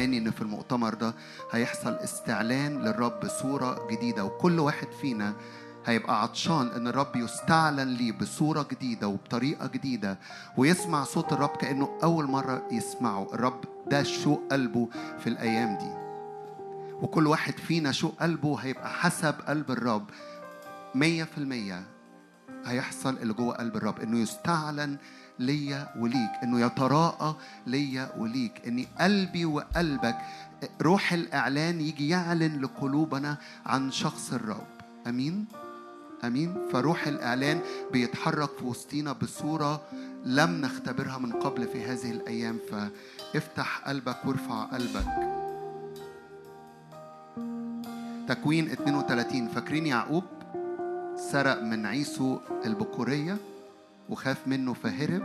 تاني إن في المؤتمر ده هيحصل استعلان للرب بصورة جديدة وكل واحد فينا هيبقى عطشان إن الرب يستعلن ليه بصورة جديدة وبطريقة جديدة ويسمع صوت الرب كأنه أول مرة يسمعه. الرب ده شوق قلبه في الأيام دي. وكل واحد فينا شوق قلبه هيبقى حسب قلب الرب. مية في المية هيحصل اللي جوه قلب الرب إنه يستعلن ليا وليك إنه يتراءى ليا وليك ان قلبي وقلبك روح الإعلان يجي يعلن لقلوبنا عن شخص الرب. آمين؟ آمين؟ فروح الإعلان بيتحرك في وسطينا بصورة لم نختبرها من قبل في هذه الأيام فافتح قلبك وارفع قلبك. تكوين 32 فاكرين يعقوب؟ سرق من عيسو البكورية. وخاف منه فهرب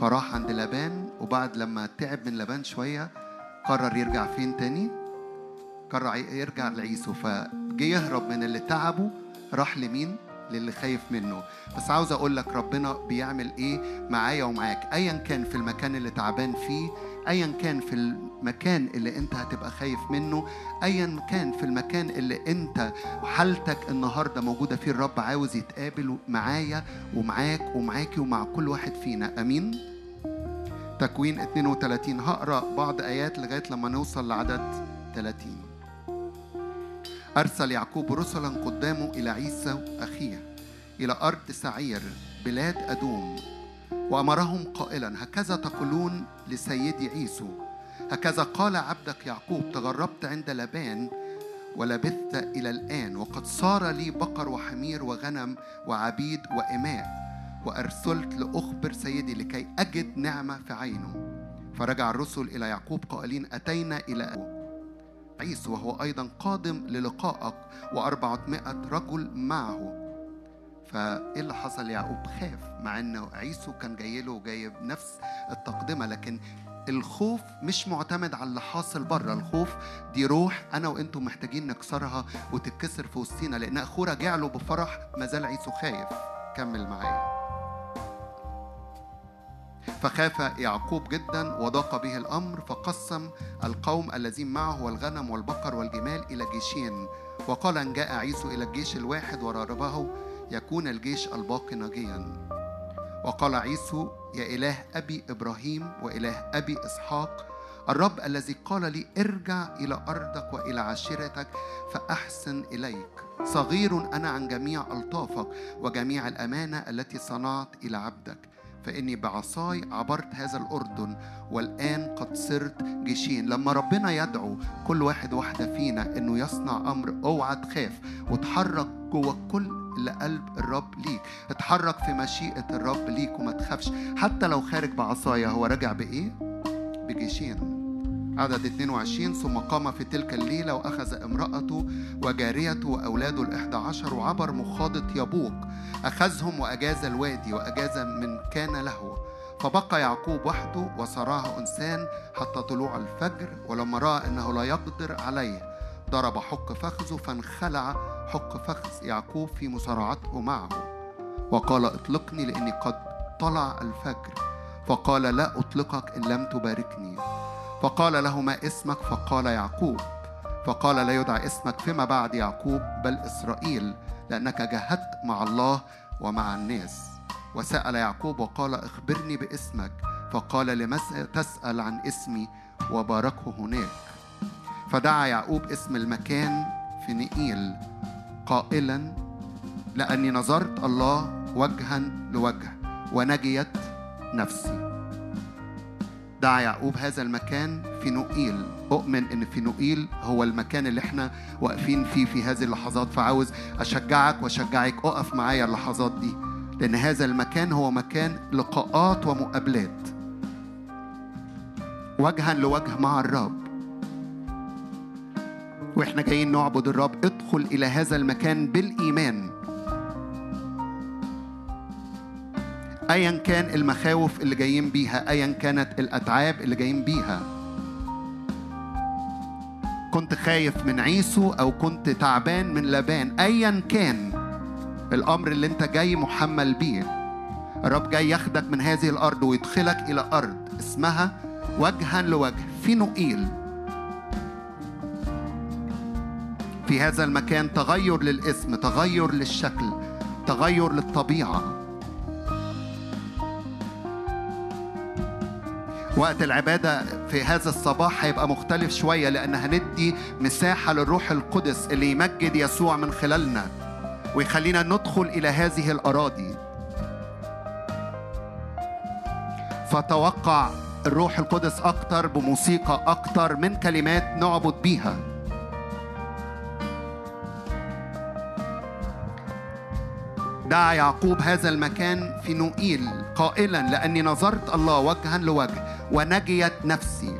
فراح عند لبان وبعد لما تعب من لبان شوية قرر يرجع فين تاني؟ قرر يرجع لعيسو فجه يهرب من اللي تعبه راح لمين؟ للي خايف منه. بس عاوز أقول لك ربنا بيعمل إيه معايا ومعاك. ايا كان في المكان اللي تعبان فيه ايا كان في المكان اللي أنت هتبقى خايف منه ايا كان في المكان اللي أنت حالتك النهارده موجودة فيه الرب عاوز يتقابل معايا ومعاك ومعاكي ومع كل واحد فينا. آمين؟ تكوين 32 هقرأ بعض آيات لغاية لما نوصل لعدد 30 أرسل يعقوب رسلا قدامه إلى عيسى أخيه إلى أرض سعير بلاد أدوم وأمرهم قائلا هكذا تقولون لسيدي عيسو. هكذا قال عبدك يعقوب تغربت عند لبان ولبثت إلى الآن وقد صار لي بقر وحمير وغنم وعبيد وإماء وأرسلت لأخبر سيدي لكي أجد نعمة في عينه. فرجع الرسل إلى يعقوب قائلين أتينا إلى عيسو وهو أيضا قادم للقائك وأربعمائة رجل معه. فإيه اللي حصل يعقوب خاف مع أنه عيسو كان جاي له وجايب نفس التقدمة لكن الخوف مش معتمد على اللي حاصل بره. الخوف دي روح أنا وأنتم محتاجين نكسرها وتتكسر في وسطينا لأن أخوه راجع له بفرح ما زال عيسو خايف. كمل معايا. فخاف يعقوب جدا وضاق به الأمر فقسم القوم الذين معه والغنم والبقر والجمال إلى جيشين. وقال أن جاء عيسو إلى الجيش الواحد وراربه يكون الجيش الباقي ناجيا. وقال عيسو يا إله أبي إبراهيم وإله أبي إسحاق الرب الذي قال لي ارجع إلى أرضك وإلى عشيرتك فأحسن إليك. صغير أنا عن جميع ألطافك وجميع الأمانة التي صنعت إلى عبدك. فإني بعصاي عبرت هذا الأردن والآن قد صرت جيشين. لما ربنا يدعو كل واحد واحدة فينا إنه يصنع أمر اوعى تخاف وتحرك جوه كل اللي قلب الرب ليك. اتحرك في مشيئة الرب ليك وما تخافش. حتى لو خارج بعصايا هو راجع بإيه؟ بجيشين. عدد 22 ثم قام في تلك الليلة وأخذ امرأته وجاريته وأولاده الإحدى عشر وعبر مخاضة يبوق أخذهم وأجاز الوادي وأجاز من كان له. فبقى يعقوب وحده وصراه إنسان حتى طلوع الفجر ولما رأى أنه لا يقدر عليه ضرب حق فخذه فانخلع حق فخذ يعقوب في مصارعته معه. وقال اطلقني لأني قد طلع الفجر. فقال لا أطلقك إن لم تباركني. فقال له ما اسمك فقال يعقوب. فقال لا يدعى اسمك فيما بعد يعقوب بل إسرائيل لأنك جاهدت مع الله ومع الناس. وسأل يعقوب وقال اخبرني باسمك. فقال لماذا تسأل عن اسمي وباركه هناك. فدعا يعقوب اسم المكان في نئيل قائلا لأني نظرت الله وجها لوجه ونجيت نفسي. يعقوب هذا المكان في نوئيل. أؤمن إن في نوئيل هو المكان اللي إحنا واقفين فيه في هذه اللحظات. فعاوز أشجعك وأشجعك أقف معايا اللحظات دي لأن هذا المكان هو مكان لقاءات ومقابلات. وجها لوجه مع الرب. وإحنا جايين نعبد الرب. ادخل إلى هذا المكان بالإيمان. ايا كان المخاوف اللي جايين بيها ايا كانت الأتعاب اللي جايين بيها. كنت خايف من عيسو أو كنت تعبان من لبان ايا كان الأمر اللي أنت جاي محمل بيه. الرب جاي ياخدك من هذه الأرض ويدخلك إلى أرض اسمها وجها لوجه في نوئيل في هذا المكان تغير للاسم تغير للشكل تغير للطبيعة. وقت العبادة في هذا الصباح هيبقى مختلف شوية لأن هندي مساحة للروح القدس اللي يمجد يسوع من خلالنا ويخلينا ندخل إلى هذه الأراضي. فتوقع الروح القدس أكتر بموسيقى أكتر من كلمات نعبد بيها. دعا يعقوب هذا المكان في نوئيل قائلا لأني نظرت الله وجها لوجه. ونجيت نفسي.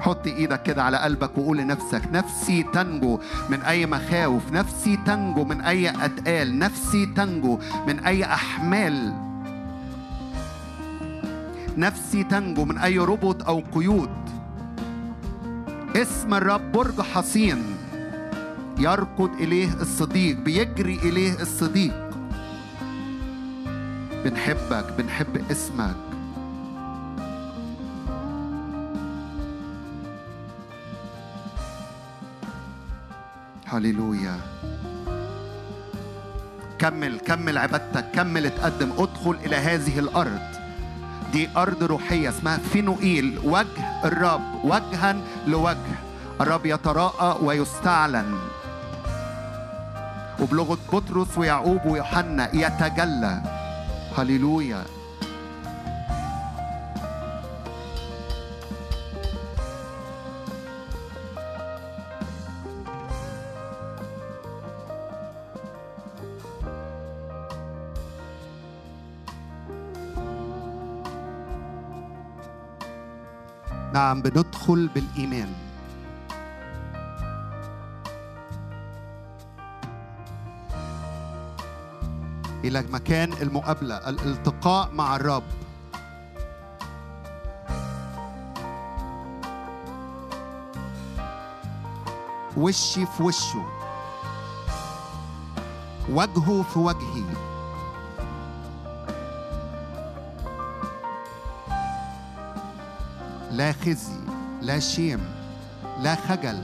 حط إيدك كده على قلبك وقول لنفسك نفسي تنجو من أي مخاوف نفسي تنجو من أي أتقال نفسي تنجو من أي أحمال. نفسي تنجو من أي ربط أو قيود. اسم الرب برج حصين. يركض إليه الصديق بيجري إليه الصديق. بنحبك بنحب اسمك. هللويا. كمل كمل عبادتك كمل اتقدم. ادخل إلى هذه الأرض. دي أرض روحية اسمها فينوئيل. وجه الرب وجها لوجه. الرب يتراءى ويستعلن. وبلغة بطرس ويعقوب ويوحنا يتجلى. هللويا. نعم بندخل بالإيمان. إلى مكان المقابلة الالتقاء مع الرب. وشي في وشه. وجهه في وجهي. لا خزي لا شيم لا خجل.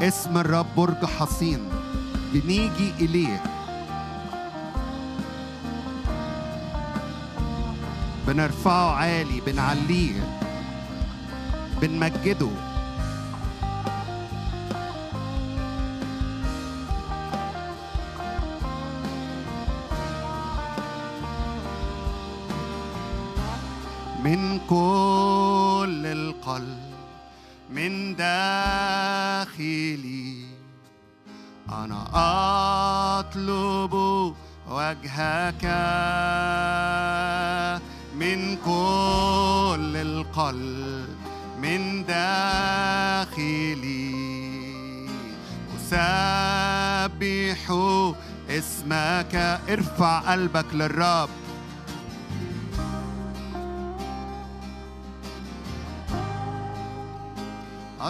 اسم الرب برج حصين. بنيجي إليه. بنرفعه عالي بنعليه بنمجده. من كل القلب من داخلي. أنا أطلب وجهك من كل القلب من داخلي. أسبح اسمك ارفع قلبك للرب.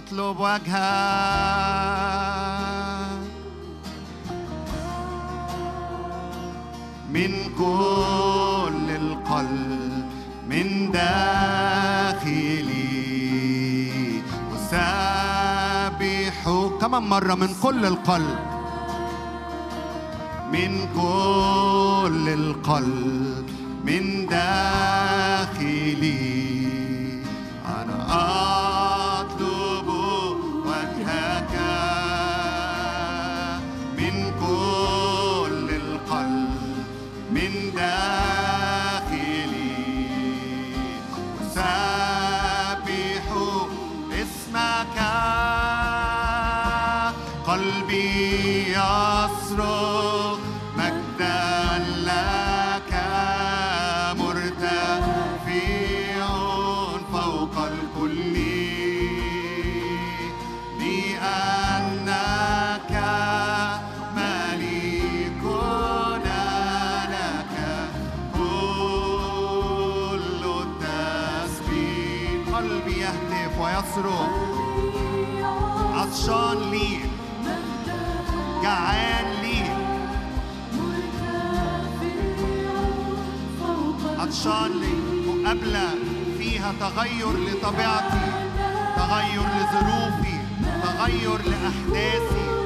أطلب وجهك. من كل القلب من داخلي. أسبح كمان مرة من كل القلب؟ من كل القلب من داخلي. أنا أطلب عطشان مقابلة فيها تغير لطبيعتي تغير لظروفي تغير لأحداثي.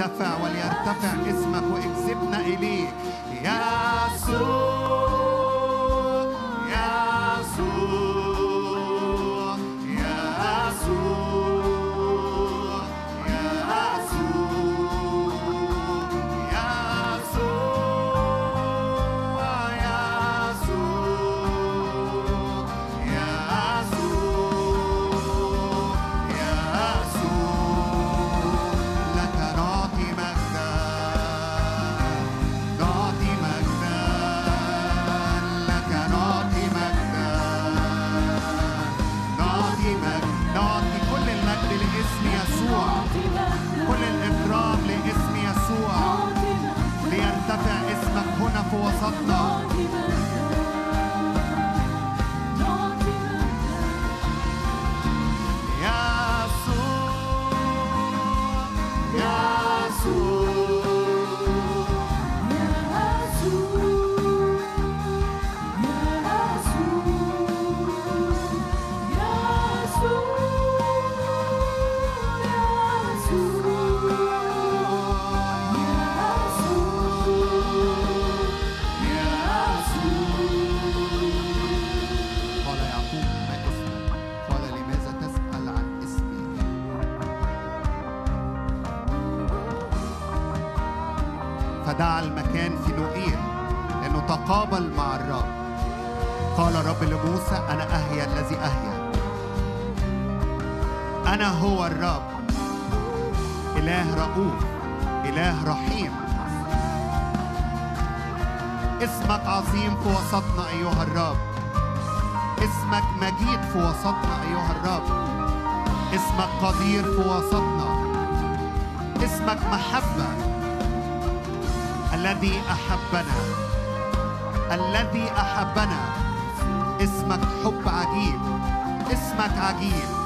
ليرتفع وليرتفع اسمك واكسبنا إليك. أنا هو الرب. إله رؤوف إله رحيم. اسمك عظيم في وسطنا أيها الرب. اسمك مجيد في وسطنا أيها الرب. اسمك قدير في وسطنا. اسمك محبة. الذي أحبنا. الذي أحبنا. اسمك حب عجيب. اسمك عجيب.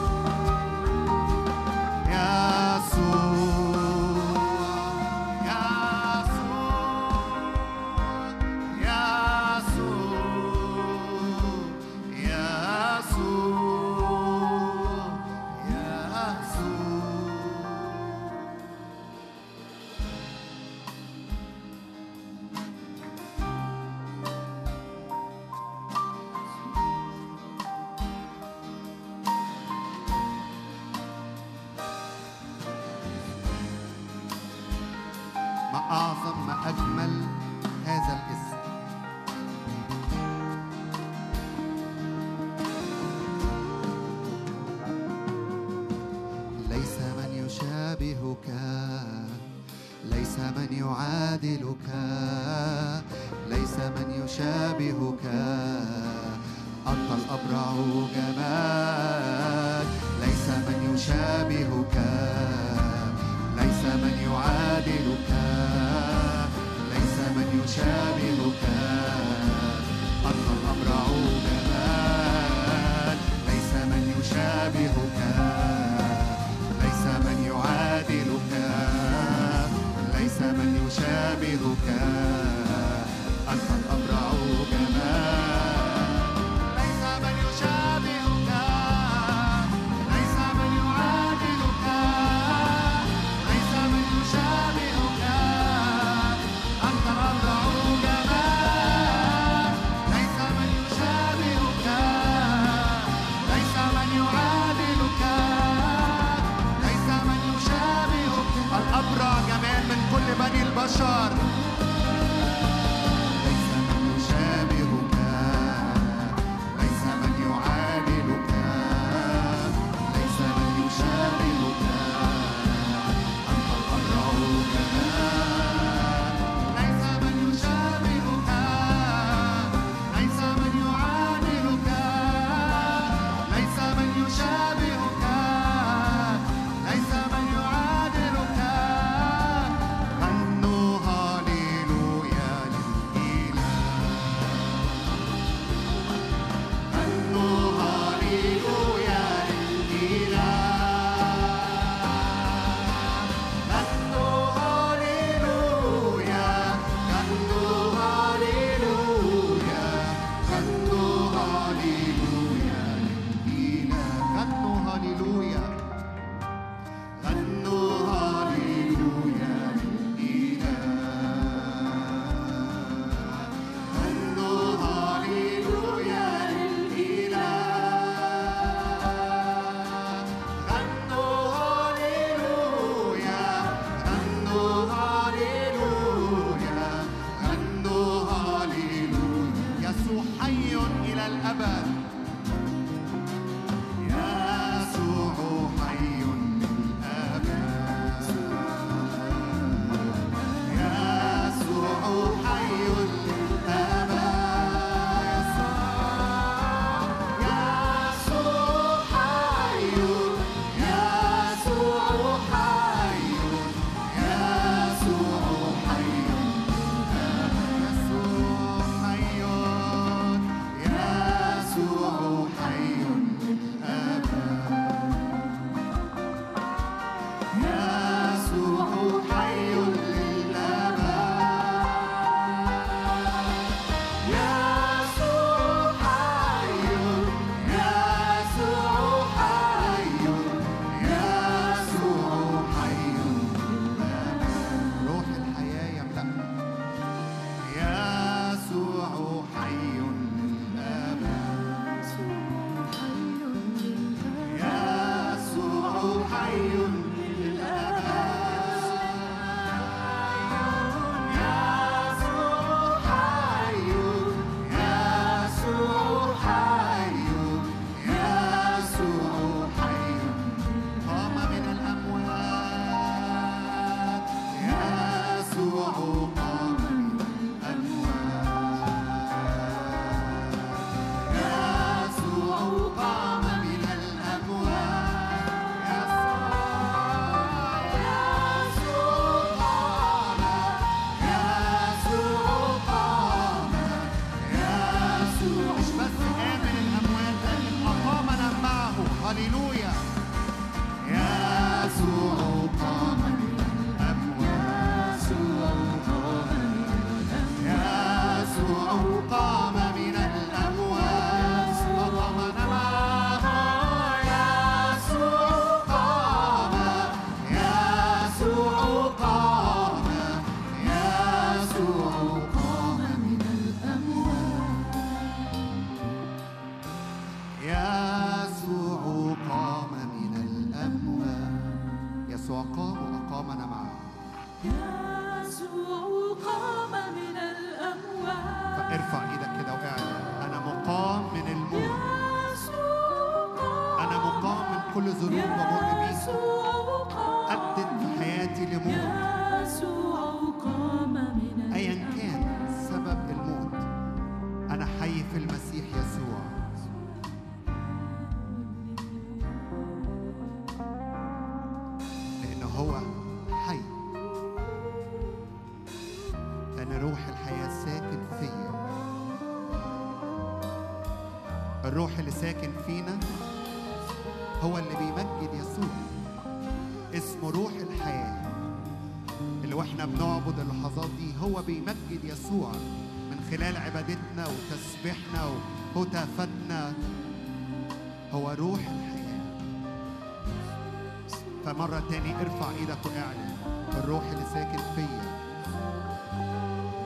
تاني ارفع إيدك واعلن. الروح اللي ساكن فيا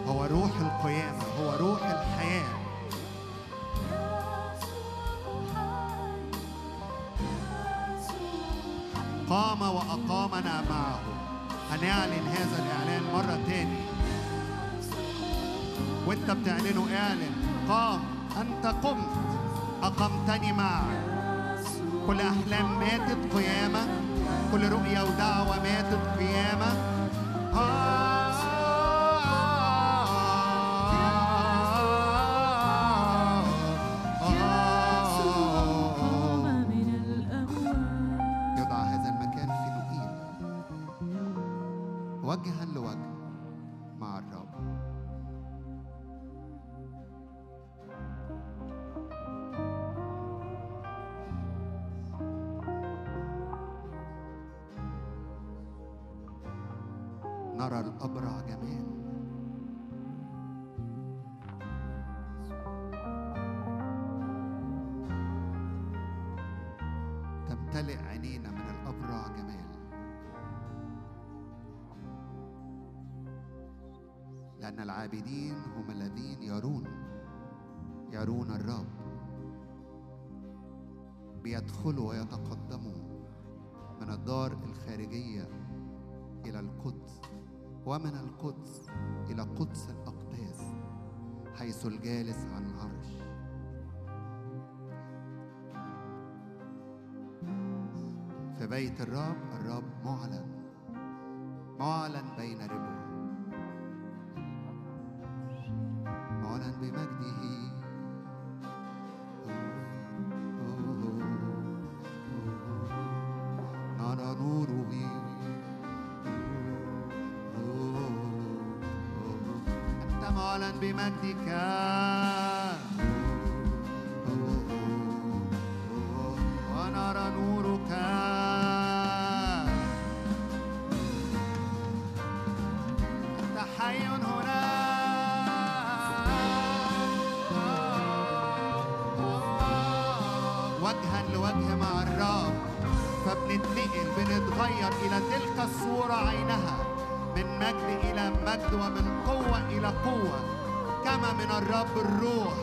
هو روح القيامة هو روح الحياة. قام وأقامنا معه. هنعلن هذا الإعلان مرة تاني. وانت بتعلنه اعلن. قام أنت قمت أقمتني معك. كل أحلام بيدخلوا ويتقدموا من الدار الخارجية إلى القدس ومن القدس إلى قدس الأقداس حيث الجالس على العرش. في بيت الرب الرب معلن معلن بين ربه معلن بمجده. معلن بمجدك ونرى نورك. أنت حي هنا. وجها لوجه مع الرب. فبنتنقل بنتغير إلى تلك الصورة عينها. من مجد إلى مجد ومن قوة إلى قوة كما من الرب الروح.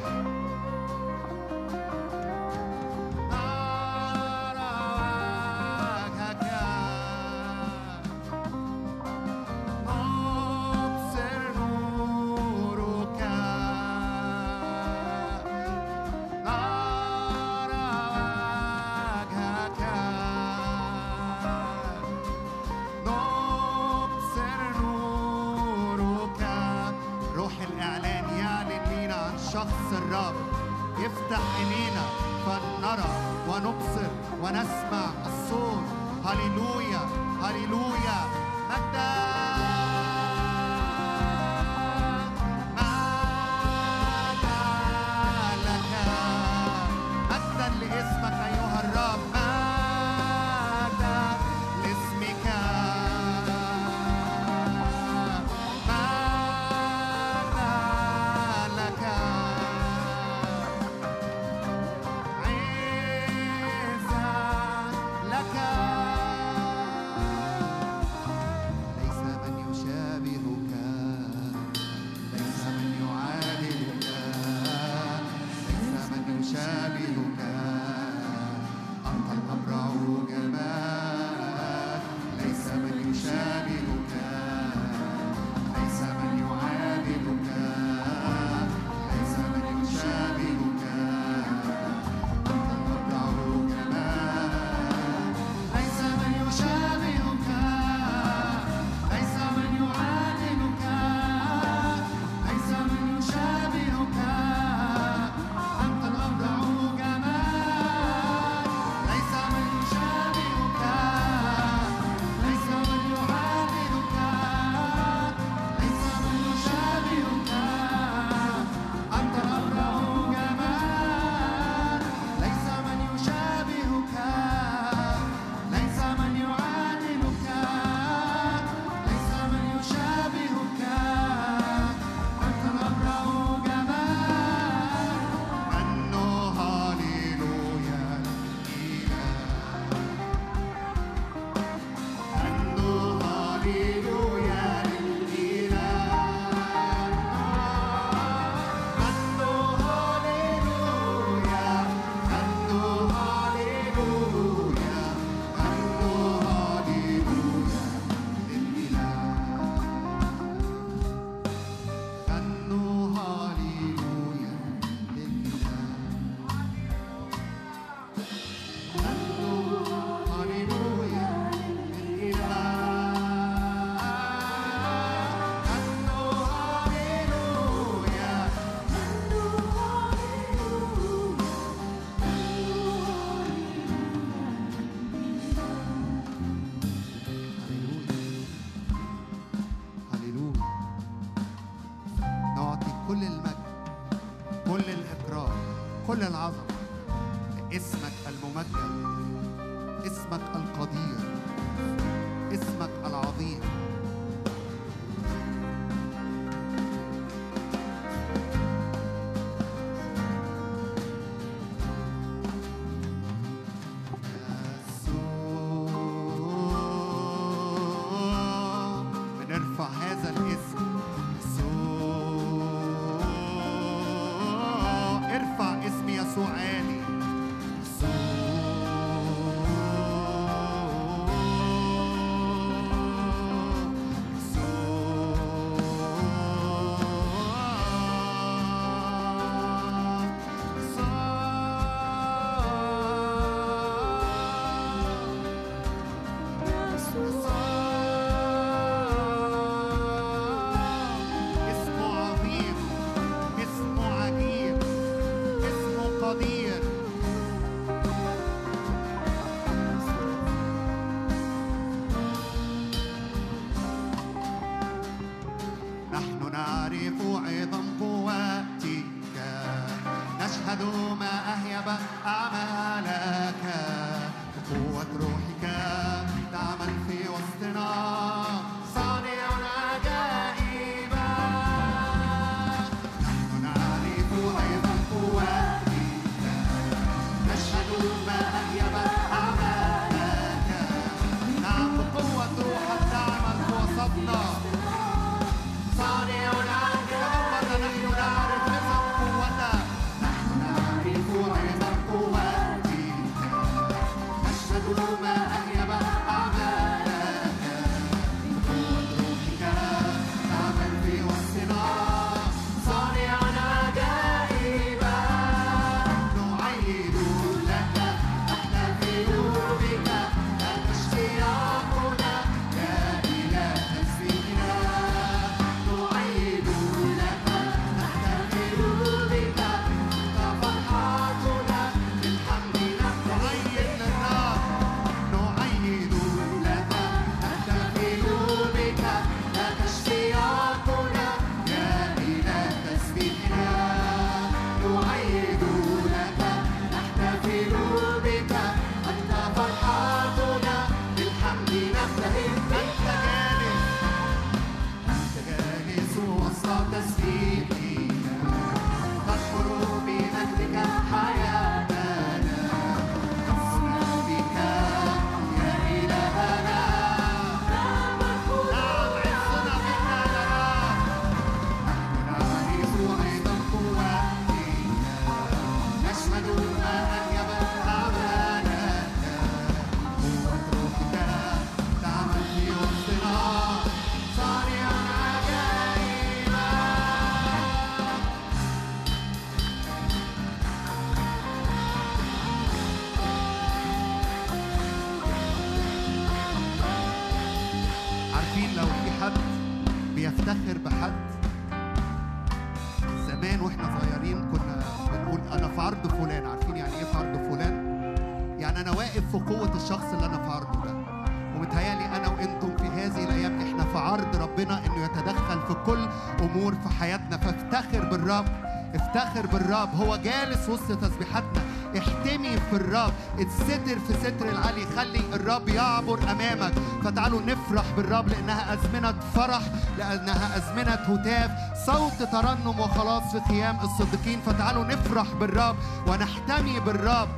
افتخر بالرب. هو جالس وسط تسبيحاتنا. احتمي في الرب. اتستر في ستر العلي. خلي الرب يعبر أمامك. فتعالوا نفرح بالرب لأنها أزمنة فرح لأنها أزمنة هتاف. صوت ترنم وخلاص في خيام الصديقين. فتعالوا نفرح بالرب ونحتمي بالرب.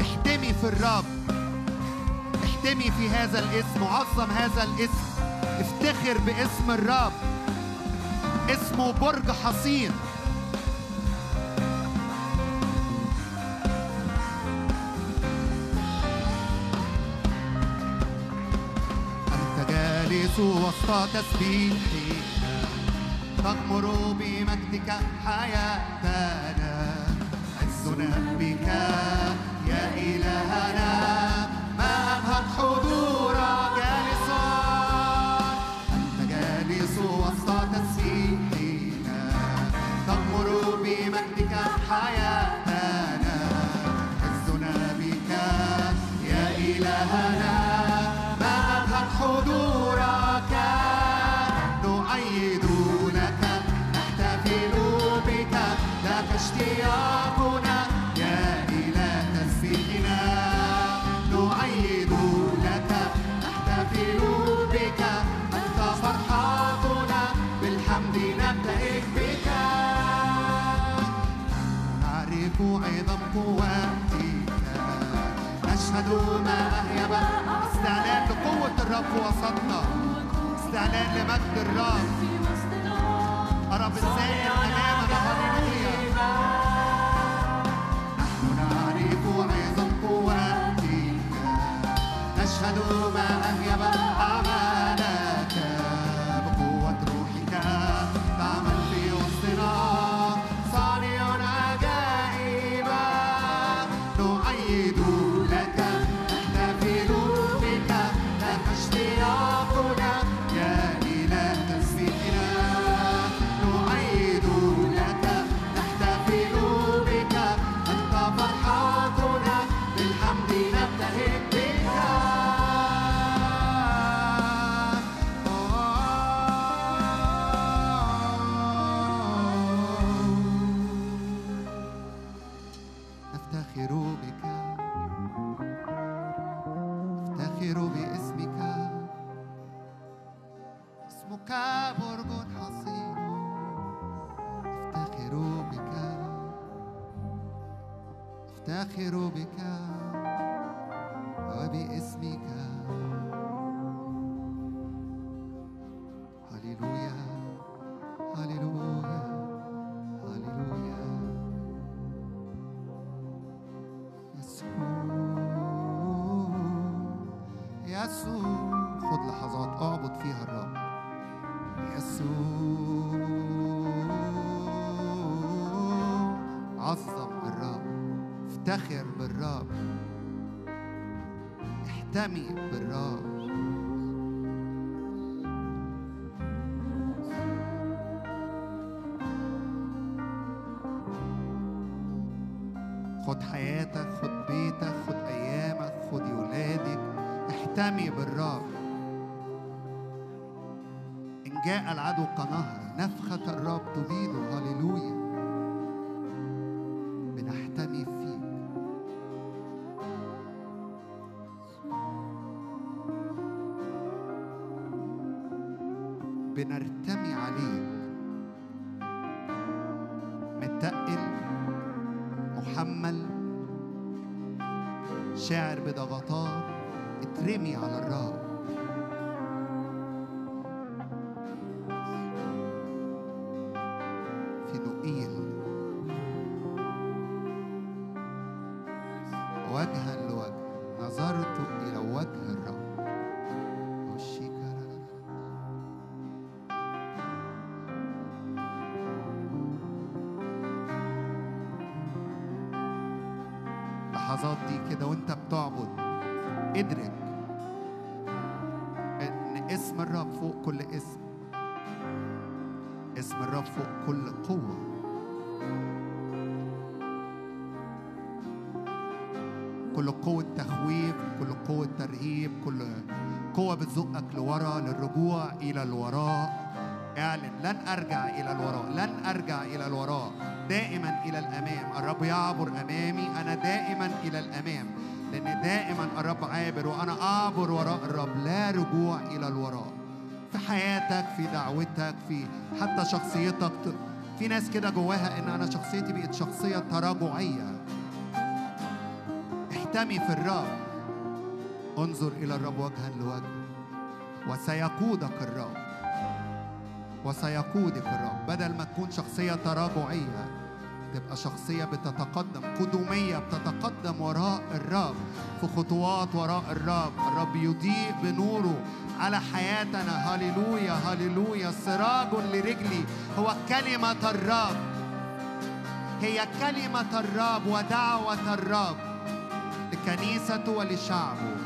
احتمي في الرب. احتمي في هذا الاسم. وعظم هذا الاسم. افتخر باسم الرب. اسمه برج حصين. أنت جالس وسط تسبيحي تغمر بمجدك حياتنا. عزنا بك يا إلهنا. إلهنا ما بوحدك نشهد ما أهيب استعلان لقوة الرب في وسطنا. استعلان لمجد الرب. الرب السائر أمامنا تتحمل شاعر بضغطات اترمي على الرب في حتى شخصيتك. في ناس كده جواها إن أنا شخصيتي بقت شخصية تراجعية. احتمي في الرب. انظر إلى الرب وجها لوجه. وسيقودك الرب. وسيقودك الرب. بدل ما تكون شخصية تراجعية تبقى شخصية بتتقدم قدومية بتتقدم وراء الرب في خطوات وراء الرب. الرب يضيء بنوره على حياتنا. هللويا هللويا. سراج لرجلي. هو كلمة الرب. هي كلمة الرب ودعوة الرب لكنيسته ولشعبه.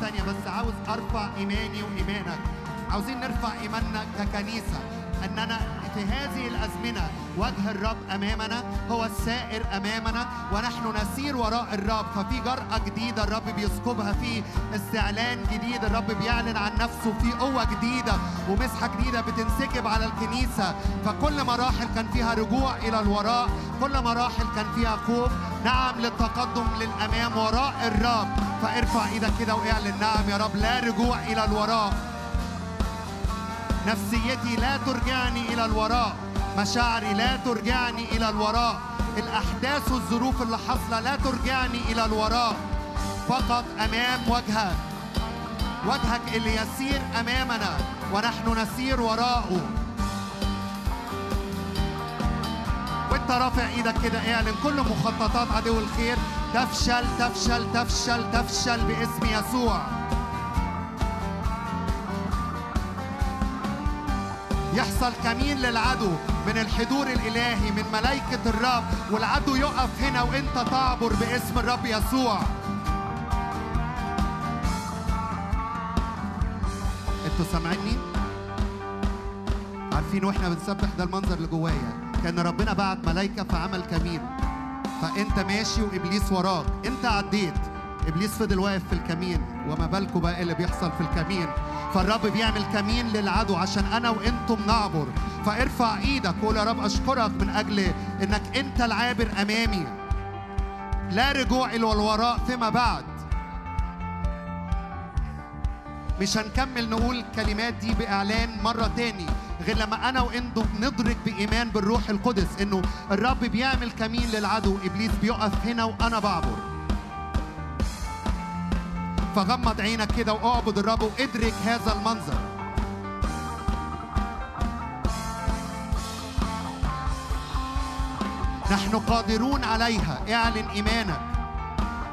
تانية بس عاوز أرفع إيماني وإيمانك. عاوزين نرفع إيماننا ككنيسة. إننا في هذه الأزمنة وجه الرب أمامنا هو السائر أمامنا ونحن نسير وراء الرب. ففي جرأة جديدة الرب بيسكبها في استعلان جديد الرب بيعلن عن نفسه في قوة جديدة ومسحة جديدة بتنسكب على الكنيسة. فكل مراحل كان فيها رجوع إلى الوراء كل مراحل كان فيها خوف. نعم للتقدم للأمام وراء الرب. فارفع إيدك كده واعلن نعم يا رب لا رجوع إلى الوراء. نفسيتي لا ترجعني إلى الوراء. مشاعري لا ترجعني إلى الوراء. الأحداث والظروف اللي حاصلة لا ترجعني إلى الوراء. فقط أمام وجهك. وجهك اللي يسير أمامنا ونحن نسير وراءه. وانت رافع إيدك كده اعلن. كل مخططات عدو الخير تفشل تفشل تفشل تفشل باسم يسوع. يحصل كمين للعدو من الحضور الإلهي من ملائكة الرب. والعدو يقف هنا وإنت تعبر باسم الرب يسوع. أنتوا سامعيني؟ عارفين وإحنا بنسبح ده المنظر اللي جوايا؟ كان ربنا بعت ملائكة فعمل كمين. فأنت ماشي وإبليس وراك. انت عديت. إبليس فضل واقف في الكمين. وما بالكم بقى إيه اللي بيحصل في الكمين؟ فالرب بيعمل كمين للعدو عشان أنا وأنتم نعبر. فارفع إيدك وقول يا رب أشكرك من أجل إنك أنت العابر أمامي. لا رجوع إلى الوراء فيما بعد. مش هنكمل نقول الكلمات دي بإعلان مرة تاني غير لما أنا وأنتم ندرك بإيمان بالروح القدس إنه الرب بيعمل كمين للعدو. إبليس بيقف هنا وأنا بعبر. فغمض عينك كده واعبد الرب وادرك هذا المنظر. نحن قادرون عليها. اعلن إيمانك.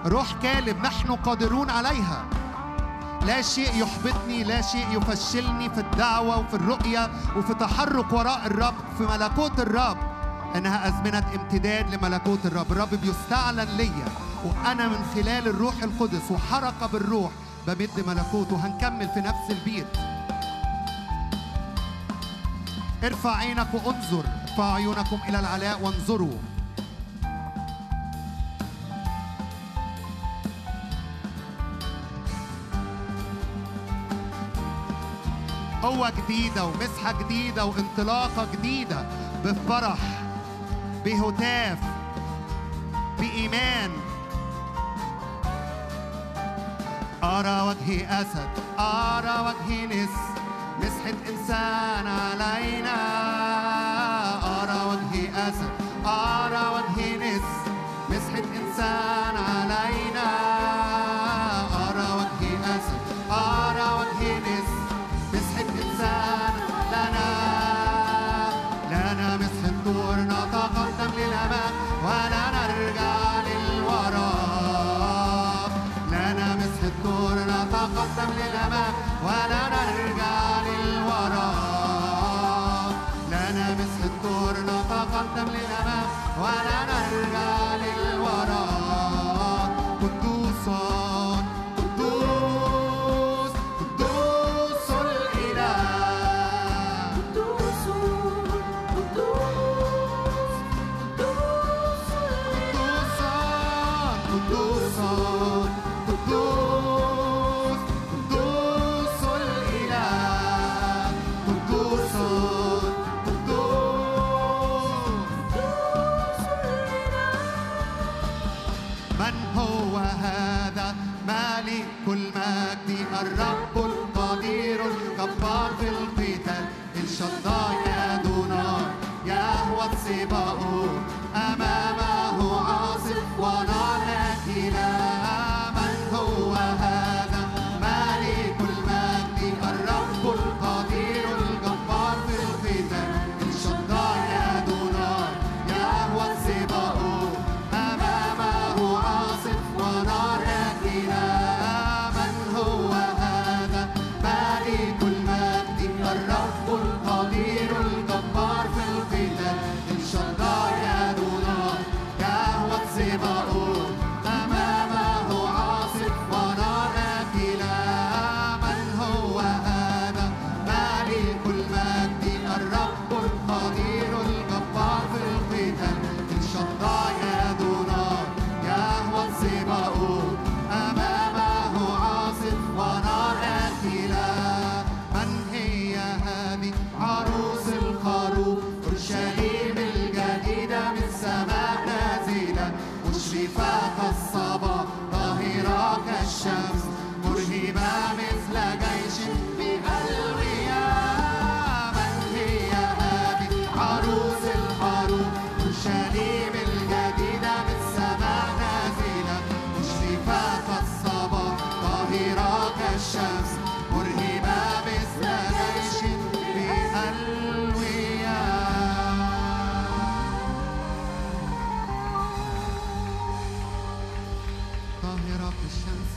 روح كالب. نحن قادرون عليها. لا شيء يحبطني لا شيء يفشلني في الدعوة وفي الرؤية وفي تحرك وراء الرب في ملكوت الرب. إنها أزمنة امتداد لملكوت الرب. الرب بيستعلن ليا. وأنا من خلال الروح القدس وحركة بالروح بمد ملكوته. هنكمل في نفس البيت. ارفع عينك وانظر ارفع عيونكم إلى العلاء وانظروا. قوة جديدة ومسحة جديدة وانطلاقة جديدة بفرح بهتاف بإيمان. أرى وجه أسد أرى وجه نس. مسحة إنسان علينا. أرى وجه أسد أرى وجه نس. مسحة إنسان علينا طاهرة كالشمس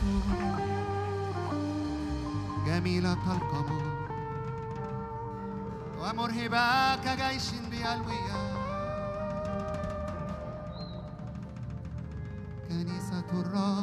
جميلة كالقمر ومرهبة كجيش بألوية. كنيسة الرب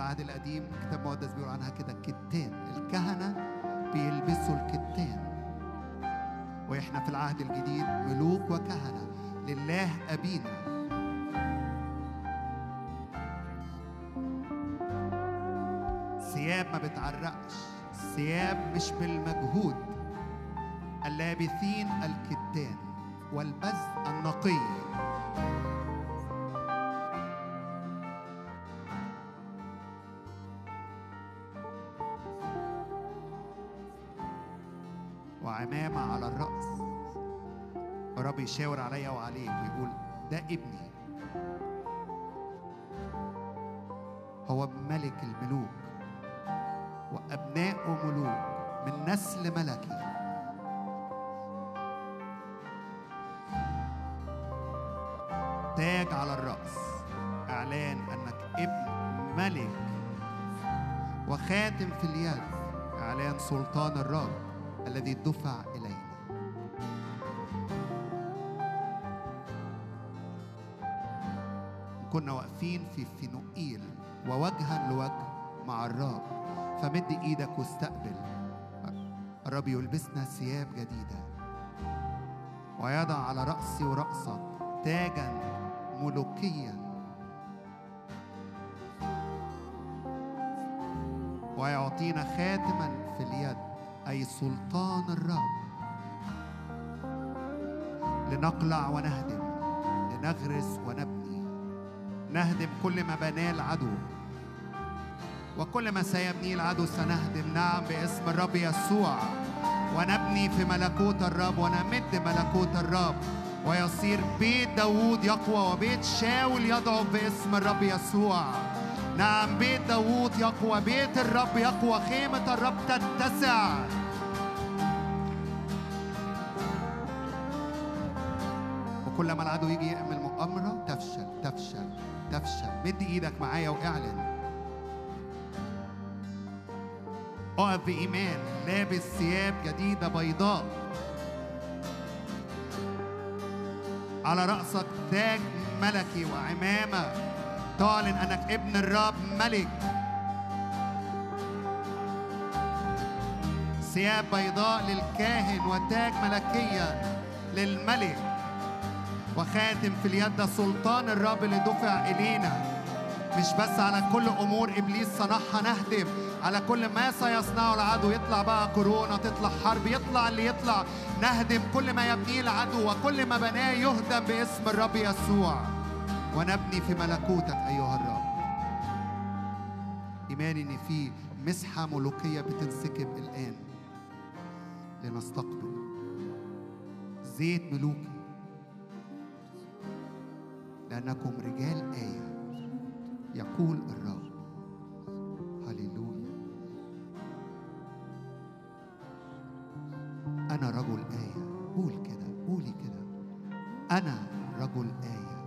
العهد القديم كتاب مقدس بيقول عنها كده كتان الكهنة بيلبسوا الكتان. وإحنا في العهد الجديد ملوك وكهنة. لله أبينا. ثياب ما بتعرقش. ثياب مش بالمجهود. اللابثين الكتان. والبز النقي. الرب يشاور عليا وعليك ويقول ده ابني. هو ملك الملوك وأبناء ملوك من نسل ملكي. تاج على الرأس إعلان أنك ابن ملك وخاتم في اليد إعلان سلطان الرب الذي دفع إلينا. واقفين في فينوئيل ووجها لوجه مع الرب فمد إيدك واستقبل. الرب يلبسنا ثياب جديدة. ويضع على رأسي وراسك تاجا ملوكيا. ويعطينا خاتما في اليد أي سلطان الرب. لنقلع ونهدم لنغرس ونبني نهدم كل ما بناه العدو. وكل ما سيبنيه العدو سنهدم. نعم باسم الرب يسوع. ونبني في ملكوت الرب ونمد ملكوت الرب. ويصير بيت داوود يقوى وبيت شاول يضعف باسم الرب يسوع. نعم بيت داوود يقوى بيت الرب يقوى خيمة الرب تتسع. وكل ما العدو يجي يعمل مؤامرة مد إيدك معايا واعلن. أقف بإيمان لابس ثياب جديدة بيضاء. على رأسك تاج ملكي وعمامة. تعلن أنك ابن الرب ملك. ثياب بيضاء للكاهن وتاج ملكية للملك. وخاتم في اليد سلطان الرب اللي دفع إلينا. مش بس على كل أمور إبليس صنعها نهدم. على كل ما سيصنعه العدو يطلع بقى كورونا تطلع حرب يطلع اللي يطلع. نهدم كل ما يبنيه العدو وكل ما بناه يهدم باسم الرب يسوع. ونبني في ملكوتك أيها الرب. إيماني إن في مسحة ملوكية بتنسكب الآن. لنستقبل زيت ملوكي. لأنكم رجال آية. يقول الرب. هللويا. أنا رجل آية. قول كده قولي كده. أنا رجل آية.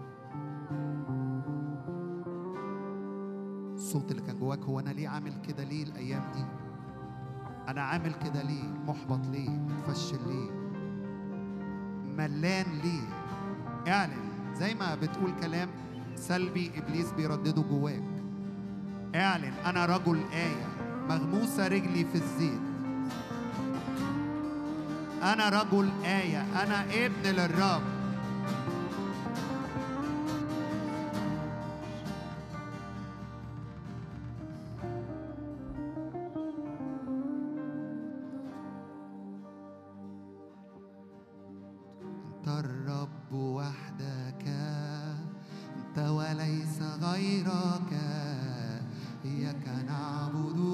الصوت اللي كان جواك هو أنا ليه عامل كده ليه الأيام دي؟ أنا عامل كده ليه؟ محبط ليه؟ متفشل ليه؟ ملان ليه؟ اعلن. زي ما بتقول كلام سلبي إبليس بيردده جواك. اعلن أنا رجل آية مغموسة رجلي في الزيت. أنا رجل آية أنا ابن للرب. الرب وحدك. غيرك إياك نعبد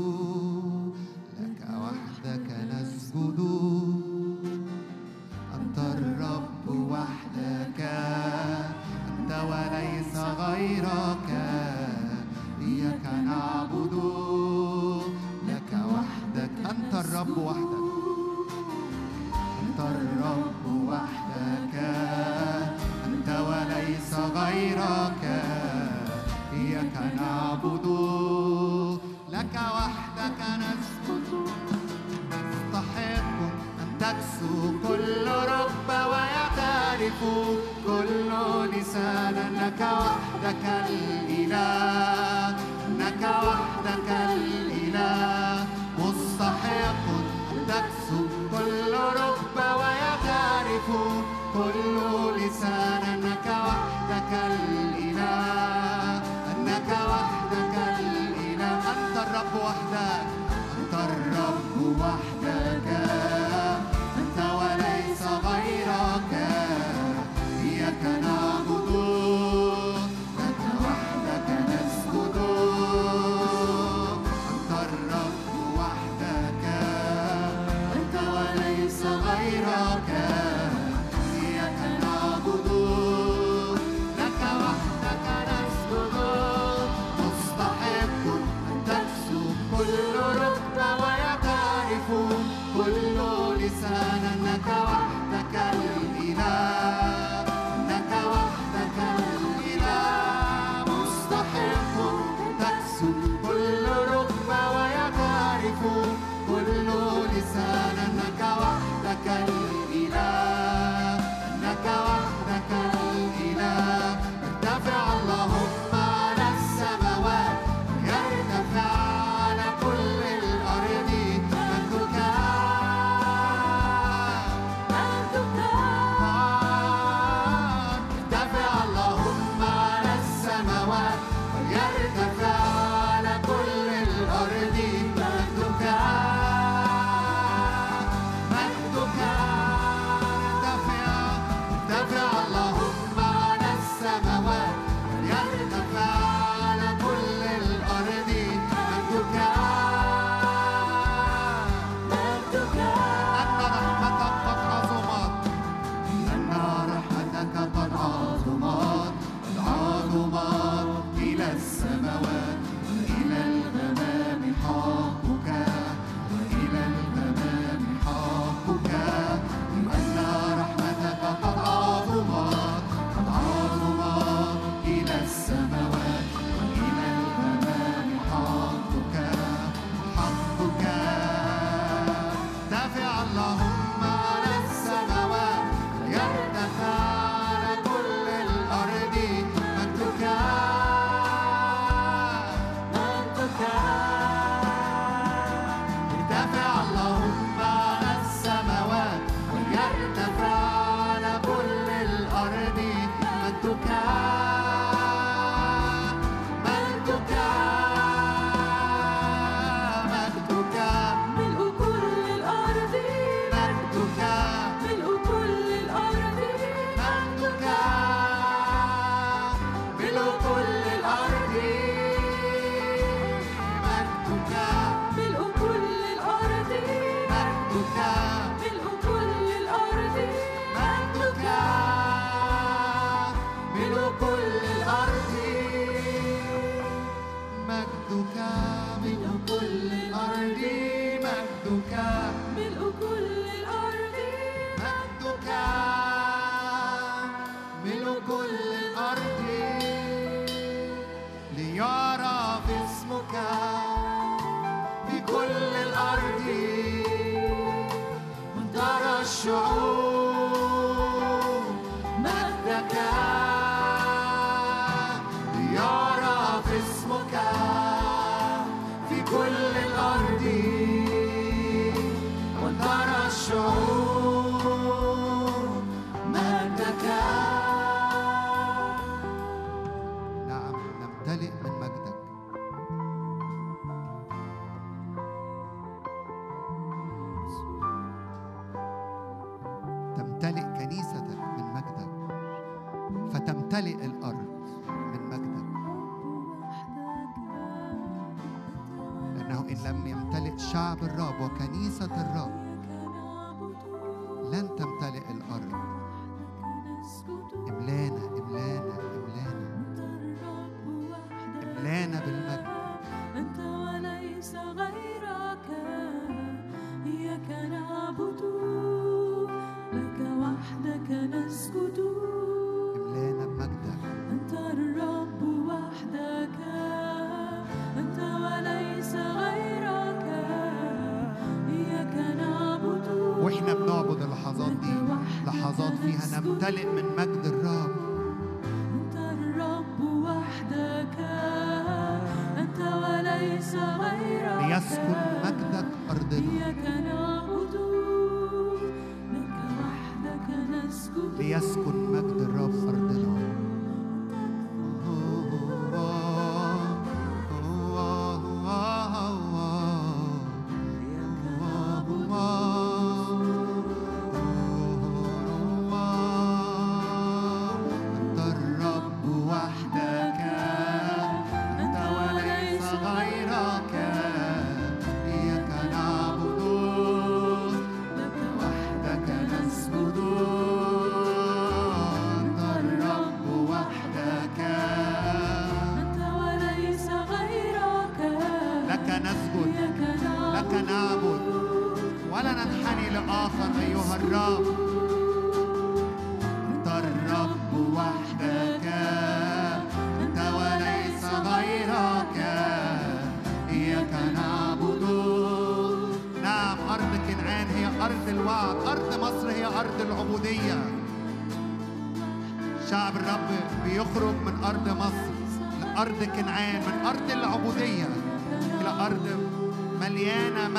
غيرك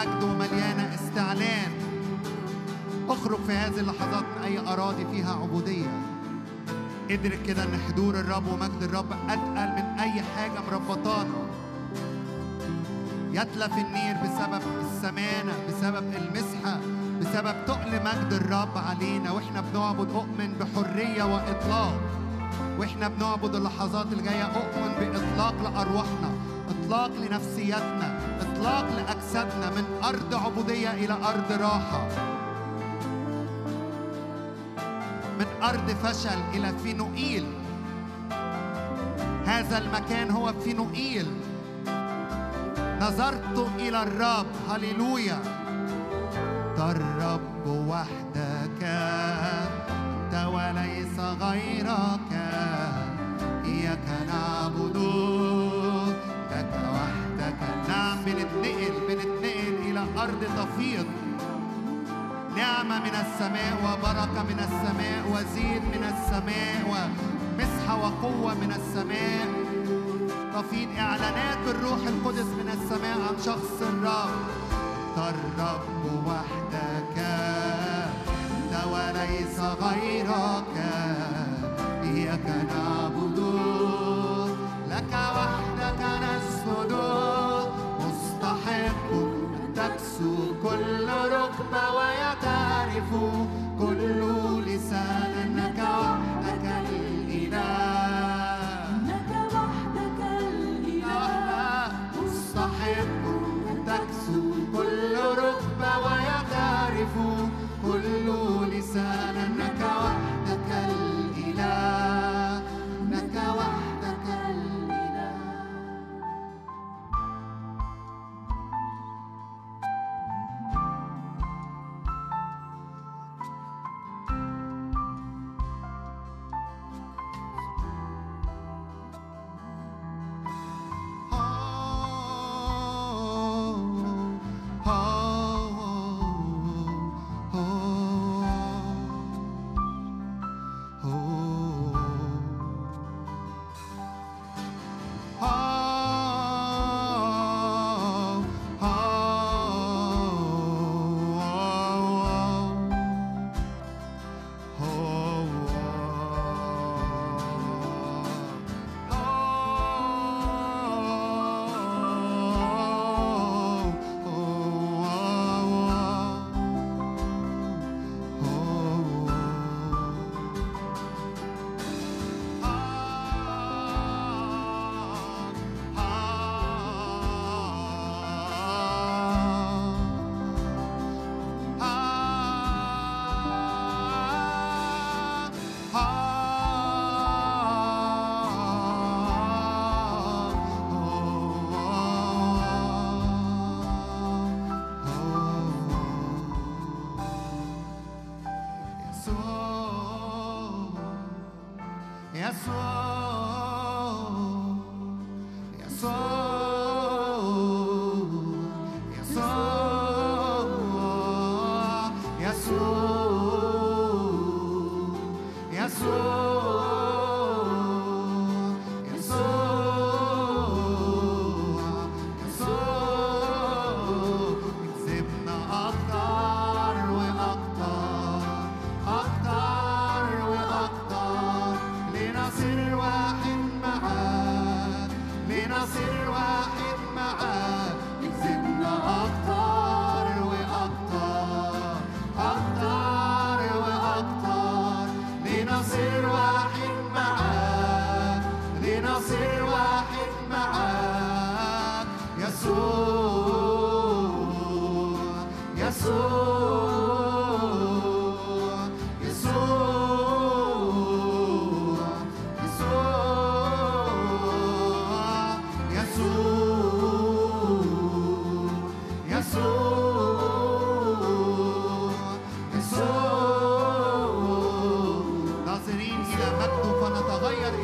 مجد ومليانة استعلان. اخرج في هذه اللحظات من أي أراضي فيها عبودية. ادرك كده إن حضور الرب ومجد الرب أتقل من أي حاجة مربطانا. يتلف النير بسبب السمانة بسبب المسحة بسبب تقل مجد الرب علينا. وإحنا بنعبد أؤمن بحرية وإطلاق. وإحنا بنعبد اللحظات اللي جاية أؤمن بإطلاق لأرواحنا إطلاق لنفسياتنا اطلاق لاجسادنا من أرض عبودية إلى أرض راحة. من أرض فشل إلى فينوئيل. هذا المكان هو فينوئيل. نظرت إلى الرب هللويا. الرب وحدك أنت وليس غيرك. بنتنقل بنتنقل إلى أرض تفيض. نعمة من السماء وبركة من السماء وزيد من السماء ومسحة وقوة من السماء. تفيض إعلانات الروح القدس من السماء عن شخص الرب الرب وحدك أنت وليس غيرك. إياك نعبد beautiful.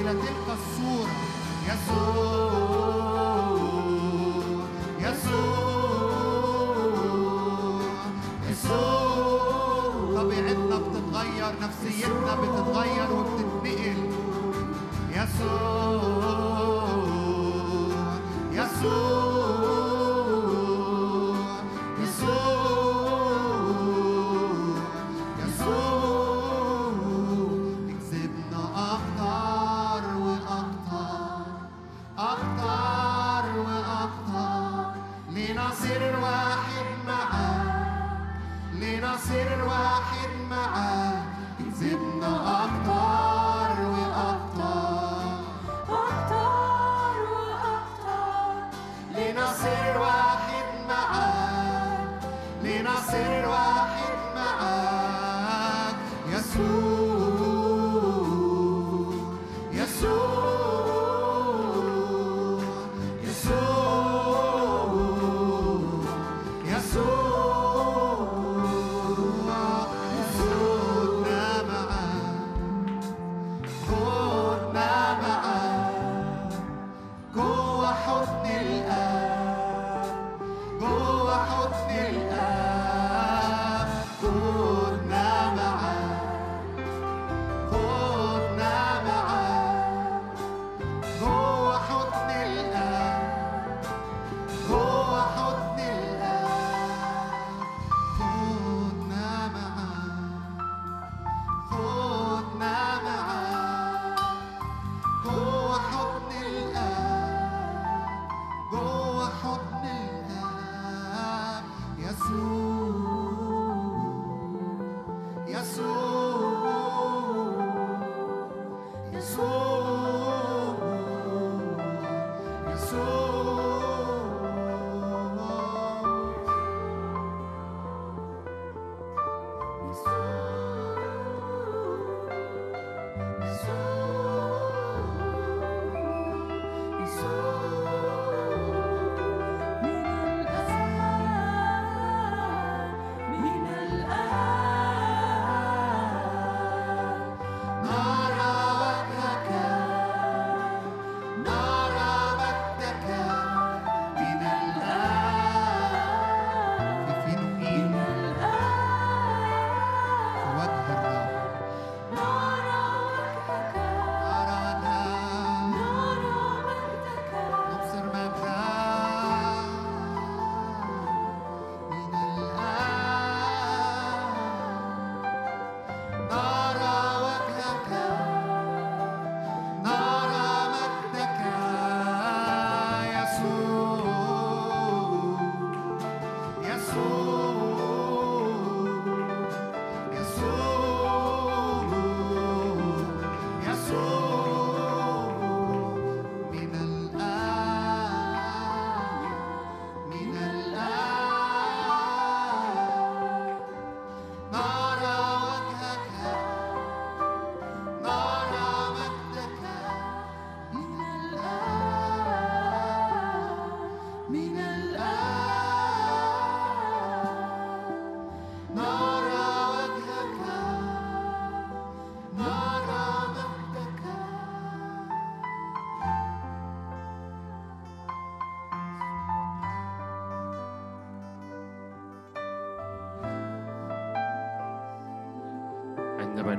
فنتغير إلى تلك الصورة يسوع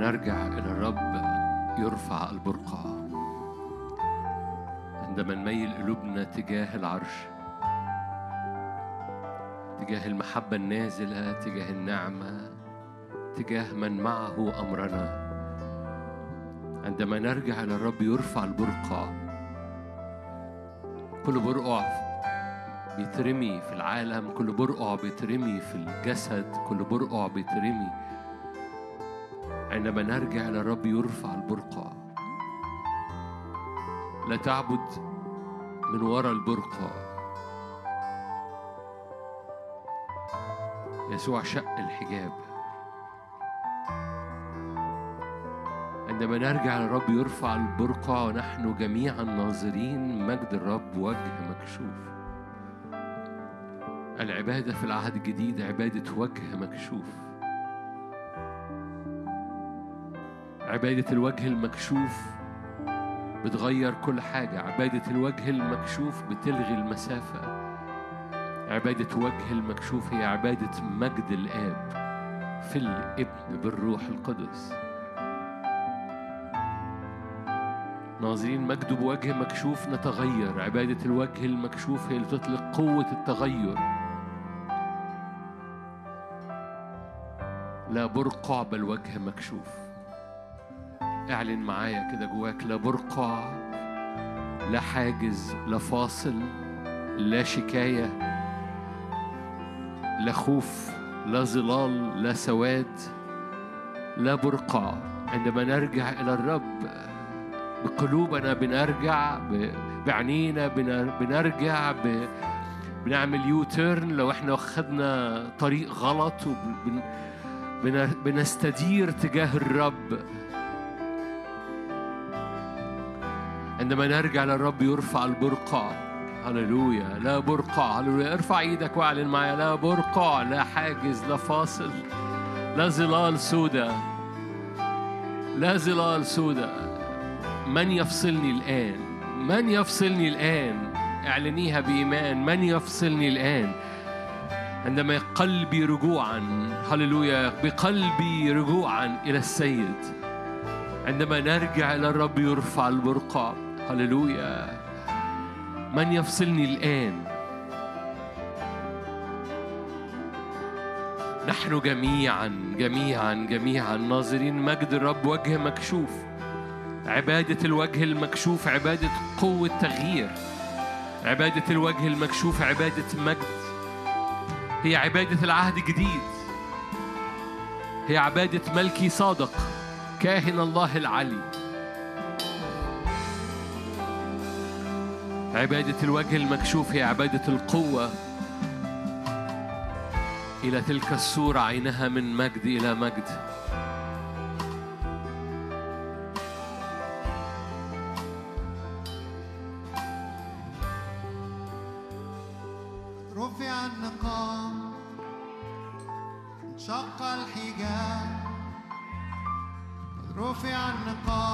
نرجع إلى الرب يرفع البرقع. عندما نميل قلوبنا تجاه العرش تجاه المحبة النازلة تجاه النعمة تجاه من معه أمرنا. عندما نرجع إلى الرب يرفع البرقع. كل برقع بيترمي في العالم كل برقع بيترمي في الجسد كل برقع بيترمي عندما نرجع إلى الرب يرفع البرقع لا تعبد من وراء البرقع يسوع شق الحجاب. عندما نرجع للرب يرفع البرقع ونحن جميعا ناظرين مجد الرب وجه مكشوف. العبادة في العهد الجديد عبادة وجه مكشوف. عبادة الوجه المكشوف بتغير كل حاجة. عبادة الوجه المكشوف بتلغي المسافة. عبادة وجه المكشوف هي عبادة مجد الآب في الابن بالروح القدس. ناظرين مجده بوجه مكشوف نتغير. عبادة الوجه المكشوف هي اللي تطلق قوة التغير. لا برقع بل وجه مكشوف. اعلن معايا كده جواك لا برقع لا حاجز لا فاصل لا شكاية لا خوف لا ظلال لا سواد لا برقع عندما نرجع إلى الرب بقلوبنا بنرجع ب- بعينينا بن- بنرجع بنعمل U-turn لو إحنا خدنا طريق غلط وبن بن- بنستدير تجاه الرب عندما نرجع للرب يرفع البرقع هللويا. لا برقع هللويا. ارفع إيدك واعلن معايا. لا برقع لا حاجز. لا فاصل. لا ظلال سودة. لا ظلال سودة. من يفصلني الآن؟ من يفصلني الآن؟ اعلنيها بإيمان. من يفصلني الآن؟ عندما قلبي رجوعا. هللويا. بقلبي رجوعا إلى السيد. عندما نرجع إلى الرب يرفع البرقع هللويا. من يفصلني الآن؟ نحن جميعا جميعا جميعا ناظرين مجد الرب وجه مكشوف. عبادة الوجه المكشوف عبادة قوة تغيير عبادة الوجه المكشوف عبادة مجد. هي عبادة العهد الجديد هي عبادة ملكي صادق كاهن الله العلي. عبادة الوجه المكشوف هي عبادة القوة. إلى تلك الصورة عينها من مجد إلى مجد. رفع النقاب.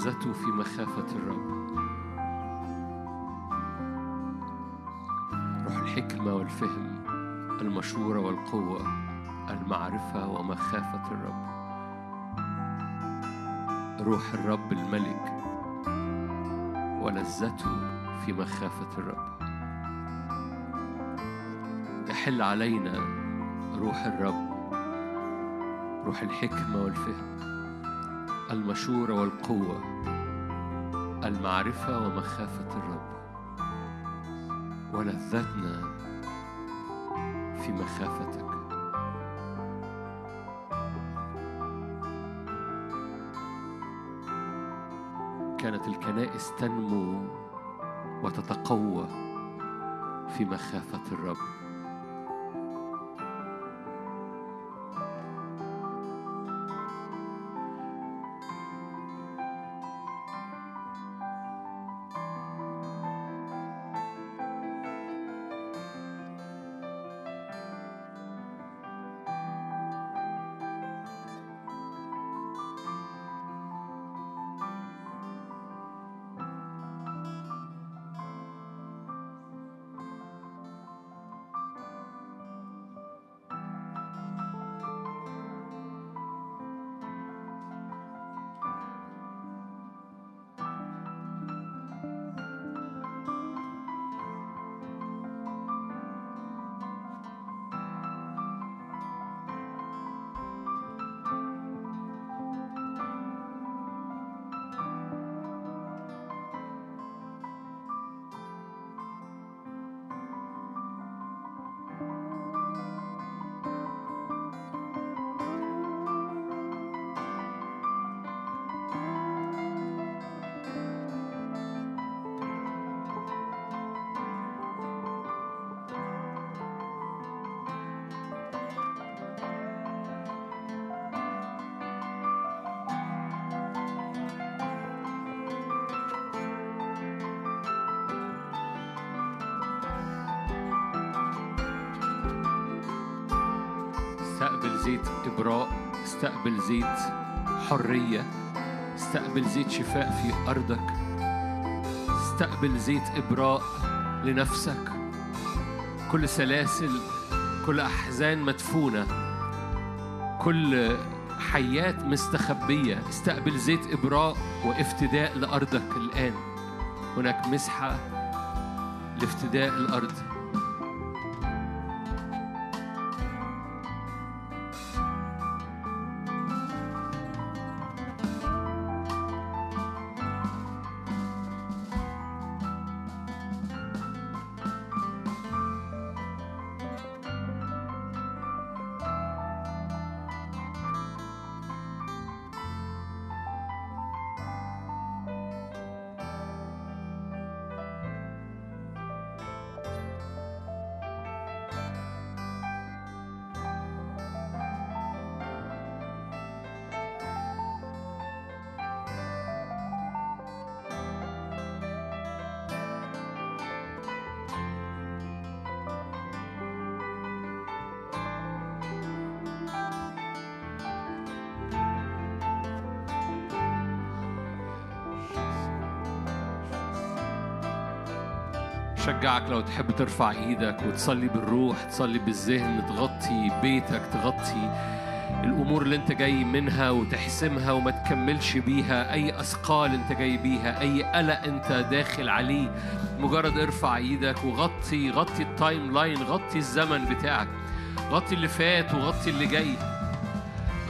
ولذته في مخافة الرب. روح الحكمة والفهم المشورة والقوة المعرفة ومخافة الرب. روح الرب الملك ولذته في مخافة الرب. يحل علينا روح الرب روح الحكمة والفهم. المشورة والقوة المعرفة ومخافة الرب. ولذتنا في مخافتك. كانت الكنائس تنمو وتتقوى في مخافة الرب. شفاء في أرضك. استقبل زيت إبراء لنفسك. كل سلاسل كل أحزان مدفونة. كل حيات مستخبية. استقبل زيت إبراء وافتداء لأرضك الآن. هناك مسحة لافتداء الأرض. تحب ترفع إيدك وتصلي بالروح تصلي بالذهن تغطي بيتك تغطي الأمور اللي انت جاي منها وتحسمها وما تكملش بيها. أي أثقال انت جاي بيها أي قلق انت داخل عليه. مجرد ارفع إيدك وغطي غطي ال timeline غطي الزمن بتاعك. غطي اللي فات وغطي اللي جاي.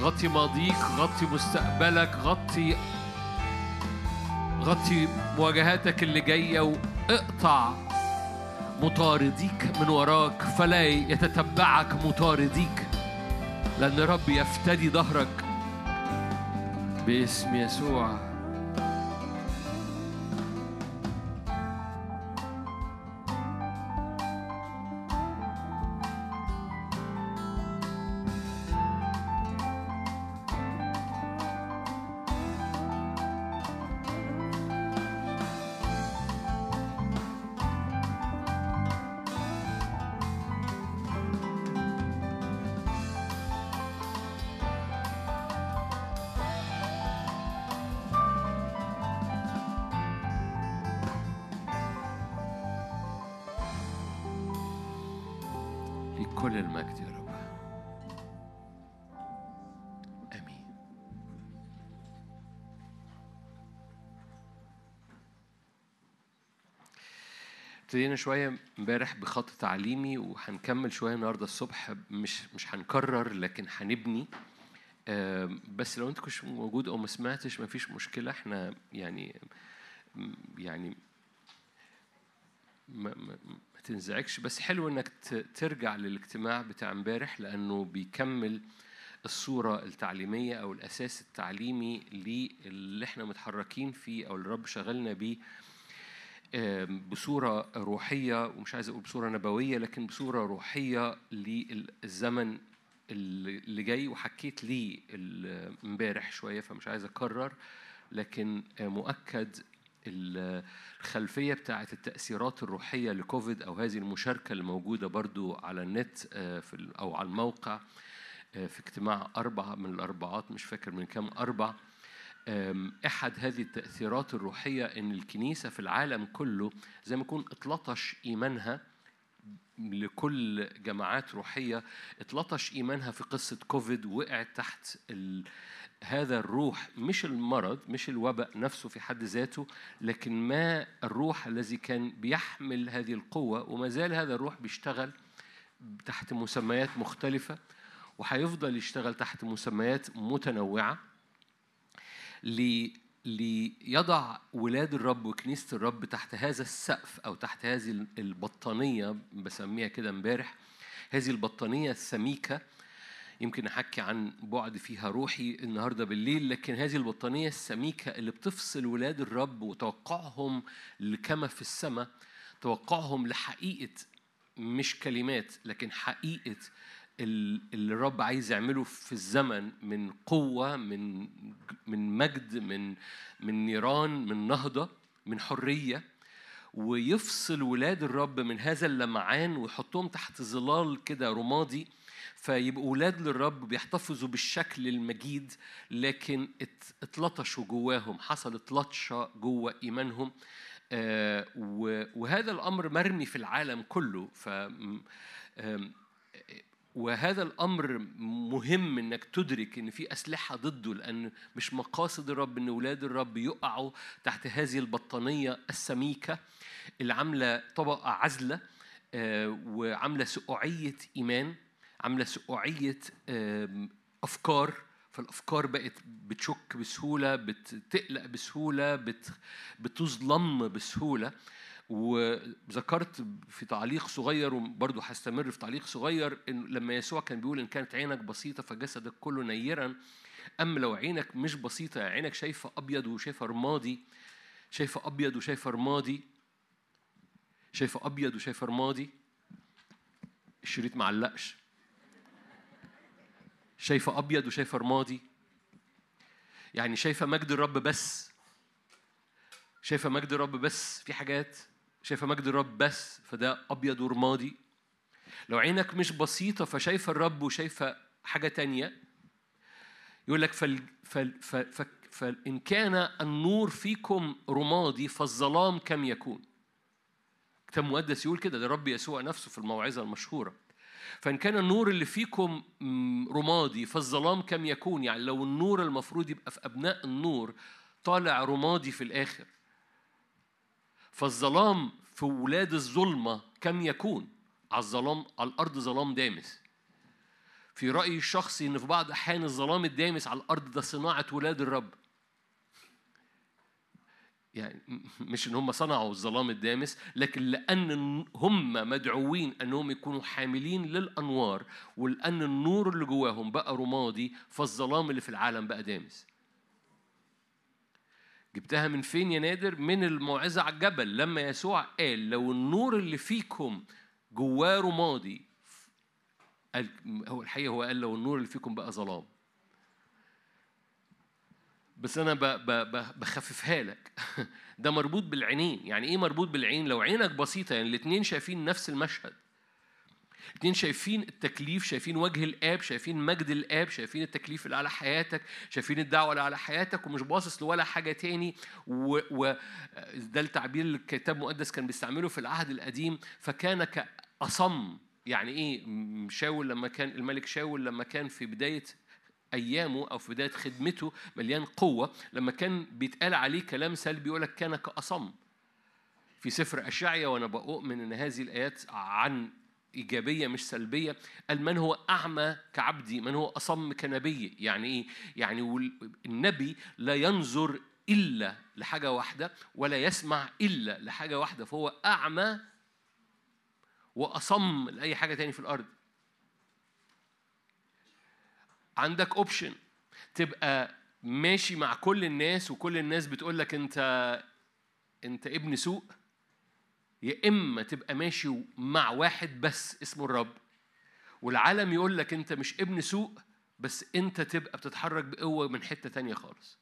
غطي ماضيك غطي مستقبلك غطي غطي مواجهاتك اللي جاية. واقطع مطارديك من وراك فلا يتتبعك مطارديك. لأن رب يفتدي ظهرك. باسم يسوع. ابتدينا شوية امبارح بخط تعليمي وهنكمل شوية النهاردة الصبح مش مش هنكرر لكن هنبني. بس لو انت كنتش موجود أو ما سمعتش مفيش مشكلة إحنا يعني يعني ما, ما, ما تنزعجش. بس حلو إنك ترجع للاجتماع بتاع امبارح لأنه بيكمل الصورة التعليمية أو الأساس التعليمي اللي إحنا متحركين فيه أو الرب شغلنا بيه بصورة روحية ومش عايز أقول بصورة نبوية لكن بصورة روحية للزمن اللي جاي وحكيت ليه امبارح شوية فمش عايز أكرر لكن مؤكد ال- الخلفية بتاعة التأثيرات الروحية لكوفيد أو هذه المشاركة اللي موجودة برضو على النت آه، أو على الموقع آه، في اجتماع أربعة من الأربعات مش فاكر من كام أربع أحد هذه التأثيرات الروحية إن الكنيسة في العالم كله زي ما يكون اتلطش إيمانها لكل جماعات روحية اتلطش إيمانها في قصة كوفيد وقعت تحت ال... هذا الروح مش المرض مش الوباء نفسه في حد ذاته لكن ما الروح الذي كان بيحمل هذه القوة وما زال هذا الروح بيشتغل تحت مسميات مختلفة وهيفضل يشتغل تحت مسميات متنوعة. لي ليضع ولاد الرب وكنيسة الرب تحت هذا السقف أو تحت هذه البطانية بسميها كده امبارح هذه البطانية السميكة. يمكن أحكي عن بعد فيها روحي النهاردة بالليل لكن هذه البطانية السميكة اللي بتفصل ولاد الرب وتوقعهم لكما في السماء توقعهم لحقيقة مش كلمات لكن حقيقة اللي الرب عايز يعمله في الزمن من قوة من من مجد من من نيران من نهضة من حرية ويفصل ولاد الرب من هذا اللمعان ويحطهم تحت ظلال كده رمادي فيبقوا ولاد للرب بيحتفظوا بالشكل المجيد لكن ات- اتلطشوا جواهم حصلت لطشة جوه إيمانهم آه، وهذا الأمر مرمي في العالم كله ف وهذا الأمر مهم إنك تدرك إن في أسلحة ضده لأن مش مقاصد الرب إن أولاد الرب يقعوا تحت هذه البطانية السميكة اللي عاملة طبقة عزله آه، وعاملة سقوعية إيمان عاملة سقوعية أفكار. فالأفكار بقت بتشك بسهولة بتقلق بسهولة بت بتظلم بسهولة. وذكرت في تعليق صغير وبرضه هستمر في تعليق صغير إن لما يسوع كان بيقول إن كانت عينك بسيطة فجسدك كله نيرا اما لو عينك مش بسيطة يعني عينك شايفة أبيض وشايفة رمادي شايفة أبيض وشايفة رمادي شايفة أبيض وشايفة رمادي الشريط معلقش شايفة أبيض وشايفة رمادي يعني شايفة مجد الرب بس شايفة مجد الرب بس في حاجات شايفة مجد الرب بس فده أبيض ورمادي. لو عينك مش بسيطة فشايفة الرب وشايفة حاجة تانية يقول لك فال فال فال فال فإن كان النور فيكم رمادي فالظلام كم يكون. كتاب مقدس يقول كده ده الرب يسوع نفسه في الموعظة المشهورة. فإن كان النور اللي فيكم رمادي فالظلام كم يكون يعني لو النور المفروض يبقى في أبناء النور طالع رمادي في الآخر. فالظلام في ولاد الظلمة كم يكون؟ على الظلام على الأرض ظلام دامس. في رأيي الشخصي إن في بعض الأحيان الظلام الدامس على الأرض ده صناعة ولاد الرب. يعني مش إن هم صنعوا الظلام الدامس لكن لأن هم مدعوين أنهم يكونوا حاملين للأنوار ولأن النور اللي جواهم بقى رمادي فالظلام اللي في العالم بقى دامس. جبتها من فين يا نادر؟ من الموعظة على الجبل لما يسوع قال لو النور اللي فيكم جواه رمادي هو الحقيقة هو قال لو النور اللي فيكم بقى ظلام. بس أنا بخففها لك. ده مربوط بالعينين. يعني إيه مربوط بالعين لو عينك بسيطة يعني الاثنين شايفين نفس المشهد. اتنين شايفين التكليف شايفين وجه الآب شايفين مجد الآب شايفين التكليف اللي على حياتك شايفين الدعوة اللي على حياتك ومش باصص لولا حاجة تاني. و, و ده التعبير اللي الكتاب المقدس كان بيستعمله في العهد القديم. فكان كأصم يعني إيه شاول لما كان الملك شاول لما كان في بداية أيامه أو في بداية خدمته مليان قوة لما كان بيتقال عليه كلام سلبي يقول لك كان كأصم. في سفر أشعيا وأنا بؤمن إن هذه الآيات عن إيجابية مش سلبية قال من هو أعمى كعبدي من هو أصم كنبي. يعني إيه؟ يعني النبي لا ينظر إلا لحاجة واحدة ولا يسمع إلا لحاجة واحدة فهو أعمى وأصم لأي حاجة تاني في الأرض. عندك اوبشن تبقى ماشي مع كل الناس وكل الناس بتقول لك أنت أنت ابن سوء يا إما تبقى ماشي مع واحد بس اسمه الرب والعالم يقول لك أنت مش ابن سوء بس أنت تبقى بتتحرك بقوة من حتة تانية خالص.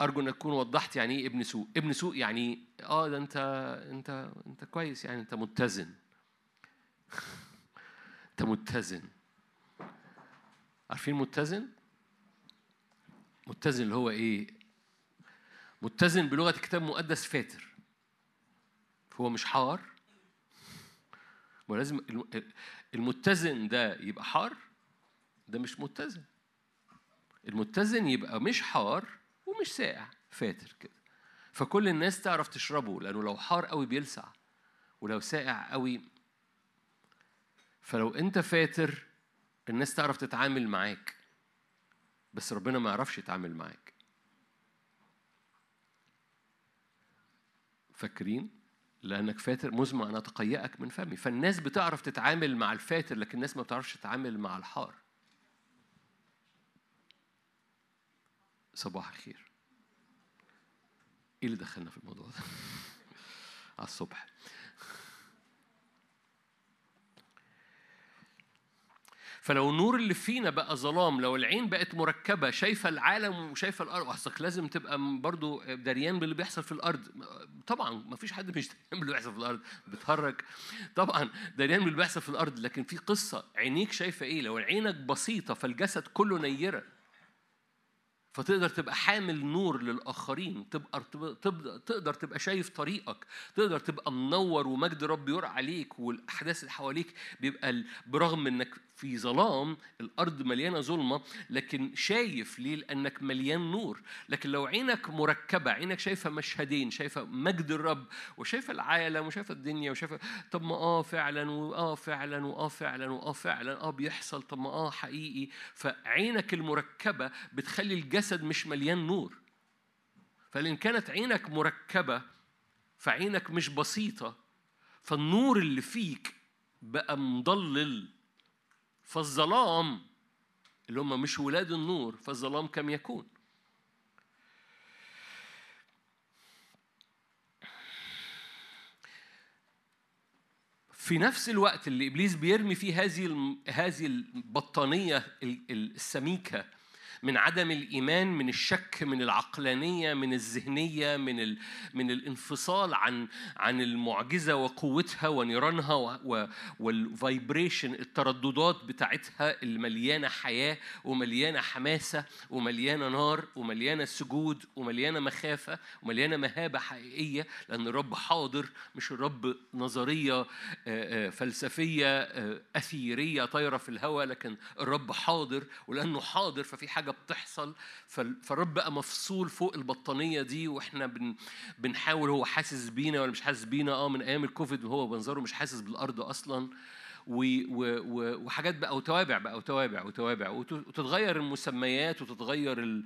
أرجو إنك تكون وضحت يعني إيه ابن سوء. ابن سوء يعني آه ده أنت أنت أنت كويس يعني أنت متزن. أنت متزن. عارفين متزن؟ متزن اللي هو إيه؟ متزن بلغة الكتاب المقدس فاتر. هو مش حار. ولازم الم- المتزن ده يبقى حار ده مش متزن. المتزن يبقى مش حار ومش ساقع فاتر كده. فكل الناس تعرف تشربه لأنه لو حار قوي بيلسع ولو ساقع قوي فلو أنت فاتر الناس تعرف تتعامل معاك. بس ربنا ما يعرفش يتعامل معاك. فاكرين؟ لأنك فاتر مزمع ان أتقيأك من فمي. فالناس بتعرف تتعامل مع الفاتر لكن الناس ما بتعرفش تتعامل مع الحار. صباح الخير. إيه اللي دخلنا في الموضوع ده؟ على الصبح. فلو النور اللي فينا بقى ظلام لو العين بقت مركبة شايفة العالم وشايفة الأرض أصلك لازم تبقى برضو دريان باللي بيحصل في الأرض. طبعا ما فيش حد مش دريان باللي بيحصل في الأرض بتهرج. طبعا دريان باللي بيحصل في الأرض لكن في قصة عينيك شايفة إيه؟ لو عينك بسيطة فالجسد كله نيرة. فتقدر تبقى حامل نور للآخرين تبقى تقدر تبقى شايف طريقك تقدر تبقى منور ومجد رب يرى عليك والأحداث اللي حواليك بيبقى برغم إنك في ظلام الأرض مليانة ظلمة لكن شايف ليه لأنك مليان نور. لكن لو عينك مركبة عينك شايفة مشهدين شايفة مجد الرب وشايفة العالم وشايفة الدنيا وشايفة طب ما آه فعلا واه فعلا واه فعلا واه فعلا آه بيحصل طب ما آه حقيقي. فعينك المركبة بتخلي الجسد مش مليان نور. فإن كانت عينك مركبة فعينك مش بسيطة. فالنور اللي فيك بقى مضلل. فالظلام اللي هم مش ولاد النور فالظلام كم يكون؟ في نفس الوقت اللي إبليس بيرمي فيه هذه هذه البطانية ال- ال- السميكة من عدم الإيمان من الشك من العقلانية من الذهنية من ال من الانفصال عن عن المعجزة وقوتها ونيرانها و- و- والفايبريشن الترددات بتاعتها اللي مليانه حياة ومليانة حماسة ومليانة نار ومليانة سجود ومليانة مخافة ومليانة مهابة حقيقية لأن الرب حاضر مش الرب نظرية فلسفية آه، أثيرية طايرة في الهواء لكن الرب حاضر ولأنه حاضر ففي حاجة بتحصل فال- فالرب بقى مفصول فوق البطانية دي وإحنا بن بنحاول هو حاسس بينا ولا مش حاسس بينا. آه من أيام الكوفيد وهو بنظره مش حاسس بالأرض أصلا. و و وحاجات بقى وتوابع بقى وتوابع وتوابع. وت- وتتغير المسميات وتتغير ال-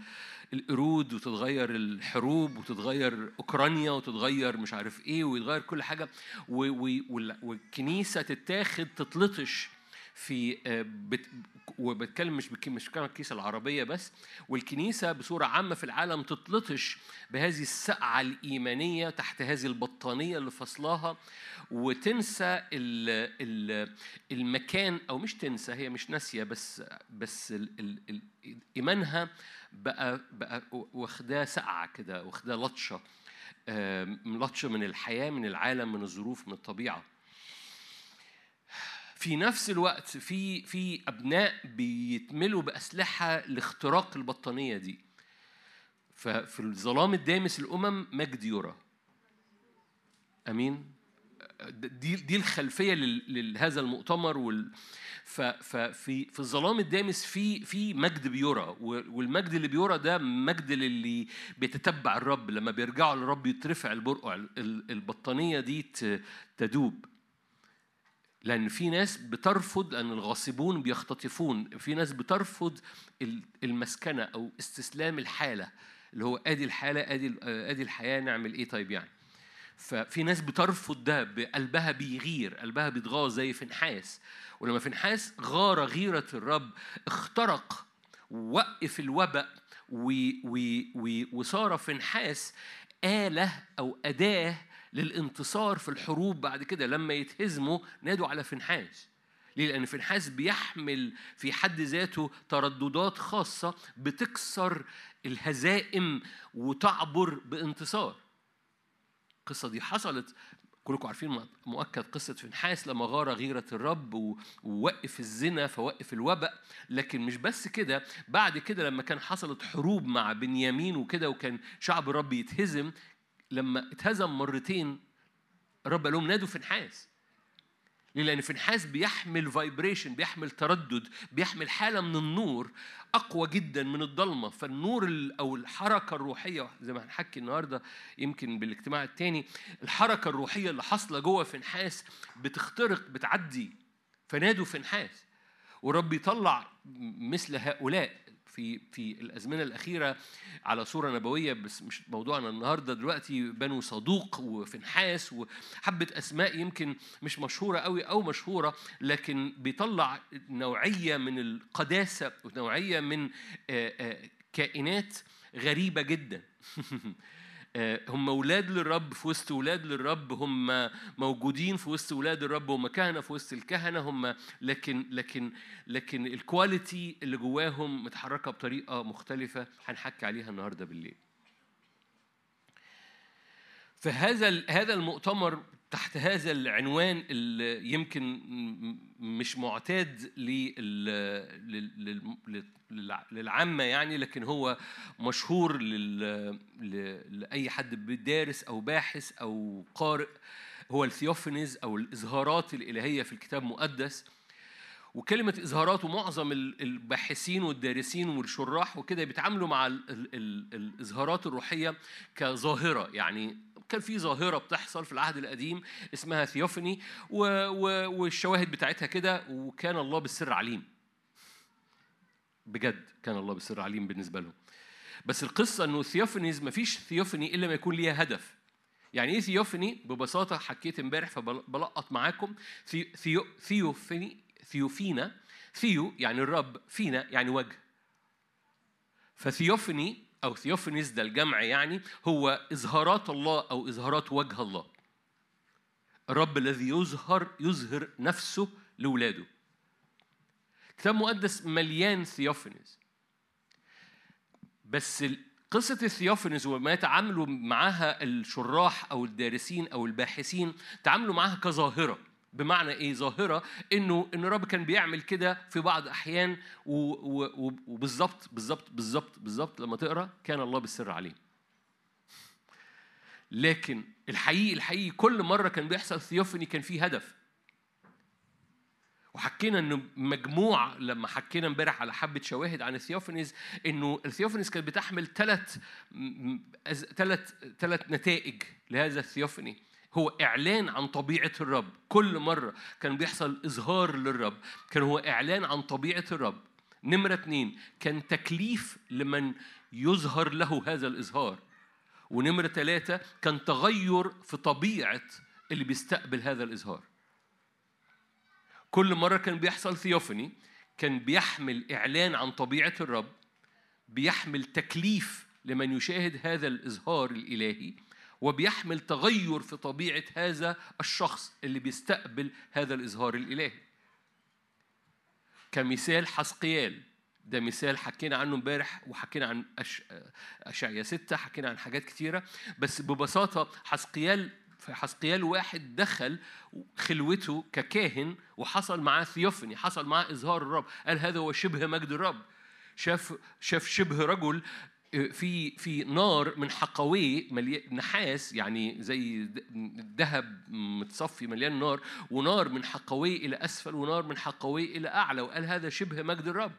القرود وتتغير الحروب وتتغير أوكرانيا وتتغير مش عارف إيه ويتغير كل حاجة. والكنيسة تتاخد تتلطش. في آه، بت وبتكلم مش مش بتكلم الكنيسة العربية بس والكنيسة بصورة عامة في العالم تتلطش بهذه السقعة الإيمانية تحت هذه البطانية اللي فصلاها وتنسى ال ال المكان أو مش تنسى هي مش ناسية بس بس ال ال ال إيمانها بقى بقى واخداه سقعة كده واخداه لطشة لطشة من الحياة من العالم من الظروف من الطبيعة. في نفس الوقت في في أبناء بيتملوا بأسلحة لاختراق البطانية دي. ففي الظلام الدامس الأمم مجد يرى أمين؟ دي دي الخلفية لهذا المؤتمر وال ففي في الظلام الدامس في في مجد بيرى والمجد اللي بيرى ده مجد للي بيتتبع الرب. لما بيرجعوا للرب يترفع البرقع ال- ال- البطانية دي تدوب. لأن في ناس بترفض لأن الغاصبون بيختطفون. في ناس بترفض ال- المسكنة أو استسلام الحالة اللي هو آدي الحالة آدي ال- آه، آدي الحياة نعمل إيه طيب يعني. ففي ناس بترفض ده بقلبها بيغير قلبها بيتغاظ زي فنحاس. ولما فنحاس غار غيرة الرب اخترق وقف الوباء وصار فنحاس آلة أو أداة للانتصار في الحروب بعد كده لما يتهزموا نادوا على فنحاس ليه؟ لأن فنحاس بيحمل في حد ذاته ترددات خاصة بتكسر الهزائم وتعبر بانتصار. القصة دي حصلت كلكم عارفين مؤكد قصة فنحاس لما غار غيرة الرب ووقف الزنا فوقف الوباء لكن مش بس كده بعد كده لما كان حصلت حروب مع بنيامين وكده وكان شعب الرب يتهزم لما اتهزم مرتين الرب قال لهم نادوا فنحاس ليه؟ لأن فنحاس بيحمل فايبريشن بيحمل تردد بيحمل حالة من النور أقوى جدا من الضلمة. فالنور ال- أو الحركة الروحية زي ما هنحكي النهاردة يمكن بالاجتماع التاني الحركة الروحية اللي حاصلة جوه فنحاس بتخترق بتعدي. فنادوا فنحاس ورب يطلع مثل هؤلاء. في في الأزمنة الأخيرة على صورة نبوية بس مش موضوعنا النهارده دلوقتي بنو صدوق وفنحاس وحبة أسماء يمكن مش مشهورة قوي أو مشهورة لكن بيطلع نوعية من القداسة ونوعية من كائنات غريبة جدا. هم أولاد للرب في وسط أولاد للرب هم موجودين في وسط أولاد الرب هم كهنة في وسط الكهنة هم لكن لكن لكن الكواليتي اللي جواهم متحركة بطريقة مختلفة هنحكي عليها النهارده بالليل. فهذا هذا المؤتمر تحت هذا العنوان اللي يمكن مش معتاد لل- لل- لل- لل- للعامة يعني لكن هو مشهور لأي حد دارس أو باحث أو قارئ هو ال theophanies أو الإظهارات الإلهية في الكتاب المقدس. وكلمة إظهارات ومعظم ال- الباحثين والدارسين والشراح وكده بيتعاملوا مع ال ال ال الإظهارات الروحية كظاهرة يعني كان في ظاهرة بتحصل في العهد القديم اسمها و والشواهد بتاعتها كده وكان الله بالسر عليم. بجد كان الله بالسر عليم بالنسبة لهم. بس القصة إنه theophanies مفيش theophany إلا ما يكون ليها هدف. يعني إيه theophany ببساطة حكيت امبارح فبلقط معاكم. the- theo theophany ثيوفينا theo يعني الرب فينا يعني وجه. ف theophany أو theophanies ده الجمع يعني هو إظهارات الله أو إظهارات وجه الله. الرب الذي يظهر يظهر نفسه لاولاده كتاب مقدس مليان theophanies بس قصة ال theophanies وما يتعاملوا معاها الشراح أو الدارسين أو الباحثين تعاملوا معاها كظاهرة. بمعنى إيه ظاهرة؟ إنه إن الرب كان بيعمل كده في بعض أحيان وبالظبط بالظبط بالظبط بالظبط لما تقرأ كان الله بالسر عليه. لكن الحقيقي الحقيقي كل مرة كان بيحصل theophany كان فيه هدف. وحكينا إنه مجموع لما حكينا امبارح على حبة شواهد عن ال theophanies إنه الثيوفانيز كانت بتحمل ثلاث ثلاث ثلاث نتائج لهذا الثيوفاني هو إعلان عن طبيعة الرب. كل مرة كان بيحصل إظهار للرب كان هو إعلان عن طبيعة الرب. نمرة اتنين كان تكليف لمن يظهر له هذا الإظهار. ونمرة ثلاثة كان تغير في طبيعة اللي بيستقبل هذا الإظهار. كل مرة كان بيحصل ثيوفاني كان بيحمل إعلان عن طبيعة الرب بيحمل تكليف لمن يشاهد هذا الإظهار الإلهي. وبيحمل تغير في طبيعة هذا الشخص اللي بيستقبل هذا الإظهار الإلهي. كمثال حسقيال ده مثال حكينا عنه امبارح وحكينا عن أش... أشعيا ستة حكينا عن حاجات كتيرة. بس ببساطة حسقيال في حسقيال واحد دخل خلوته ككاهن وحصل معاه ثيوفاني حصل معاه إظهار الرب. قال هذا هو شبه مجد الرب. شاف شاف شبه رجل في في نار من مليان نحاس يعني زي ذهب متصفي مليان نار ونار من حقويه إلى أسفل ونار من حقويه إلى أعلى وقال هذا شبه مجد الرب.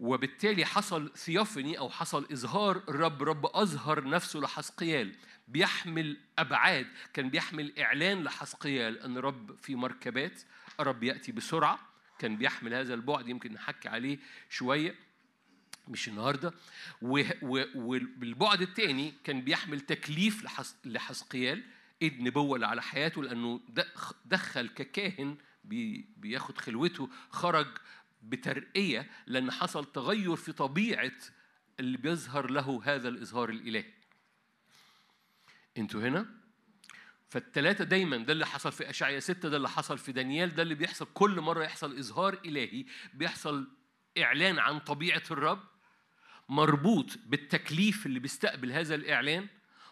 وبالتالي حصل ثيوفني أو حصل إظهار الرب رب أظهر نفسه لحسقيال. بيحمل أبعاد كان بيحمل إعلان لحسقيال إن الرب في مركبات الرب يأتي بسرعة كان بيحمل هذا البعد يمكن نحكي عليه شوية. مش النهارده والبعد الثاني كان بيحمل تكليف لحس- لحسقيال إيه النبوه اللي على حياته لأنه دخ- دخل ككاهن بي- بياخد خلوته خرج بترقية لأن حصل تغير في طبيعة اللي بيظهر له هذا الإظهار الإلهي. أنتوا هنا؟ فالتلاتة دايما ده اللي حصل في أشعيا ستة ده اللي حصل في دانيال ده اللي بيحصل كل مرة يحصل إظهار إلهي بيحصل إعلان عن طبيعة الرب مربوط بالتكليف اللي بيستقبل هذا الإعلان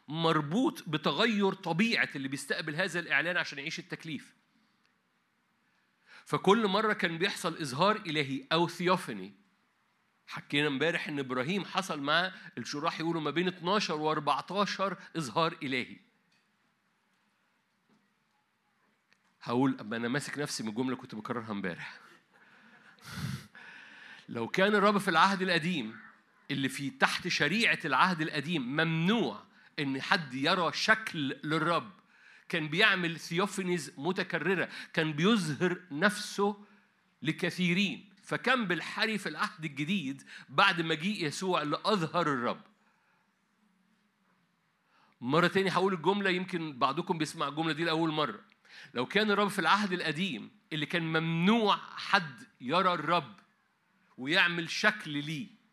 مربوط بتغير طبيعة اللي بيستقبل هذا الإعلان عشان يعيش التكليف. فكل مرة كان بيحصل إظهار إلهي أو ثيوفني حكينا امبارح إن إبراهيم حصل معاه الشراح يقولوا ما بين 12 و14 إظهار إلهي. هقول أما أنا ماسك نفسي من الجملة كنت بكررها امبارح. لو كان الرب في العهد القديم اللي في تحت شريعة العهد القديم ممنوع إن حد يرى شكل للرب. كان بيعمل ثيوفينيز متكررة. كان بيظهر نفسه لكثيرين. فكان بالحري في العهد الجديد بعد مجيء يسوع اللي اظهر الرب. مرة تاني هقول الجملة يمكن بعضكم بيسمع الجملة دي لأول مرة. لو كان الرب في العهد القديم اللي كان ممنوع حد يرى الرب ويعمل شكل ليه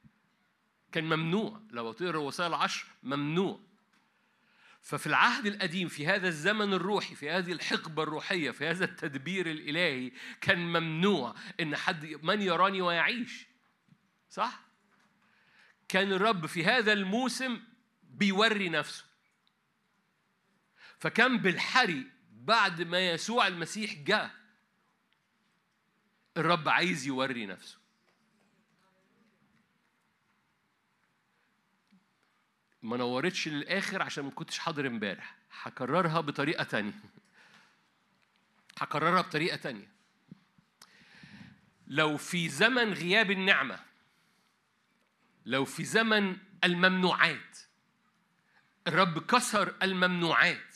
كان ممنوع. لو تقرأ الوصايا العشر ممنوع. ففي العهد القديم في هذا الزمن الروحي في هذه الحقبة الروحية في هذا التدبير الإلهي كان ممنوع إن حد من يراني ويعيش. صح؟ كان الرب في هذا الموسم بيوري نفسه. فكان بالحري بعد ما يسوع المسيح جاء الرب عايز يوري نفسه. ما نورتش للآخر عشان ما كنتش حاضر امبارح. هكررها بطريقة تانية. هكررها بطريقة تانية. لو في زمن غياب النعمة لو في زمن الممنوعات الرب كسر الممنوعات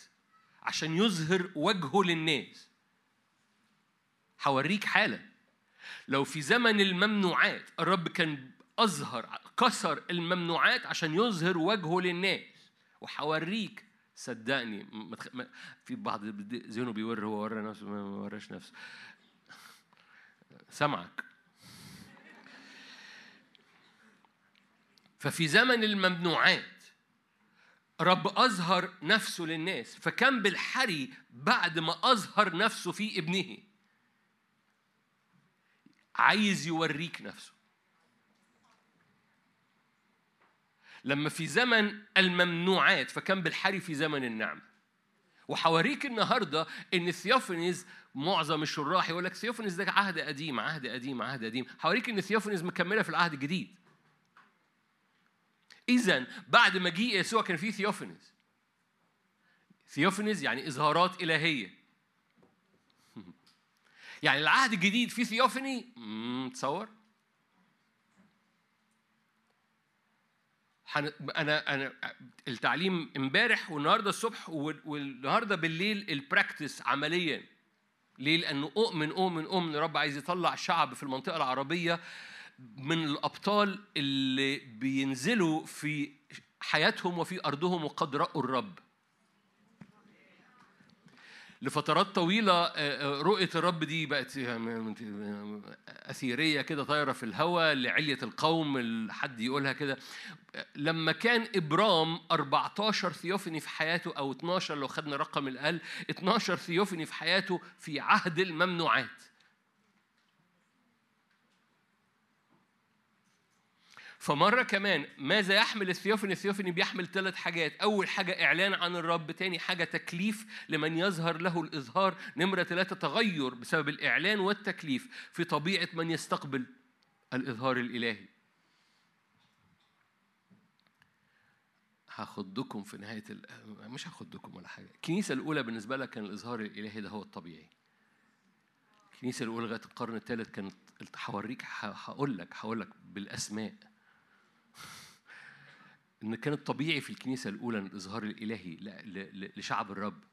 عشان يظهر وجهه للناس هوريك حالا. لو في زمن الممنوعات الرب كان أظهر كسر الممنوعات عشان يظهر وجهه للناس. وهوريك صدقني. في بعض ذهنه بيوري هو ورى نفسه ما وراش نفسه. سامعك ففي زمن الممنوعات رب أظهر نفسه للناس. فكان بالحري بعد ما أظهر نفسه في ابنه. عايز يوريك نفسه. لما في زمن الممنوعات فكان بالحري في زمن النعمة وحوريك النهارده إن theophanies معظم الشراح يقول لك theophanies ده عهد قديم عهد قديم عهد قديم. حوريك إن theophanies مكملة في العهد الجديد. اذا بعد مجيء يسوع كان في theophanies. theophanies يعني إظهارات إلهية. يعني العهد الجديد فيه theophany؟ امم تصور أنا أنا التعليم امبارح والنهاردة الصبح وال- والنهاردة بالليل البراكتس عمليا ليه؟ لأنه أؤمن أؤمن أؤمن الرب عايز يطلع شعب في المنطقة العربية من الأبطال اللي بينزلوا في حياتهم وفي أرضهم وقد رأوا الرب لفترات طويلة آه، آه، رؤية الرب دي بقت أثيرية كده طايرة في الهواء لعلية القوم ال- حد يقولها كده. لما كان إبرام 14 ثيوفني في حياته أو 12 لو خدنا رقم الأقل 12 ثيوفني في حياته في عهد الممنوعات. فمرة كمان ماذا يحمل الثيوفني؟ الثيوفني بيحمل ثلاث حاجات، أول حاجة إعلان عن الرب، تاني حاجة تكليف لمن يظهر له الإظهار، نمرة ثلاثة تغير بسبب الإعلان والتكليف في طبيعة من يستقبل الإظهار الإلهي. هاخدكم في نهاية ال... مش هاخدكم ولا حاجة. الكنيسة الأولى بالنسبة لها كان الإظهار الإلهي ده هو الطبيعي. الكنيسة الأولى لغاية القرن الثالث كانت هوريك هقول لك هقول لك بالأسماء. إن كان الطبيعي في الإظهار الإلهي ل- ل- ل- لشعب الرب.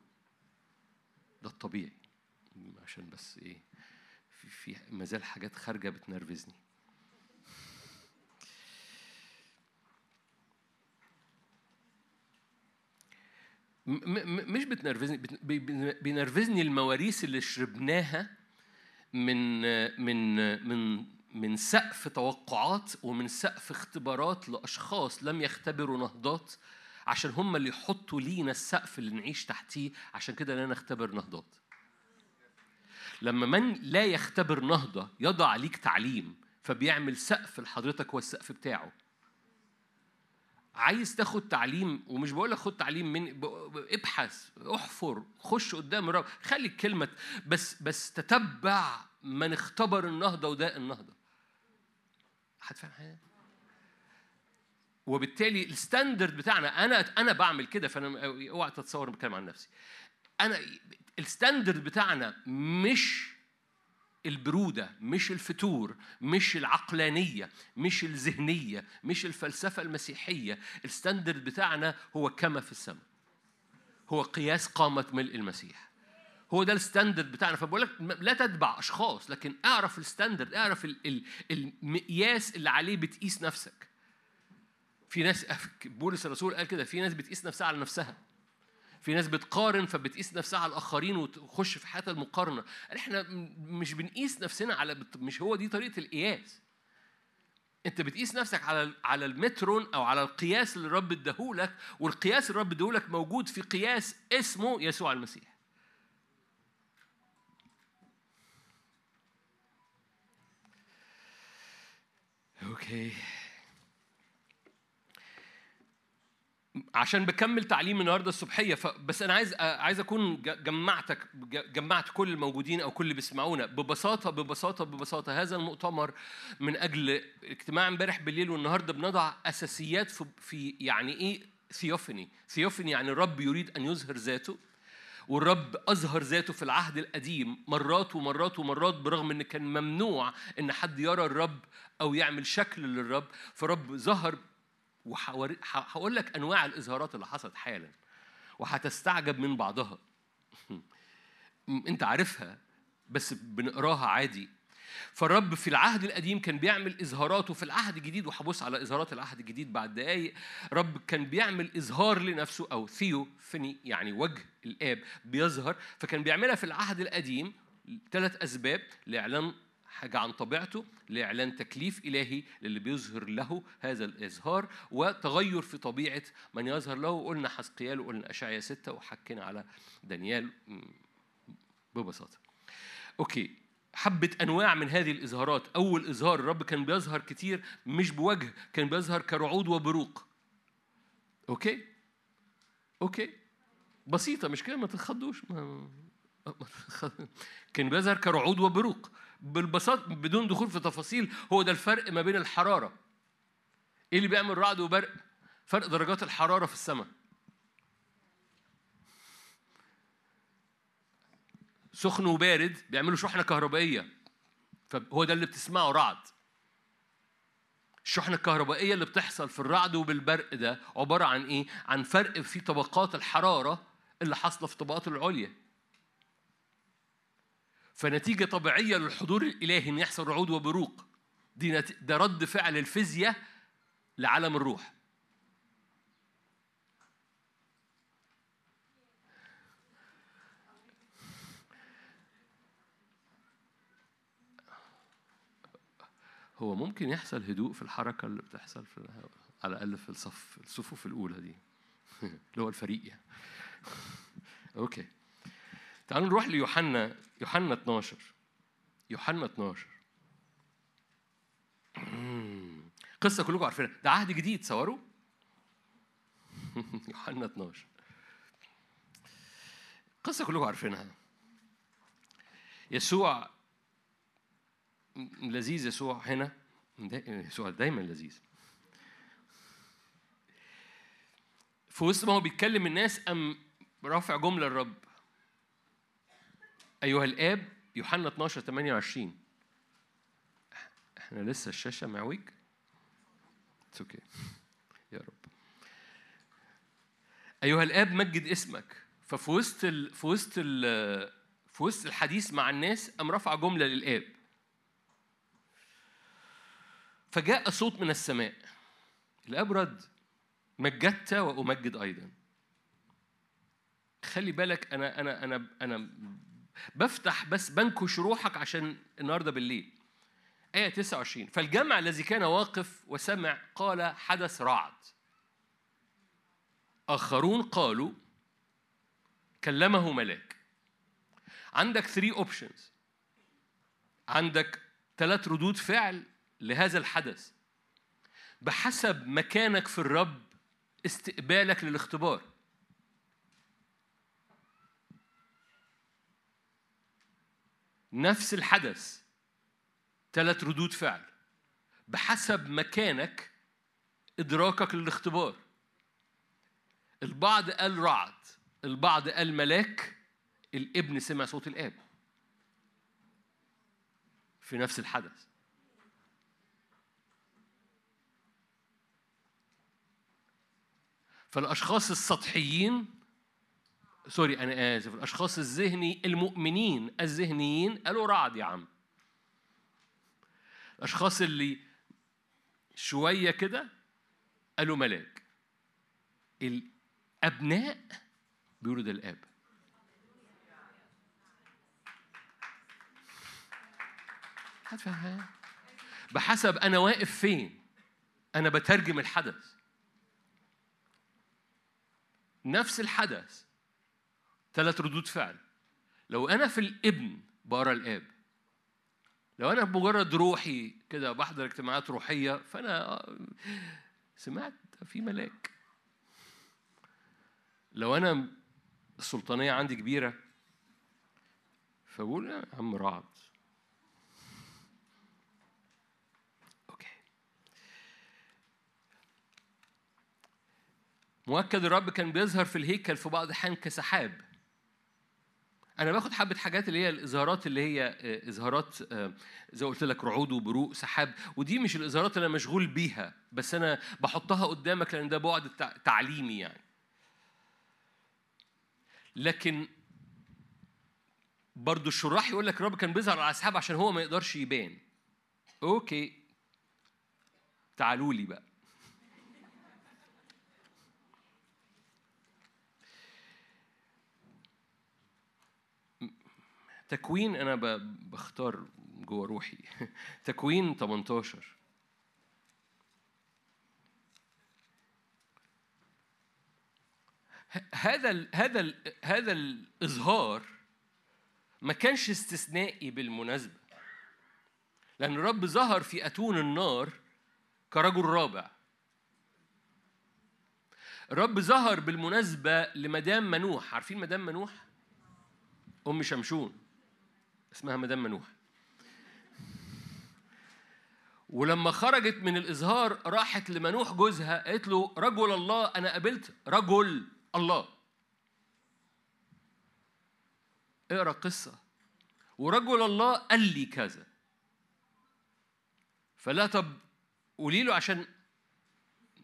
ده الطبيعي. عشان بس إيه في, في ما زال حاجات خارجة بتنرفزني. مش بتنرفزني بت- بي- بي- بينرفزني المواريث اللي شربناها من من من من سقف توقعات ومن سقف اختبارات لأشخاص لم يختبروا نهضات عشان هم اللي يحطوا لينا السقف اللي نعيش تحتيه عشان كده لا نختبر نهضات. لما من لا يختبر نهضة يضع عليك تعليم فبيعمل سقف لحضرتك هو السقف بتاعه. عايز تاخد تعليم ومش بقول لك خد تعليم من ابحث احفر خش قدام الرب خلي الكلمة بس بس تتبع من اختبر النهضة وده النهضة. حد فاهم حاجة؟ وبالتالي الستاندرد بتاعنا أنا أنا بعمل كده فأنا أوعى تتصور بتكلم عن نفسي. أنا ال standard بتاعنا مش البرودة مش الفتور مش العقلانية مش الذهنية مش الفلسفة المسيحية. ال standard بتاعنا هو كما في السماء. هو قياس قامة ملء المسيح. هو ده ال standard بتاعنا. فبقول لك لا تتبع أشخاص لكن اعرف ال standard اعرف ال- ال- المقياس اللي عليه بتقيس نفسك. في ناس بولس الرسول قال كده في ناس بتقيس نفسها على نفسها. في ناس بتقارن فبتقيس نفسها على الآخرين وتخش في حياة المقارنة. إحنا مش بنقيس نفسنا على مش هو دي طريقة القياس. انت بتقيس نفسك على على المترون أو على القياس اللي الرب اداهولك والقياس اللي الرب اداهولك موجود في قياس اسمه يسوع المسيح. أوكي عشان بكمل تعليم النهارده الصبحية. بس أنا عايز عايز أكون جمعتك جمعت كل الموجودين أو كل اللي بيسمعونا ببساطه ببساطه ببساطة هذا المؤتمر من أجل اجتماع امبارح بالليل والنهارده بنضع أساسيات في, في يعني إيه ثيوفني ثيوفني يعني الرب يريد أن يظهر ذاته والرب أظهر ذاته في العهد القديم مرات ومرات ومرات برغم إن كان ممنوع إن حد يرى الرب أو يعمل شكل للرب فرب ظهر وهقول لك أنواع الإظهارات اللي حصلت حالا وهتستعجب من بعضها. أنت عارفها بس بنقراها عادي. فالرب في العهد القديم كان بيعمل إظهاراته في العهد الجديد وهبص على إظهارات العهد الجديد بعد دقايق. رب كان بيعمل إظهار لنفسه أو ثيو فني يعني وجه الآب بيظهر. فكان بيعملها في العهد القديم ثلاث أسباب لإعلان حاجة عن طبيعته لإعلان تكليف إلهي للي بيظهر له هذا الإظهار وتغير في طبيعة من يظهر له. قلنا حسقيال وقلنا أشعيا ستة وحكينا على دانيال. ببساطة. okay. حبة أنواع من هذه الإظهارات. أول إظهار الرب كان بيظهر كتير مش بوجه كان بيظهر كرعود وبروق. okay? Okay. بسيطة مش كده؟ ما تتخضوش. ما كان بيظهر كرعود وبروق. بالبساطة بدون دخول في تفاصيل هو ده الفرق ما بين الحرارة. إيه اللي بيعمل رعد وبرق؟ فرق درجات الحرارة في السماء. سخن وبارد بيعملوا شحنة كهربائية. فهو ده اللي بتسمعه رعد. الشحنة الكهربائية اللي بتحصل في الرعد وبالبرق ده عبارة عن إيه؟ عن فرق في طبقات الحرارة اللي حاصلة في الطبقات العليا. فنتيجة طبيعية للحضور الإلهي إن يحصل رعود وبروق. دي. ده رد فعل الفيزياء لعالم الروح. هو ممكن يحصل هدوء في الحركة اللي بتحصل في على الأقل في الصف الصفوف الأولى دي. اللي هو الفريق يعني. أوكي. تعالوا نروح ليوحنا يوحنا 12 يوحنا 12 مم. قصة كلكم عارفينها. ده عهد جديد تصوروا يوحنا 12 قصة كلكم عارفينها. يسوع لذيذ يسوع هنا. يسوع دايما لذيذ. في وسط ما هو بيتكلم الناس قام رافع جملة الرب؟ أيها الآب يوحنا 12 28 إحنا لسه الشاشة معوج؟ أوكي يا رب. أيها الآب مجد اسمك. ففي وسط ال... في وسط ال... في وسط الحديث مع الناس قام رفع جملة للآب. فجاء صوت من السماء. الآب رد مجدت وأمجد أيضا. خلي بالك أنا أنا أنا أنا بفتح بس بنكش روحك عشان النهارده بالليل. آية 29 فالجمع الذي كان واقف وسمع قال حدث رعد. آخرون قالوا كلمه ملاك. عندك 3 اوبشنز عندك ثلاث ردود فعل لهذا الحدث. بحسب مكانك في الرب استقبالك للاختبار. نفس الحدث ثلاث ردود فعل. بحسب مكانك إدراكك للاختبار. البعض قال رعد البعض قال ملاك الابن سمع صوت الآب. في نفس الحدث. فالأشخاص السطحيين سوري أنا آسف. الأشخاص الذهني المؤمنين الذهنيين قالوا رعد يا عم. الأشخاص اللي شوية كده قالوا ملاك. الأبناء بيقولوا ده هتفهم؟ بحسب أنا واقف فين. أنا بترجم الحدث. نفس الحدث. ثلاث ردود فعل. لو أنا في الابن بقرأ الآب لو أنا مجرد روحي كده بحضر اجتماعات روحية فأنا سمعت في ملاك. لو أنا السلطانية عندي كبيرة فبقول يا عم رعد. أوكي. مؤكد الرب كان بيظهر في الهيكل في بعض الأحيان كسحاب أنا باخد حبة حاجات اللي هي الإظهارات اللي هي آه، إظهارات آه، زي قلت لك رعود وبروق سحاب ودي مش الإظهارات اللي أنا مشغول بيها بس أنا بحطها قدامك لأن ده بعد تع- تعليمي يعني. لكن برضو الشراح يقول لك الرب كان بيظهر على السحاب عشان هو ما يقدرش يبان. أوكي. تعالوا لي بقى. تكوين أنا ب- بختار جوه روحي. تكوين 18 ه- هذا ال هذا ال هذا الإظهار ما كانش استثنائي بالمناسبة. لأن الرب ظهر في أتون النار كرجل رابع. الرب ظهر بالمناسبة لمدام منوح. عارفين مدام منوح؟ أم شمشون. اسمها مدام منوح ولما خرجت من الإظهار راحت لمنوح جوزها قالت له رجل الله أنا قابلت رجل الله. اقرأ قصة. ورجل الله قال لي كذا. فلا طب قولي له عشان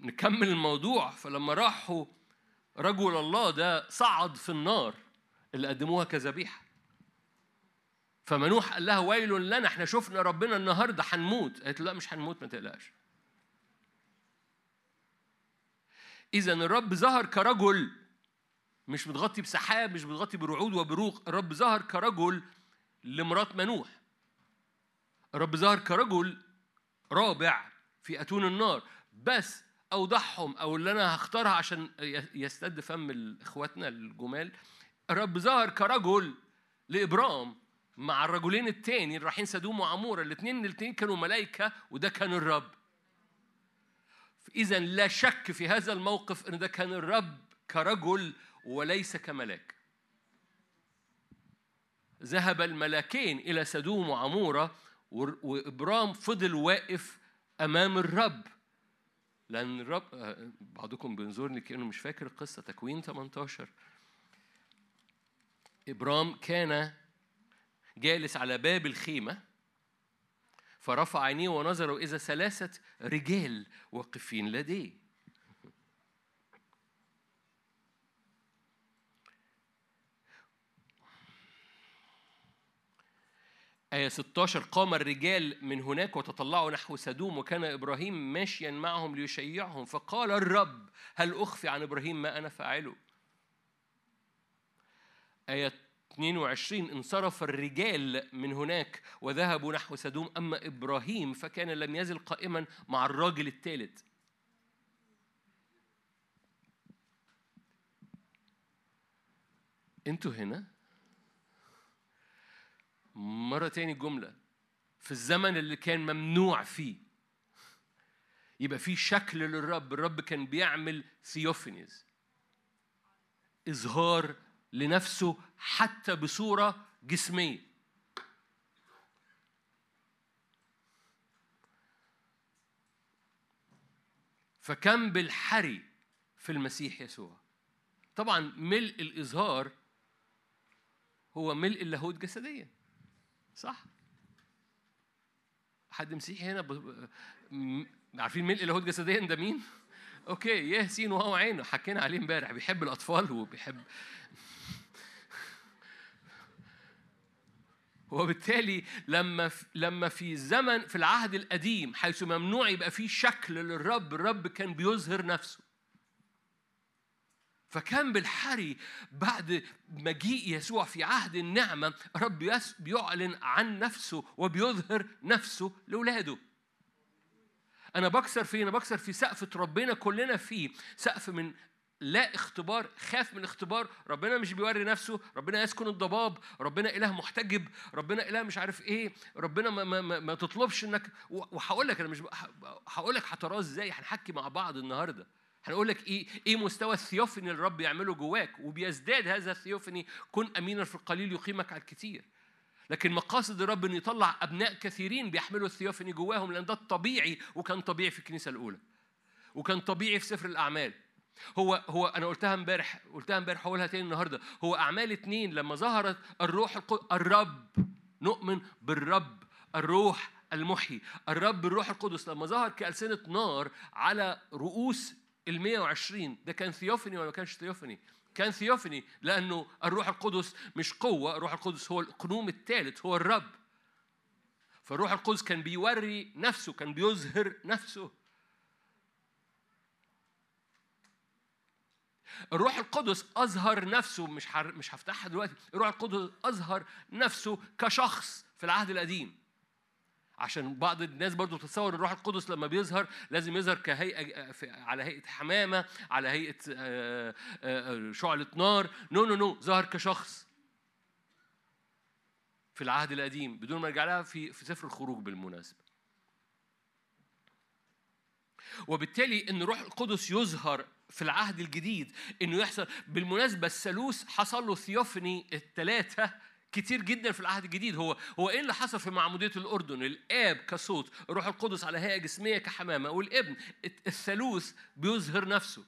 نكمل الموضوع. فلما راحوا رجل الله ده صعد في النار اللي قدموها كذبيحه فمنوح قال لها ويل لنا إحنا شفنا ربنا النهارده هنموت. قالت له لا مش هنموت ما تقلقش. إذا الرب ظهر كرجل مش متغطي بسحاب مش متغطي برعود وبروق الرب ظهر كرجل لمرات منوح. الرب ظهر كرجل رابع في أتون النار بس أوضحهم أو اللي أنا هختارها عشان يستد فم إخواتنا الجمال الرب ظهر كرجل لإبرام مع الرجلين التاني اللي رايحين سدوم وعمورة الاثنين الاثنين كانوا ملائكة وده كان الرب. اذا لا شك في هذا الموقف إن ده كان الرب كرجل وليس كملاك. ذهب الملاكين إلى سدوم وعمورة وإبرام فضل واقف أمام الرب. لأن الرب آه، بعضكم بينظرني كأنه مش فاكر القصة تكوين 18 إبرام كان جالس على باب الخيمة فرفع عينيه ونظر إذا ثلاثة رجال واقفين لديه. آية 16 قام الرجال من هناك وتطلعوا نحو سدوم وكان إبراهيم ماشيا معهم ليشيعهم فقال الرب هل أخفي عن إبراهيم ما أنا فاعله؟ آية 22 انصرف الرجال من هناك وذهبوا نحو سدوم أما إبراهيم فكان لم يزل قائما مع الراجل الثالث أنتوا هنا؟ مرة تاني جملة. في الزمن اللي كان ممنوع فيه. يبقى في شكل للرب. الرب كان بيعمل ثيوفينيز إظهار لنفسه حتى بصورة جسمية. فكم بالحري في المسيح يسوع. طبعا ملء الإظهار هو ملء اللاهوت جسديا. صح. حد مسيحي هنا ب... م... عارفين ملء اللاهوت جسديا ده مين؟ أوكي ياسين وهو عينه. حكينا عليه امبارح. بيحب الأطفال وبيحب وبالتالي لما لما في زمن في العهد القديم حيث ممنوع يبقى فيه شكل للرب الرب كان بيظهر نفسه فكان بالحري بعد مجيء يسوع في عهد النعمة رب بيعلن عن نفسه وبيظهر نفسه لأولاده أنا بكسر فين؟ أنا بكسر في سقفة ربنا كلنا فيه سقف من لا اختبار خاف من اختبار. ربنا مش بيوري نفسه ربنا يسكن الضباب ربنا إله محتجب ربنا إله مش عارف إيه ربنا ما, ما, ما, ما تطلبش إنك وهقول لك أنا مش هقول لك هتراه إزاي؟ هنحكي مع بعض النهارده. هنقول لك إيه إيه مستوى الثيوفني اللي الرب يعمله جواك؟ وبيزداد هذا الثيوفني. كن أمينا في القليل يقيمك على الكثير لكن مقاصد الرب إنه يطلع أبناء كثيرين بيحملوا الثيوفني جواهم لأن ده الطبيعي وكان طبيعي في الكنيسة الأولى. وكان طبيعي في سفر الأعمال. هو هو أنا قلتها امبارح قلتها امبارح هقولها تاني النهارده. هو أعمال اتنين لما ظهرت الروح الرب نؤمن بالرب الروح المحيي. الرب الروح القدس لما ظهر كألسنة نار على رؤوس ال 120 ده كان ثيوفني ولا ما كانش ثيوفني؟ كان ثيوفني لأنه الروح القدس مش قوة الروح القدس هو القنوم الثالث هو الرب. فالروح القدس كان بيوري نفسه كان بيظهر نفسه. الروح القدس أظهر نفسه مش حر... مش هفتحها دلوقتي الروح القدس أظهر نفسه كشخص في العهد القديم. عشان بعض الناس برضو تتصور الروح القدس لما بيظهر لازم يظهر كهيئة في- على هيئة حمامة على هيئة آه، آه، شعلة نار. no no no ظهر كشخص في العهد القديم بدون ما نرجع لها في في سفر الخروج بالمناسبة. وبالتالي إن روح القدس يظهر في العهد الجديد إنه يحصل. بالمناسبة الثالوث حصل له ثيوفني الثلاثه كتير جدا في العهد الجديد. هو هو إيه اللي حصل في معمودية الأردن؟ الآب كصوت الروح القدس على هيئة جسمية كحمامة. والابن الثالوث بيظهر نفسه.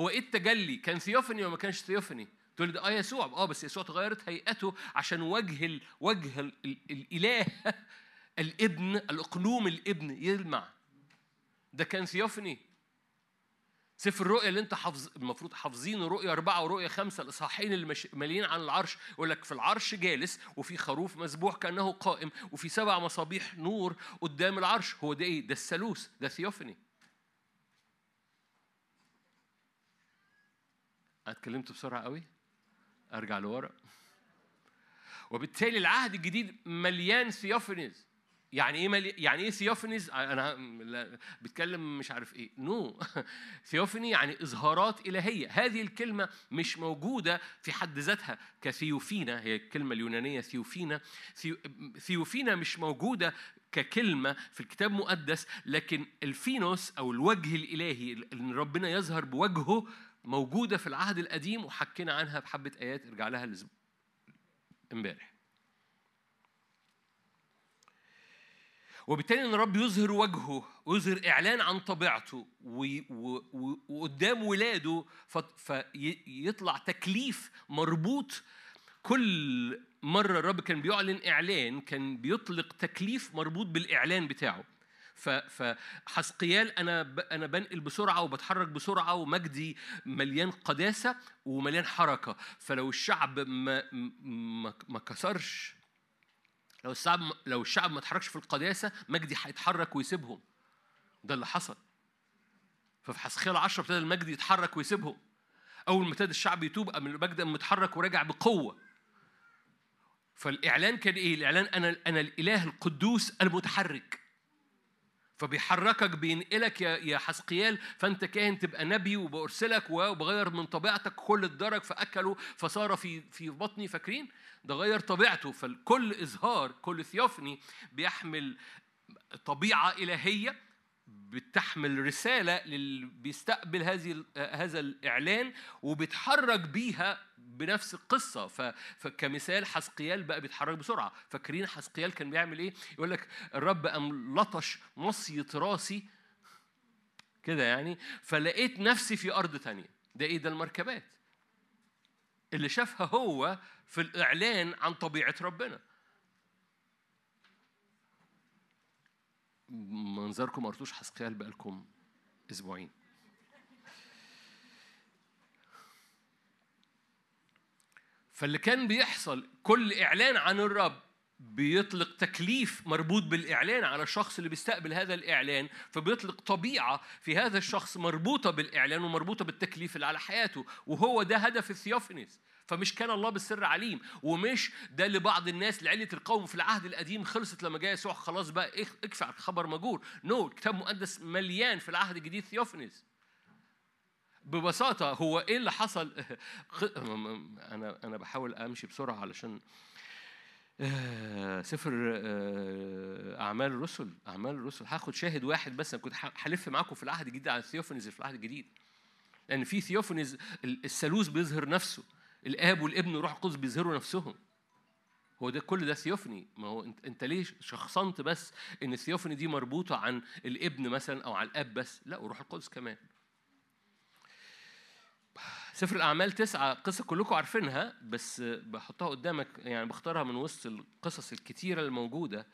هو إيه التجلي؟ كان ثيوفني ولا ما كانش ثيوفني؟ تقول ده آه يسوع. آه بس يسوع تغيرت هيئته عشان وجه ال... وجه. ال... الإله الابن الأقلوم الابن يلمع. ده كان ثيوفني. سفر الرؤيا اللي انت حافظ المفروض حافظينه رؤيا أربعة ورؤيا خمسة الإصحاحين اللي مش... ماليين عن العرش يقول لك في العرش جالس وفي خروف مذبوح كأنه قائم وفي سبع مصابيح نور قدام العرش. هو ده إيه؟ ده الثالوث ده ثيوفني. أنا اتكلمت بسرعة قوي؟ أرجع لورا. وبالتالي العهد الجديد مليان theophanies. يعني إيه ملي... يعني إيه theophanies أنا بتكلم مش عارف إيه. no. Theophany يعني إظهارات إلهية. هذه الكلمة مش موجودة في حد ذاتها كثيوفينا. هي الكلمة اليونانية ثيوفينا. ثيو... ثيوفينا مش موجودة ككلمة في الكتاب المقدس لكن الفينوس أو الوجه الإلهي اللي ربنا يظهر بوجهه موجودة في العهد القديم وحكينا عنها بحبة آيات. ارجع لها امبارح. وبالتالي إن الرب يظهر وجهه ويظهر إعلان عن طبيعته وقدام ولاده فيطلع تكليف مربوط. كل مرة الرب كان بيعلن إعلان كان بيطلق تكليف مربوط بالإعلان بتاعه. فحسقيال أنا أنا بنقل بسرعة وبتحرك بسرعة ومجدي مليان قداسة ومليان حركة. فلو الشعب ما, ما كسرش لو الشعب لو الشعب ما اتحركش في القداسه مجدي هيتحرك ويسيبهم. ده اللي حصل. ففي حسخيال 10 ابتدى المجد يتحرك ويسيبهم. أول ما ابتدى الشعب يتوب قام المجد قام متحرك ورجع بقوة. فالإعلان كان إيه؟ الإعلان أنا أنا الإله القدوس المتحرك. فبيحركك بينقلك يا يا حسقيال فأنت كاهن تبقى نبي وبأرسلك وبغير من طبيعتك كل الدرج فأكلوا فصار في في بطني فاكرين؟ ده غير طبيعته. فكل إظهار كل ثيوفني بيحمل طبيعة إلهية بتحمل رسالة للي بيستقبل هذه هذا الإعلان وبيتحرك بيها بنفس القصة. ف- فكمثال حسقيال بقى بيتحرك بسرعة. فاكرين حسقيال كان بيعمل إيه؟ يقول لك الرب قام لطش مصية راسي كده يعني فلقيت نفسي في أرض تانية. ده إيه؟ ده المركبات. اللي شافها هو في الإعلان عن طبيعة ربنا. منظركم ما قرتوش حسقيال بقالكم أسبوعين. فاللي كان بيحصل كل إعلان عن الرب بيطلق تكليف مربوط بالإعلان على الشخص اللي بيستقبل هذا الإعلان فبيطلق طبيعة في هذا الشخص مربوطة بالإعلان ومربوطة بالتكليف اللي على حياته وهو ده هدف ال theophanies فمش كان الله بالسر عليم. ومش ده لبعض الناس لعلية القوم في العهد القديم خلصت لما جاء يسوع. خلاص بقى اكفي الخبر ماجور. no no, الكتاب المقدس مليان في العهد الجديد theophanies ببساطة هو إيه اللي حصل؟ أنا أنا بحاول أمشي بسرعة علشان آه، سفر آه، أعمال الرسل. أعمال الرسل. هاخد شاهد واحد بس أنا كنت هلف معاكم في العهد الجديد على الثيوفنز اللي في العهد الجديد. لأن في ثيوفنز ال- الثالوث بيظهر نفسه. الآب والابن والروح القدس بيظهروا نفسهم. هو ده كل ده ثيوفني. ما هو انت, انت ليه شخصنت بس إن الثيوفني دي مربوطة عن الابن مثلا أو على الآب بس؟ لا وروح القدس كمان. سفر الأعمال تسعة قصة كلكم عارفينها بس بحطها قدامك يعني بختارها من وسط القصص الكتيرة الموجودة.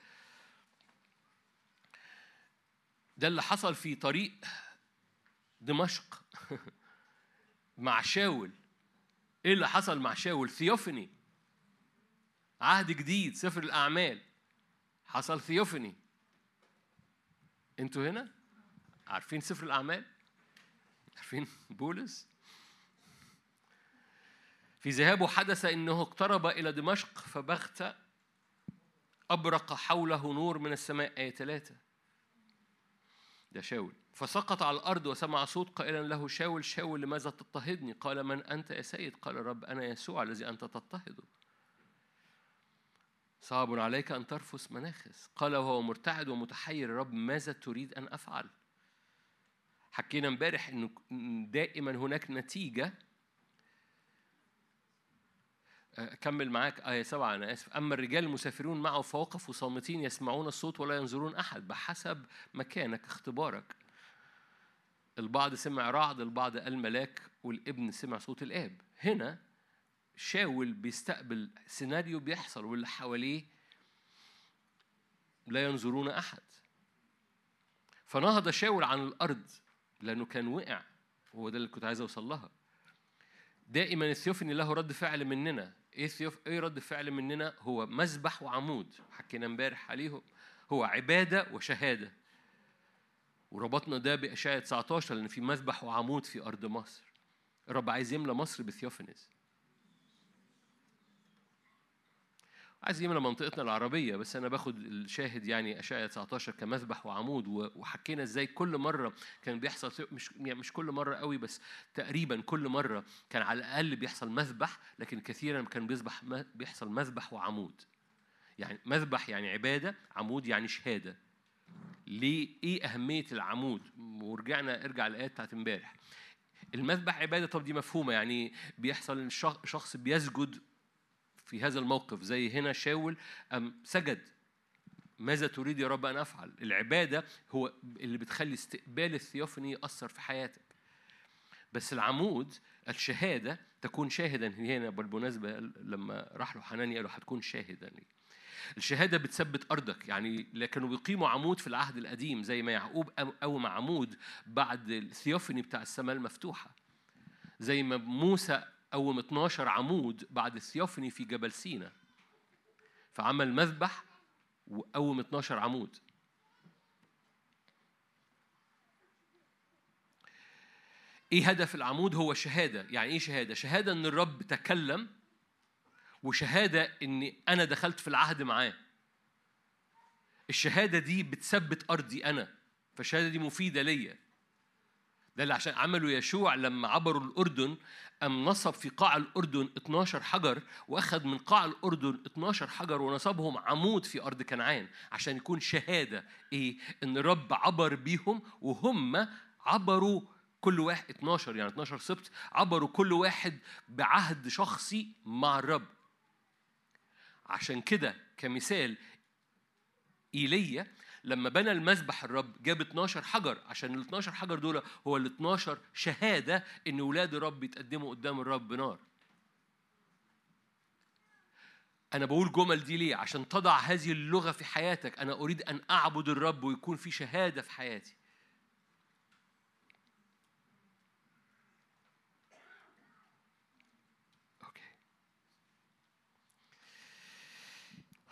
ده اللي حصل في طريق دمشق مع شاول. إيه اللي حصل مع شاول؟ ثيوفني عهد جديد سفر الأعمال. حصل ثيوفني أنتوا هنا؟ عارفين سفر الأعمال؟ عارفين بولس؟ في ذهابه حدث إنه اقترب إلى دمشق فبغت أبرق حوله نور من السماء. آية ثلاثة. ده شاول. فسقط على الأرض وسمع صوت قائلا له شاول شاول لماذا تضطهدني؟ قال من أنت يا سيد؟ قال الرب أنا يسوع الذي أنت تضطهده صعب عليك أن ترفس مناخس. قال وهو مرتعد ومتحير. الرب ماذا تريد أن أفعل؟ حكينا امبارح إنه دائما هناك نتيجة. أكمل معاك آية سبعة أنا آسف. أما الرجال المسافرون معه فوقفوا صامتين يسمعون الصوت ولا ينظرون أحد بحسب مكانك اختبارك. البعض سمع رعد البعض قال ملاك والابن سمع صوت الآب. هنا شاول بيستقبل سيناريو بيحصل واللي حواليه لا ينظرون أحد. فنهض شاول عن الأرض لأنه كان وقع هو ده اللي كنت عايز أوصل لها. دائما الثيوفني له رد فعل مننا. إيه الثيوف إيه رد فعل مننا؟ هو مذبح وعمود حكينا امبارح عليهم. هو عبادة وشهادة. وربطنا ده باشعياء 19 لأن في مذبح وعمود في أرض مصر. الرب عايز يملى مصر بثيوفنز عايز يملى منطقتنا العربية بس أنا باخد الشاهد يعني أشعياء 19 كمذبح وعمود وحكينا إزاي كل مرة كان بيحصل مش يعني مش كل مرة قوي بس تقريبا كل مرة كان على الأقل بيحصل مذبح لكن كثيرا كان بيصبح بيحصل مذبح وعمود. يعني مذبح يعني عبادة عمود يعني شهادة. ليه؟ إيه أهمية العمود؟ ورجعنا ارجع الآيات بتاعت امبارح. المذبح عبادة طب دي مفهومة. يعني بيحصل شخ- شخص بيسجد في هذا الموقف زي هنا شاول أم سجد. ماذا تريد يا رب أن أفعل؟ العبادة هو اللي بتخلي استقبال الثيوفني ياثر في حياتك. بس العمود الشهادة تكون شاهدا. هنا بالمناسبة لما راح له حنانيا قالوا هتكون شاهدا لي. الشهادة بتثبت أرضك يعني لكنوا بيقيموا عمود في العهد القديم زي ما يعقوب قوم عمود بعد الثيوفني بتاع السماء المفتوحة. زي ما موسى قوم 12 عمود بعد الثيوفني في جبل سينا. فعمل مذبح وقوم 12 عمود. إيه هدف العمود؟ هو شهادة. يعني إيه شهادة؟ شهادة إن الرب تكلم وشهادة اني أنا دخلت في العهد معاه. الشهادة دي بتثبت أرضي أنا فالشهادة دي مفيدة ليا. ده اللي عشان عملوا يشوع لما عبروا الأردن أم نصب في قاع الأردن 12 حجر وأخذ من قاع الأردن 12 حجر ونصبهم عمود في أرض كنعان عشان يكون شهادة إيه؟ إن الرب عبر بيهم وهم عبروا كل واحد 12 يعني 12 سبت عبروا كل واحد بعهد شخصي مع الرب. عشان كده كمثال إيليا لما بنى المذبح الرب جاب 12 حجر عشان ال 12 حجر دول هو ال 12 شهادة إن ولاد الرب يتقدموا قدام الرب بنار. أنا بقول جمل دي ليه؟ عشان تضع هذه اللغة في حياتك، أنا أريد أن أعبد الرب ويكون في شهادة في حياتي.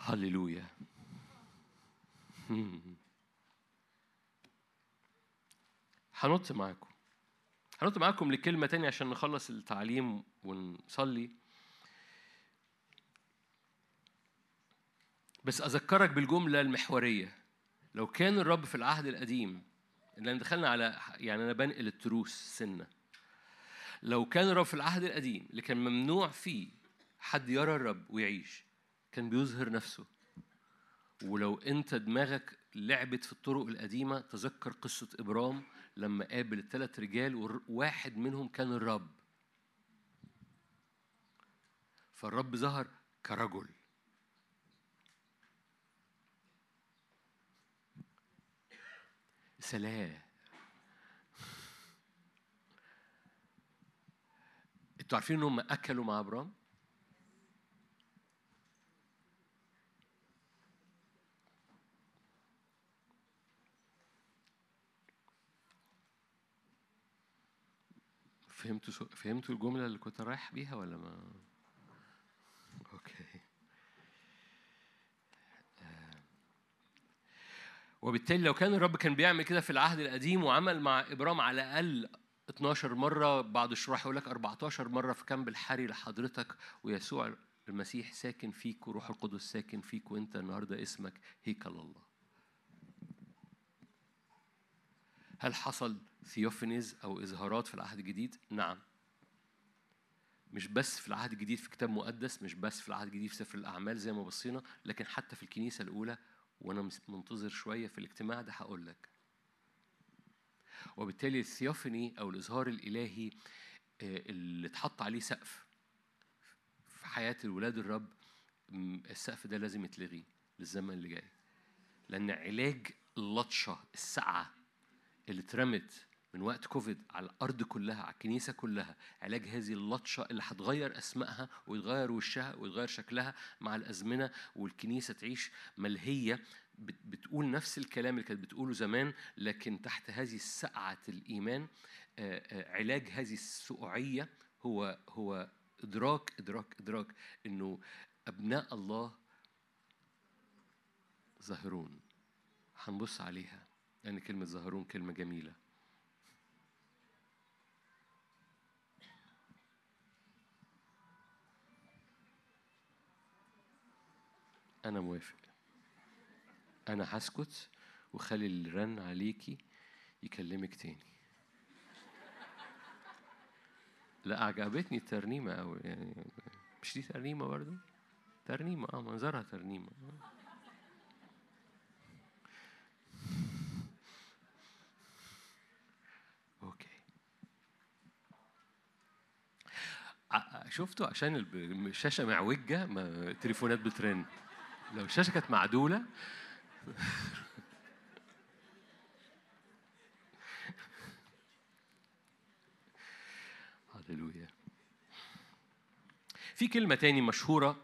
هللويا. هنط معاكم. هنط معاكم لكلمة تانية عشان نخلص التعليم ونصلي. بس أذكرك بالجملة المحورية. لو كان الرب في العهد القديم لأن دخلنا على يعني أنا بنقل التروس سنة. لو كان الرب في العهد القديم اللي كان ممنوع فيه حد يرى الرب ويعيش كان بيظهر نفسه. ولو انت دماغك لعبت في الطرق القديمة تذكر قصة إبرام لما قابل الثلاث رجال وواحد منهم كان الرب. فالرب ظهر كرجل. سلام. أنتوا عارفين انهم أكلوا مع ابرام فهمتوا فهمتوا الجملة اللي كنت رايح بيها ولا ما؟ أوكي. آه. وبالتالي لو كان الرب كان بيعمل كده في العهد القديم وعمل مع إبرام على الأقل 12 مرة بعض الشراح يقول لك 14 مرة في كامب الحري لحضرتك ويسوع المسيح ساكن فيك وروح القدس ساكن فيك وأنت النهارده اسمك هيكل الله. هل حصل ثيوفينيز أو إظهارات في العهد الجديد؟ نعم. مش بس في العهد الجديد في كتاب مقدس مش بس في العهد الجديد في سفر الأعمال زي ما بصينا لكن حتى في الكنيسة الأولى وأنا منتظر شوية في الاجتماع ده هقول لك. وبالتالي الثيوفني أو الإظهار الإلهي اللي اتحط عليه سقف في حياة الولاد الرب السقف ده لازم يتلغي للزمن اللي جاي. لأن علاج اللطشة السقعة اللي اترمت من وقت كوفيد على الأرض كلها على الكنيسة كلها علاج هذه اللطشة اللي هتغير أسمائها ويتغير وشها ويتغير شكلها مع الأزمنة والكنيسة تعيش ملهية. بتقول نفس الكلام اللي كانت بتقوله زمان لكن تحت هذه سعه الإيمان علاج هذه السقوعية هو هو إدراك إدراك إدراك إنه أبناء الله ظاهرون هنبص عليها لأن يعني كلمة ظاهرون كلمة جميلة. أنا موافق. أنا هسكت وخلي اللي رن عليكي يكلمك تاني. لا عجبتني الترنيمة أوي يعني مش دي ترنيمة برضه؟ ترنيمة آه منظرها ترنيمة. أوكي. شفتوا؟ عشان الشاشة معوجة ما التليفونات بترن. لو الشاشة كانت معدولة. هللويا. في كلمة تاني مشهورة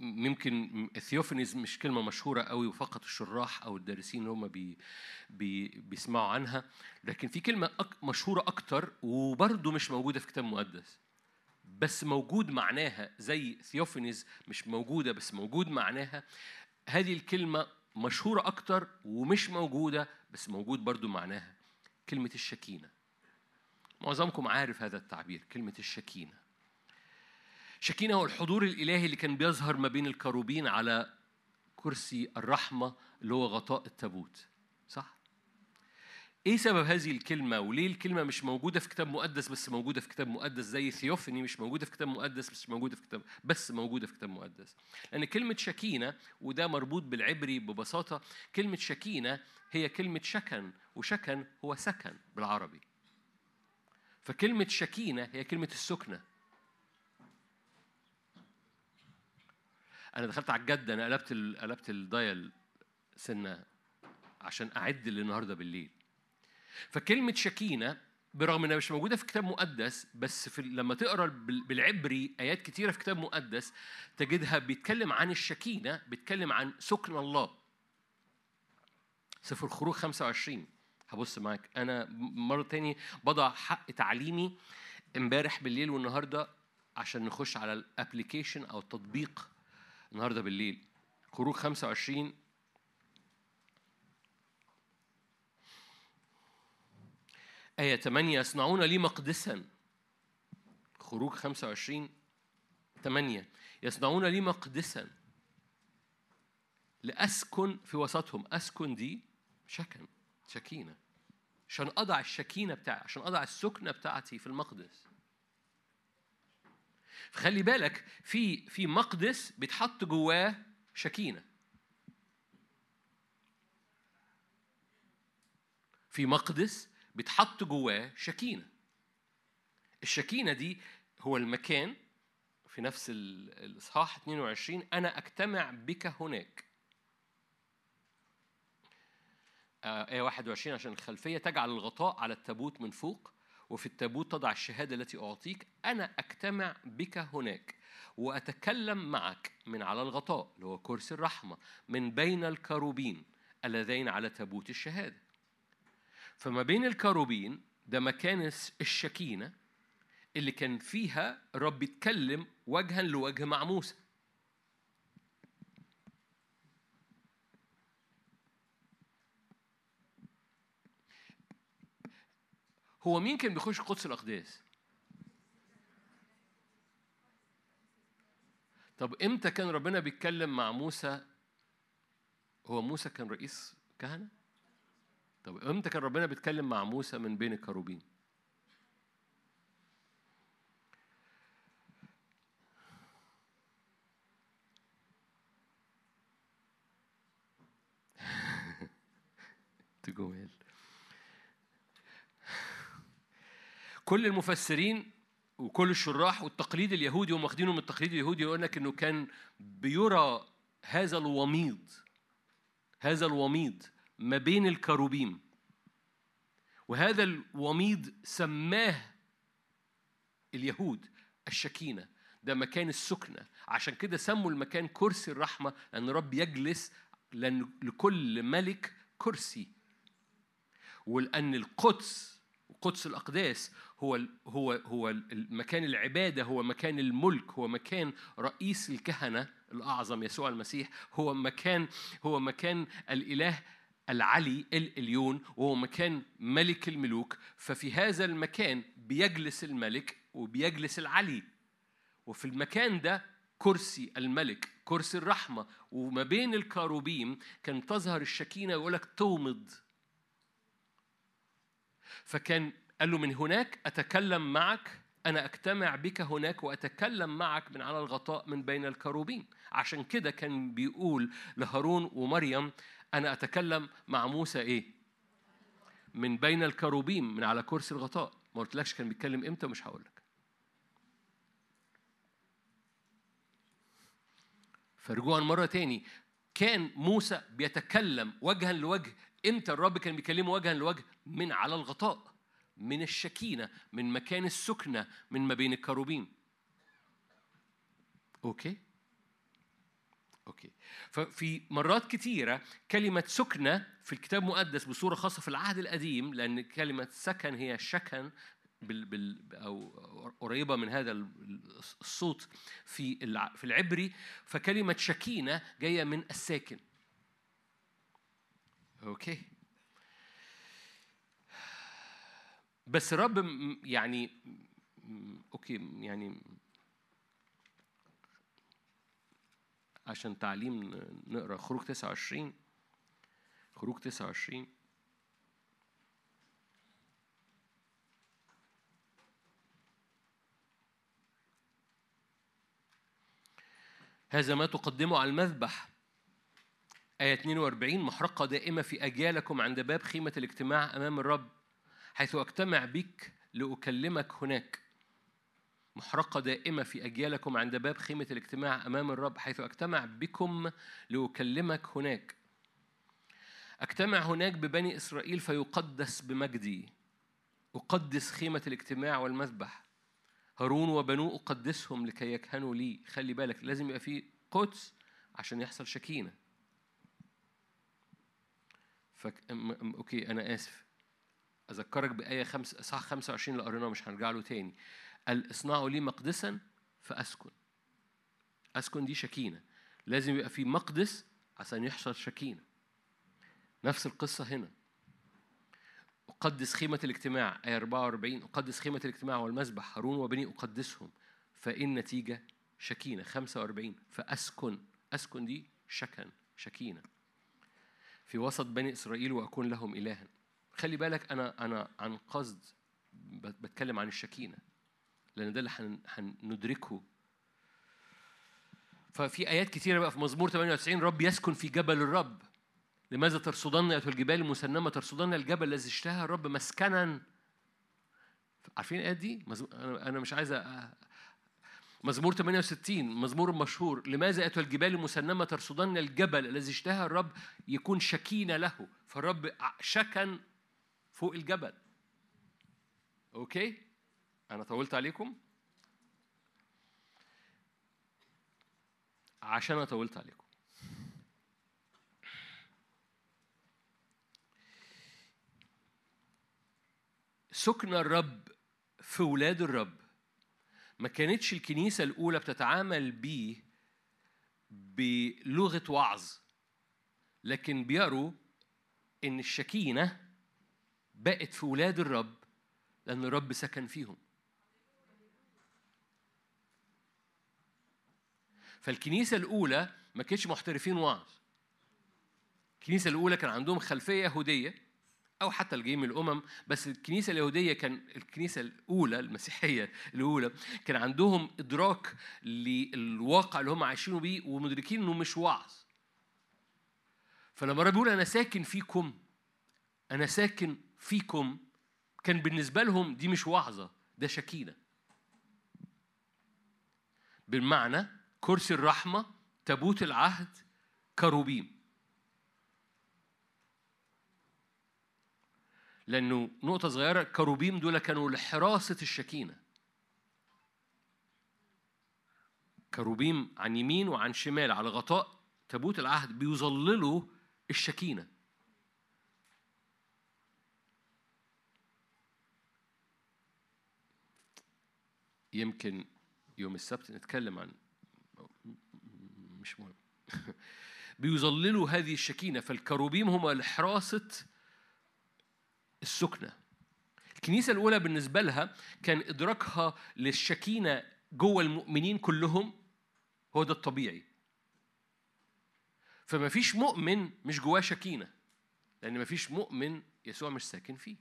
ممكن ال theophanies مش كلمة مشهورة قوي وفقط الشراح أو الدارسين اللي هم بي بي بيسمعوا عنها لكن في كلمة أك مشهورة أكتر وبرضه مش موجودة في كتاب مقدس. بس موجود معناها زي ثيوفانيز مش موجودة بس موجود معناها. هذه الكلمة مشهورة أكتر ومش موجودة بس موجود برضو معناها. كلمة الشكينة. معظمكم عارف هذا التعبير كلمة الشكينة. شكينة هو الحضور الإلهي اللي كان بيظهر ما بين الكروبين على كرسي الرحمة اللي هو غطاء التابوت صح؟ إيه سبب هذه الكلمة؟ وليه الكلمة مش موجودة في كتاب مقدس بس موجودة في كتاب مقدس زي ثيوفني مش موجودة في كتاب مقدس بس موجودة في كتاب بس موجودة في كتاب مقدس؟ لأن كلمة شكينة وده مربوط بالعبري ببساطة كلمة شكينة هي كلمة شكن وشكن هو سكن بالعربي. فكلمة شكينة هي كلمة السكنة. أنا دخلت على الجد أنا قلبت. قلبت الدايل سنة عشان أعد للنهاردة بالليل. فكلمة شكينة برغم إنها مش موجودة في كتاب مقدس بس في لما تقرأ بال- بالعبري آيات كتيرة في كتاب مقدس تجدها بيتكلم عن الشكينة بيتكلم عن سكن الله. سفر الخروج 25 هبص معاك. أنا مرة تاني بضع حق تعليمي امبارح بالليل والنهاردة عشان نخش على الابلكيشن أو التطبيق النهارده بالليل. خروج 25 آية 8 يصنعون لي مقدسا. خروج 25 8 يصنعون لي مقدسا. لأسكن في وسطهم. أسكن دي شكن شكينة. عشان أضع الشكينة بتاعتي عشان أضع السكنة بتاعتي في المقدس. فخلي بالك في في مقدس بيتحط جواه شكينة. في مقدس بيتحط جواه شكينة. الشكينة دي هو المكان في نفس ال- الإصحاح 22 أنا أجتمع بك هناك. آه، آية 21 عشان الخلفية تجعل الغطاء على التابوت من فوق وفي التابوت تضع الشهادة التي أعطيك. أنا أجتمع بك هناك وأتكلم معك من على الغطاء اللي هو كرسي الرحمة من بين الكروبين اللذين على تابوت الشهادة. فما بين الكروبين ده مكان الشكينة اللي كان فيها الرب يتكلم وجها لوجه مع موسى هو مين كان بيخش قدس الأقداس؟ طب إمتى كان ربنا بيتكلم مع موسى هو موسى كان رئيس كهنة؟ طب إمتى كان ربنا بيتكلم مع موسى من بين الكروبين؟ تجمل كل المفسرين وكل الشراح والتقليد اليهودي هم واخدينه من التقليد اليهودي يقول لك إنه كان بيرى هذا الوميض هذا الوميض ما بين الكروبيم وهذا الوميض سماه اليهود الشكينة. ده مكان السكنة. عشان كده سموا المكان كرسي الرحمة لأن رب يجلس لأن لكل ملك كرسي. ولأن القدس قدس الأقداس هو هو هو المكان العبادة هو مكان الملك هو مكان رئيس الكهنة الأعظم يسوع المسيح هو مكان هو مكان الإله العلي الإليون وهو مكان ملك الملوك. ففي هذا المكان بيجلس الملك وبيجلس العلي. وفي المكان ده كرسي الملك كرسي الرحمة. وما بين الكاروبيم كان تظهر الشكينة يقولك تومض. فكان قال له من هناك أتكلم معك أنا أجتمع بك هناك وأتكلم معك من على الغطاء من بين الكروبين عشان كده كان بيقول لهارون ومريم أنا أتكلم مع موسى إيه؟ من بين الكروبيم من على كرسي الغطاء. ما قلتلكش كان بيتكلم إمتى مش هقولك. فرجوعا مرة تاني. كان موسى بيتكلم وجها لوجه. إمتى الرب كان بيكلمه وجها لوجه؟ من على الغطاء من الشكينة من مكان السكنة من ما بين الكروبين okay? Okay. ففي مرات كتيرة كلمة سكنة في الكتاب المقدس بصورة خاصة في العهد القديم لأن كلمة سكن هي شكن بال بال أو قريبة من هذا الصوت في في العبري. فكلمة شكينة جاية من الساكن. okay. بس م- يعني okay يعني عشان تعليم نقرأ خروج 29 خروج 29 هذا ما تقدمه على المذبح. آية 42 محرقة دائمة في أجيالكم عند باب خيمة الاجتماع أمام الرب حيث أجتمع بك لأكلمك هناك. محرقة دائمة في أجيالكم عند باب خيمة الاجتماع أمام الرب حيث أجتمع بكم لأكلمك هناك. أجتمع هناك ببني إسرائيل فيقدس بمجدي. أقدس خيمة الاجتماع والمذبح. هارون وبنوه أقدسهم لكي يكهنوا لي. خلي بالك لازم يبقى في قدس عشان يحصل شكينة. فك... أوكي أنا آسف. أذكرك بآية خمس صح 25 اللي قريناه مش هنرجع له تاني. قال اصنعوا لي مقدسا فأسكن. أسكن دي شكينة. لازم يبقى في مقدس عشان يحصل شكينة. نفس القصة هنا. أقدس خيمة الاجتماع آية 44 أقدس خيمة الاجتماع والمذبح. هارون وبني أقدسهم. فإن نتيجة شكينة. 45 فأسكن. أسكن دي شكن شكينة. في وسط بني إسرائيل وأكون لهم إلها. خلي بالك أنا أنا عن قصد بتكلم عن الشكينة. لأن ده اللي هن- هندركه ففي آيات كتيرة بقى في مزمور 98 رب يسكن في جبل الرب. لماذا ترصدن أيها الجبال المسنمة؟ ترصدن الجبل الذي اشتهى الرب مسكنا. عارفين الآيات دي؟ أنا مش عايز مزمور 68 مزمور مشهور. لماذا أيها الجبال المسنمة؟ ترصدن الجبل الذي اشتهى الرب يكون شكينة له. فالرب شكن فوق الجبل. أوكي؟ أنا طولت عليكم؟ عشان أنا طولت عليكم. سكن الرب في ولاد الرب. ما كانتش الكنيسة الأولى بتتعامل بيه بلغة وعظ لكن بيروا إن الشكينة بقت في ولاد الرب لأن الرب سكن فيهم. فالكنيسة الأولى ما كانتش محترفين وعظ الكنيسة الأولى كان عندهم خلفية يهودية أو حتى الجايين من الأمم بس الكنيسة اليهودية كان الكنيسة الأولى المسيحية الأولى كان عندهم إدراك للواقع اللي هم عايشينه بيه ومدركين إنه مش وعظ فلما الرب بيقول أنا ساكن فيكم أنا ساكن فيكم كان بالنسبة لهم دي مش وعظة ده شكينة. بالمعنى كرسي الرحمة تابوت العهد كروبيم. لأنه نقطة صغيرة كروبيم دول كانوا لحراسة الشكينة. كروبيم عن يمين وعن شمال على غطاء تابوت العهد بيظللوا الشكينة. يمكن يوم السبت نتكلم عن بيظللوا هذه الشكينة فالكروبيم هم لحراسة السكنة. الكنيسة الأولى بالنسبة لها كان إدراكها للشكينة جوه المؤمنين كلهم هو ده الطبيعي. فما فيش مؤمن مش جواه شكينة لأن ما فيش مؤمن يسوع مش ساكن فيه.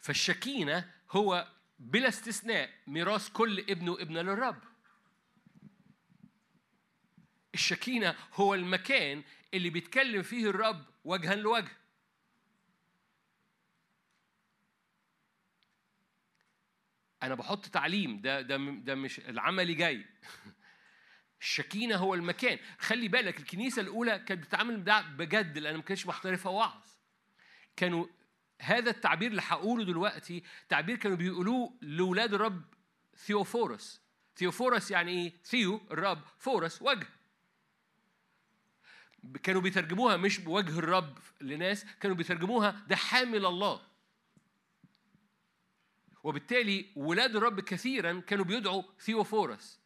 فالشكينة هو بلا استثناء ميراث كل ابن وابنة للرب. الشكينة هو المكان اللي بيتكلم فيه الرب وجها لوجه. أنا بحط تعليم ده ده ده مش العملي جاي. الشكينة هو المكان. خلي بالك الكنيسة الأولى كانت بتتعامل بجد لأن ما كانتش محترفة وعظ. كانوا هذا التعبير اللي هقوله دلوقتي تعبير كانوا بيقولوه لأولاد الرب ثيوفورس. ثيوفورس يعني إيه؟ ثيو الرب فورس وجه. كانوا بيترجموها مش بوجه الرب لناس كانوا بيترجموها ده حامل الله. وبالتالي ولاد الرب كثيرا كانوا بيدعوا ثيوفورس.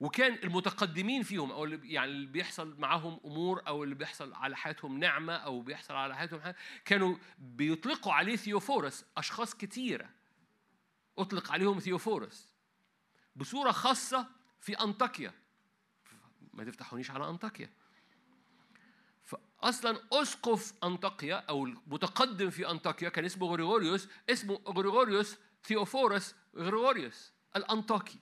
وكان المتقدمين فيهم أو اللي يعني اللي بيحصل معاهم أمور أو اللي بيحصل على حياتهم نعمة أو بيحصل على حياتهم حاجة كانوا بيطلقوا عليه ثيوفورس أشخاص كتيرة. أطلق عليهم ثيوفورس بصورة خاصة في أنطاكيا. ما تفتحونيش على أنطاكيا. فاصلا اسقف أنطاكيا أو المتقدم في أنطاكيا كان اسمه غريغوريوس اسمه غريغوريوس ثيوفورس غريغوريوس الأنطاكي.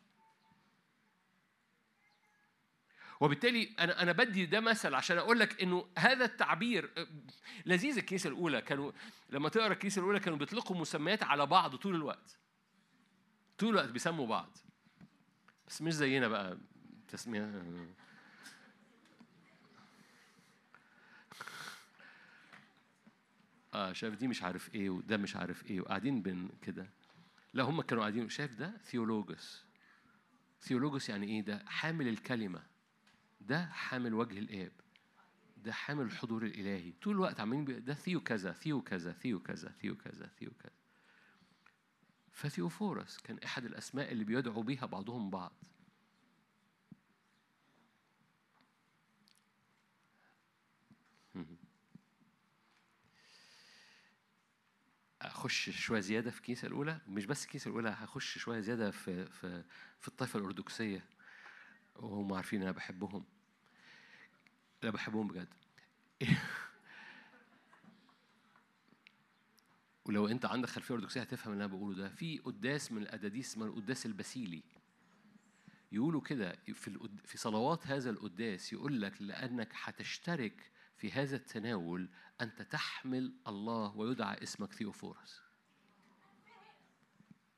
وبالتالي أنا أنا بدي ده مثل عشان أقول لك إنه هذا التعبير لذيذ الكنيسه الأولى. كانوا لما تقرأ الكنيسه الأولى كانوا بيطلقوا مسميات على بعض طول الوقت. طول الوقت بيسموا بعض. بس مش زينا بقى تسمية. آه شايف دي مش عارف إيه وده مش عارف إيه وقاعدين بين كده. لا هم كانوا قاعدين شايف ده؟ ثيولوجوس. ثيولوجوس يعني إيه ده؟ حامل الكلمة. ده حامل وجه الآب ده حامل الحضور الإلهي. طول الوقت عمالين. ده ثيو كذا ثيو كذا ثيو كذا ثيو كذا ثيو كذا. فثيوفورس كان أحد الأسماء اللي بيدعوا بيها بعضهم بعض. أخش شوية زيادة في الكنيسه الأولى. مش بس الكنيسه الأولى هخش شوية زيادة في في في الطائفة الأرثوذكسية. وهم عارفين أنا بحبهم. لا بحبهم بجد. ولو أنت عندك خلفية أرثوذكسية هتفهم اللي أنا بقوله ده. في قداس من القداديس اسمه القداس البسيلي. يقولوا كده في. في صلوات هذا القداس يقول لك لأنك هتشترك في هذا التناول انت تحمل الله ويدعى اسمك ثيوفورس.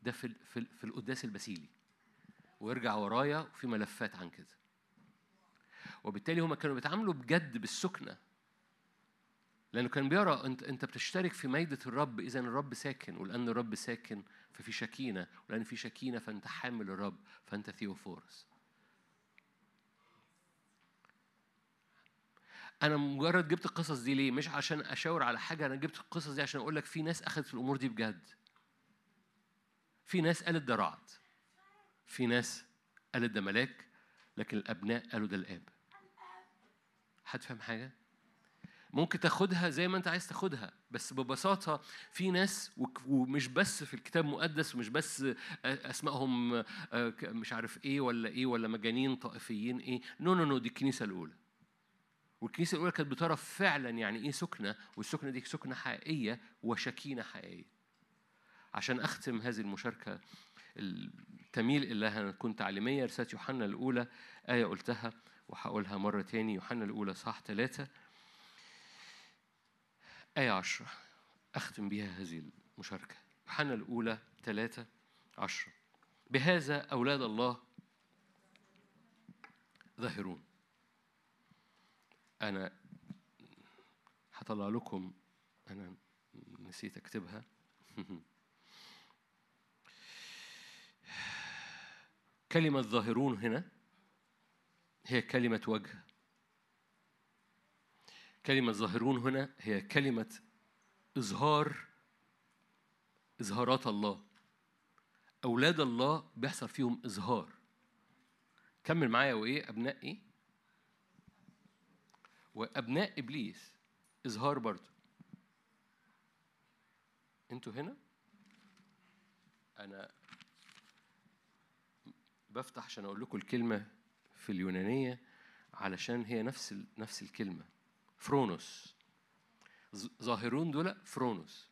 ده في في, في القداس الباسيلي. ويرجع ورايا في ملفات عن كده وبالتالي هما كانوا بيتعاملوا بجد بالسكنة لأنه كان بيرى أنت أنت بتشترك في ميدة الرب إذا الرب ساكن ولأن الرب ساكن ففي شكينة ولأن في شكينة فأنت حامل الرب فأنت ثيوفورس أنا مجرد جبت القصص دي ليه؟ مش عشان أشاور على حاجة أنا جبت القصص دي عشان أقول لك في ناس أخذت الأمور دي بجد. في ناس قالت ده. في ناس قالت ده ملاك لكن الأبناء قالوا ده الآب. حد فاهم حاجة؟ ممكن تاخدها زي ما انت عايز تاخدها بس ببساطة في ناس ومش بس في الكتاب المقدس ومش بس أسمائهم مش عارف إيه ولا إيه ولا مجانين طائفيين إيه. no no no دي الكنيسة الأولى. والكنيسة الأولى كانت بترى فعلا يعني إيه سكنة؟ والسكنة دي سكنة حقيقية وشكينة حقيقية. عشان أختم هذه المشاركة تميل إلى أن تكون تعليمية رسالة يوحنا الأولى آية قلتها وهقولها مرة تاني يوحنا الأولى صح ثلاثة آية عشرة أختم بها هذه المشاركة. يوحنا الأولى ثلاثة عشرة. بهذا أولاد الله ظاهرون. أنا هطلع لكم أنا نسيت أكتبها. كلمة ظاهرون هنا هي كلمة وجه. كلمة ظاهرون هنا هي كلمة إظهار إظهارات الله. أولاد الله بيحصل فيهم إظهار. كمل معايا وإيه؟ أبناء إيه؟ وأبناء إبليس إظهار برضه أنتوا هنا؟ أنا بفتح عشان أقول لكم الكلمة في اليونانية علشان هي نفس نفس الكلمة. فرونوس. ظاهرون دول فرونوس.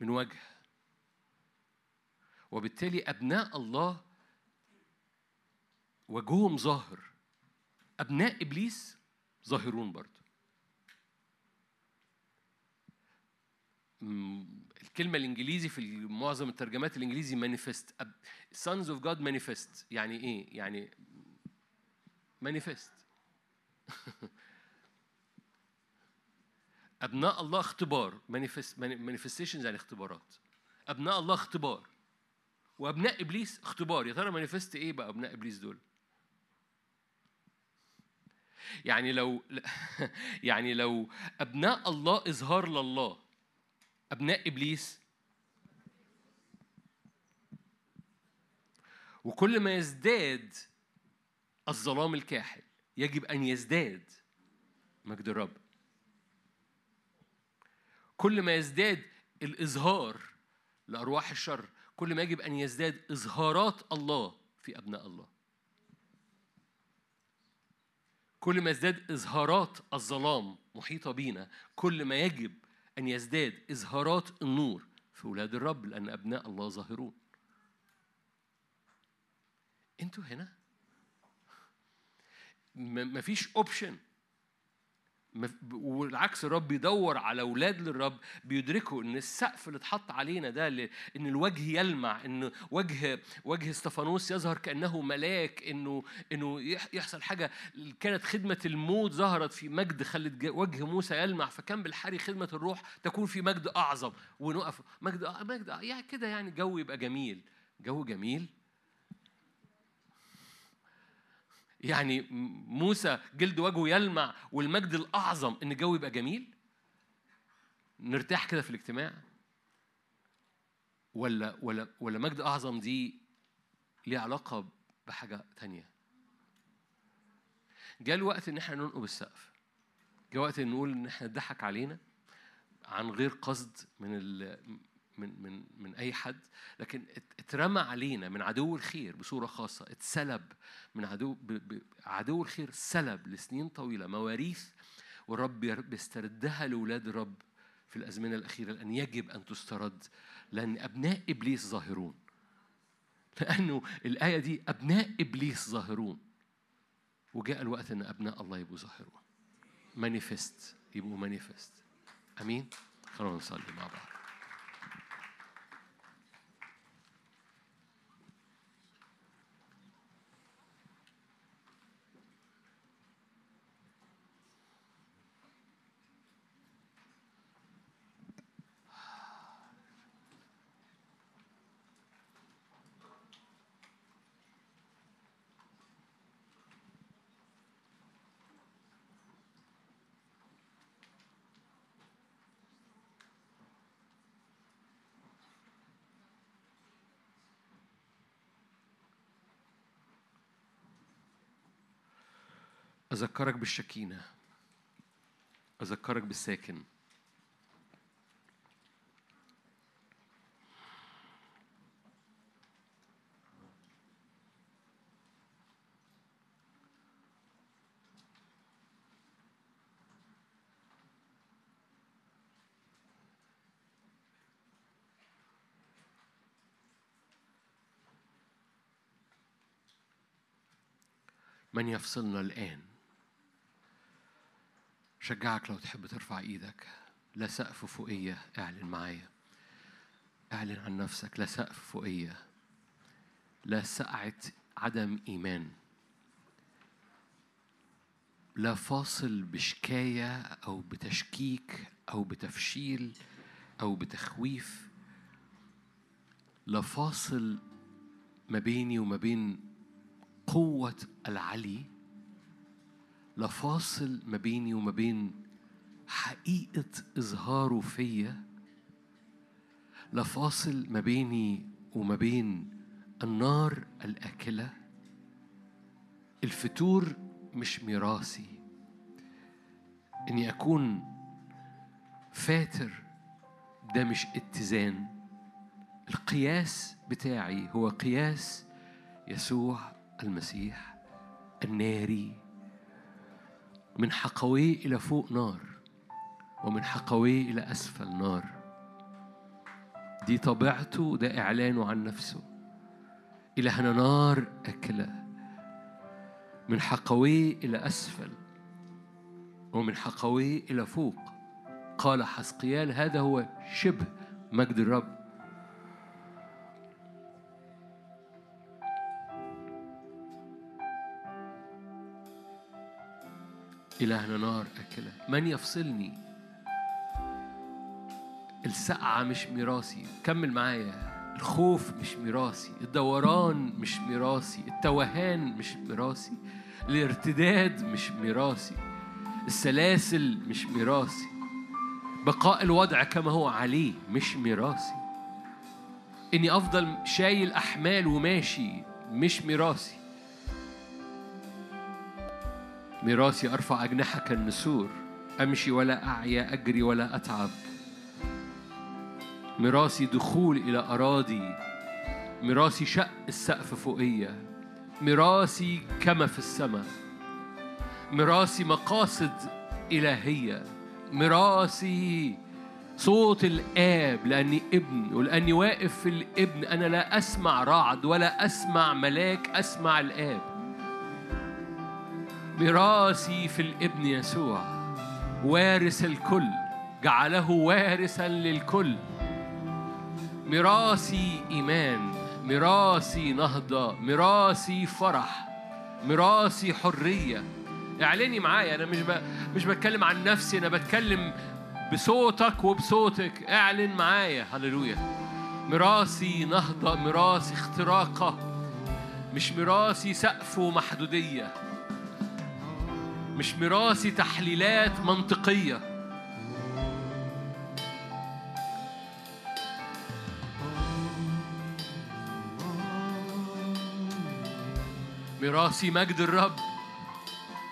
من وجه. وبالتالي أبناء الله وجههم ظاهر. أبناء إبليس ظاهرون برضه الكلمة الإنجليزي في معظم الترجمات الإنجليزي manifest. sons of God manifest. يعني إيه؟ يعني manifest. أبناء الله اختبار. Manifestations يعني اختبارات. أبناء الله اختبار. وأبناء إبليس اختبار. يا ترى manifest إيه بقى أبناء إبليس دول؟ يعني لو يعني لو أبناء الله إظهار لله أبناء إبليس. وكل ما يزداد الظلام الكاحل يجب أن يزداد مجد الرب. كل ما يزداد الإظهار لأرواح الشر كل ما يجب أن يزداد إظهارات الله في أبناء الله. كل ما يزداد إظهارات الظلام محيطة بينا كل ما يجب أن يزداد إظهارات النور في أولاد الرب لأن أبناء الله ظاهرون. أنتوا هنا؟ مفيش option والعكس الرب بيدور على أولاد للرب بيدركوا إن السقف اللي اتحط علينا ده إن الوجه يلمع إن وجه وجه إستفانوس يظهر كأنه ملاك إنه إنه يح- يحصل حاجة كانت خدمة الموت ظهرت في مجد خلت وجه موسى يلمع فكان بالحري خدمة الروح تكون في مجد أعظم ونقف. مجد مجد يعني كده يعني جو يبقى جميل. جو جميل. يعني موسى جلد وجهه يلمع والمجد الأعظم إن الجو يبقى جميل؟ نرتاح كده في الاجتماع؟ ولا ولا ولا مجد أعظم دي ليها علاقة بحاجة تانية؟ جاء الوقت إن إحنا ننقب السقف. جاء وقت إن نقول إن إحنا اتضحك علينا عن غير قصد من من من من أي حد لكن ات- اترمى علينا من عدو الخير بصورة خاصة اتسلب من عدو عدو الخير سلب لسنين طويلة مواريث والرب بيستردها لاولاد الرب في الأزمنة الأخيرة لأن يجب أن تسترد لأن أبناء إبليس ظاهرون. لأنه الآية دي أبناء إبليس ظاهرون. وجاء الوقت إن أبناء الله يبقوا ظاهرون. مانيفست يبقوا مانيفست أمين؟ خلونا نصلي مع بعض. أذكرك بالشكينة. أذكرك بالساكن. من يفصلنا الآن؟ شجعك لو تحب ترفع إيدك. لا سقف فوقية اعلن معايا. اعلن عن نفسك لا سقف فوقية. لا سقعة عدم إيمان. لا فاصل بشكاية أو بتشكيك أو بتفشيل أو بتخويف. لا فاصل ما بيني وما بين قوة العلي. لا فاصل ما بيني وما بين حقيقة إظهاره فيا لا فاصل ما بيني وما بين النار الآكلة. الفتور مش ميراثي. إني أكون فاتر ده مش اتزان. القياس بتاعي هو قياس يسوع المسيح الناري. من حقويه إلى فوق نار ومن حقويه إلى أسفل نار. دي طبيعته ده إعلانه عن نفسه. إلهنا نار أكلة. من حقويه إلى أسفل ومن حقويه إلى فوق. قال حسقيال هذا هو شبه مجد الرب. إلهنا نار أكلة من يفصلني؟ السقعة مش ميراثي. كمل معايا. الخوف مش ميراثي. الدوران مش ميراثي. التوهان مش ميراثي. الارتداد مش ميراثي. السلاسل مش ميراثي. بقاء الوضع كما هو عليه مش ميراثي. إني أفضل شايل أحمال وماشي مش ميراثي. ميراثي أرفع اجنحه كالنسور أمشي ولا أعيا أجري ولا أتعب. ميراثي دخول إلى أراضي ميراثي شق السقف فوقية. ميراثي كما في السماء ميراثي مقاصد إلهية. ميراثي صوت الآب لأني ابن ولأني واقف في الابن أنا لا أسمع رعد ولا أسمع ملاك أسمع الآب. ميراثي في الابن يسوع وارث الكل جعله وارثا للكل. ميراثي إيمان ميراثي نهضة ميراثي فرح ميراثي حرية. اعلني معايا أنا مش ب... مش بتكلم عن نفسي أنا بتكلم بصوتك وبصوتك. اعلن معايا هللويا. ميراثي نهضة ميراثي اختراقة مش ميراثي سقف ومحدودية. مش ميراثي تحليلات منطقية. ميراثي مجد الرب.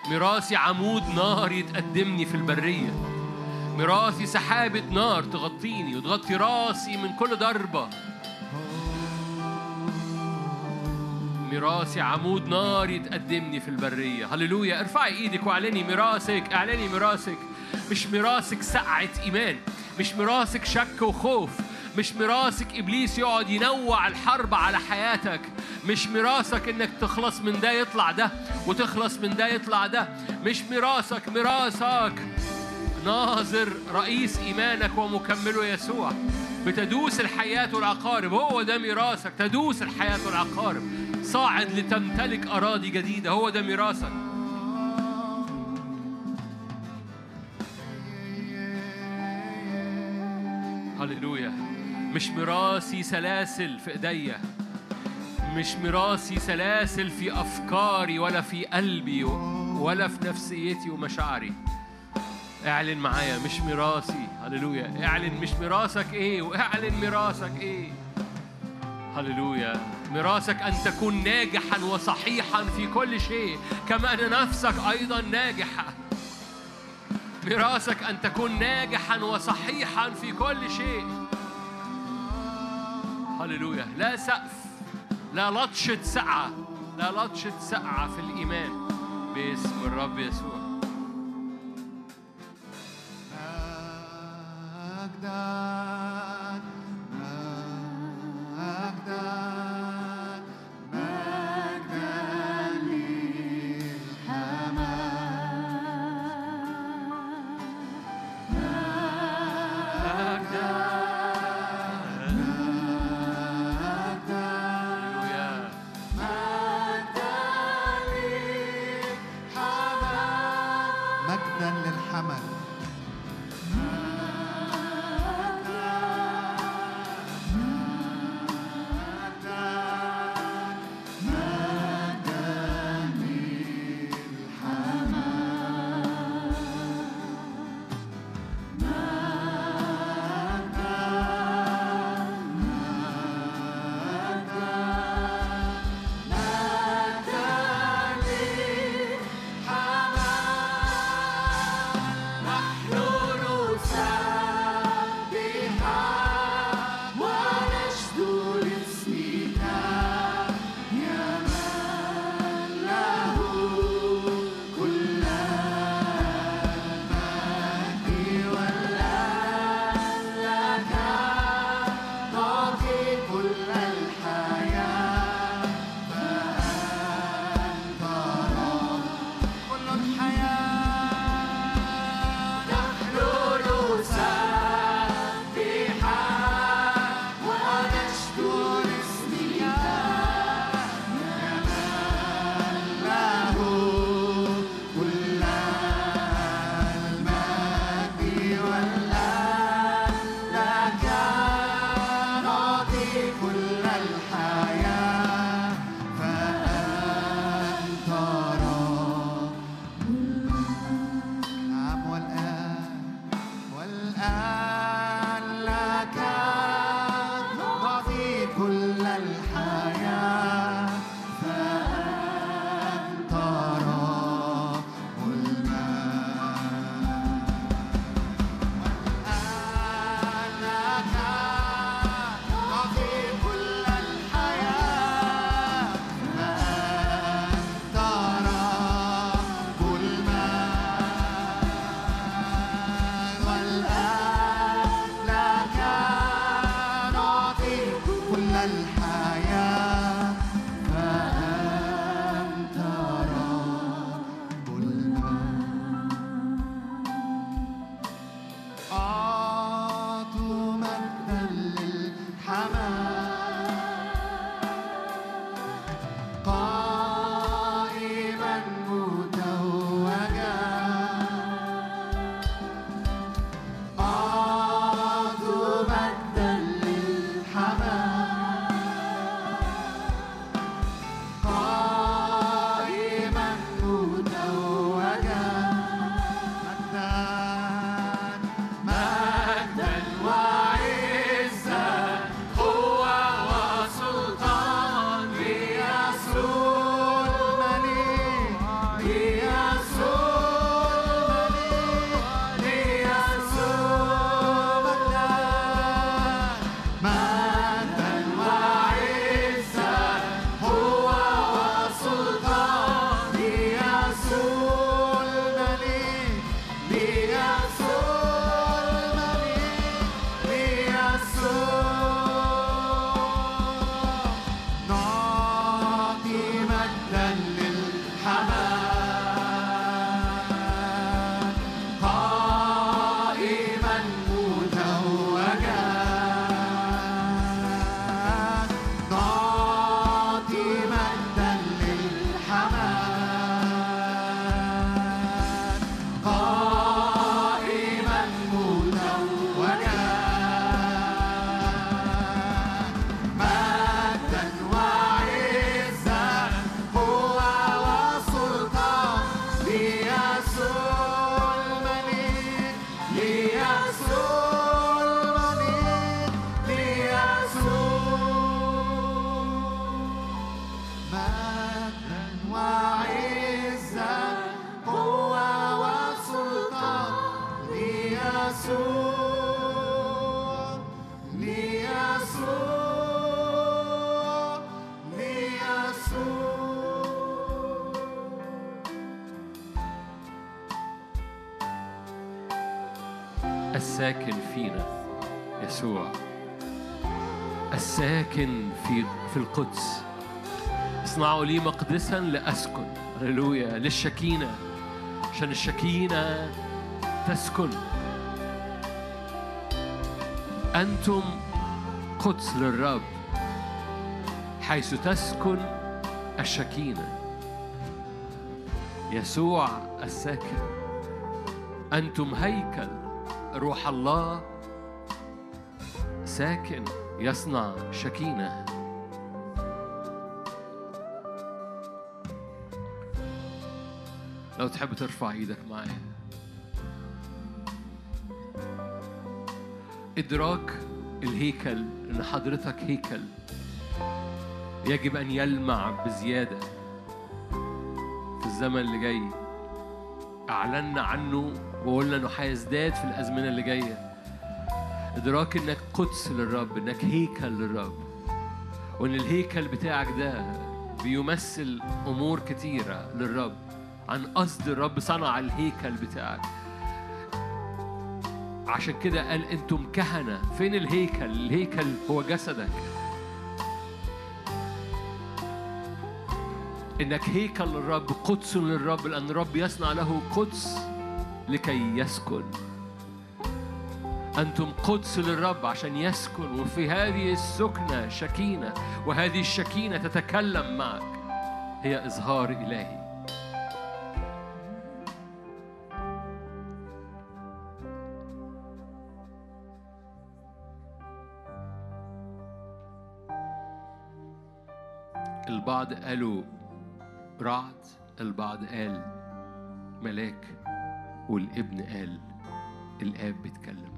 ميراثي عمود نار يتقدمني في البرية. ميراثي سحابة نار تغطيني وتغطي راسي من كل ضربة. ميراثي عمود نار يتقدمني في البرية. هللويا. ارفعي إيدك واعلني ميراثك اعلني ميراثك مش ميراثك سقعة إيمان مش ميراثك شك وخوف مش ميراثك إبليس يقعد ينوع الحرب على حياتك. مش ميراثك إنك تخلص من ده يطلع ده وتخلص من ده يطلع ده. مش ميراثك ميراثك ناظر رئيس إيمانك ومكمله يسوع. بتدوس الحياة والعقارب هو ده ميراثك. تدوس الحياة والعقارب صاعد لتمتلك أراضي جديدة هو ده ميراثك. هللويا. مش ميراثي سلاسل في إيديا. مش ميراثي سلاسل في أفكاري ولا في قلبي ولا في نفسيتي ومشاعري. اعلن معايا مش ميراثي. هللويا. اعلن مش ميراثك إيه واعلن ميراثك إيه. هللويا. ميراثك أن تكون ناجحا وصحيحا في كل شيء كما أن نفسك أيضا ناجحة. ميراثك أن تكون ناجحا وصحيحا في كل شيء. هللويا. لا سقف لا لطشة سعة لا لطشة سعة في الإيمان. باسم الرب يسوع. مجداً مجداً الساكن في في القدس. اصنعوا لي مقدسا لأسكن. هللويا. للشكينة. عشان الشكينة تسكن. أنتم قدس للرب حيث تسكن الشكينة. يسوع الساكن. أنتم هيكل. روح الله ساكن. يصنع شكينة. لو تحب ترفع إيدك معايا إدراك الهيكل إن حضرتك هيكل. يجب أن يلمع بزيادة. في الزمن اللي جاي. أعلنا عنه وقلنا إنه هيزداد في الأزمنة اللي جاية. إدراك إنك قدس للرب إنك هيكل للرب. وإن الهيكل بتاعك ده بيمثل أمور كتيرة للرب. عن قصد الرب صنع الهيكل بتاعك. عشان كده قال أنتم كهنة. فين الهيكل؟ الهيكل هو جسدك. إنك هيكل للرب قدس للرب لأن الرب يصنع له قدس لكي يسكن. أنتم قدس للرب عشان يسكن وفي هذه السكنة شكينة وهذه الشكينة تتكلم معك. هي إظهار إلهي. البعض قالوا رعد البعض قال ملاك والابن قال الآب بيتكلم.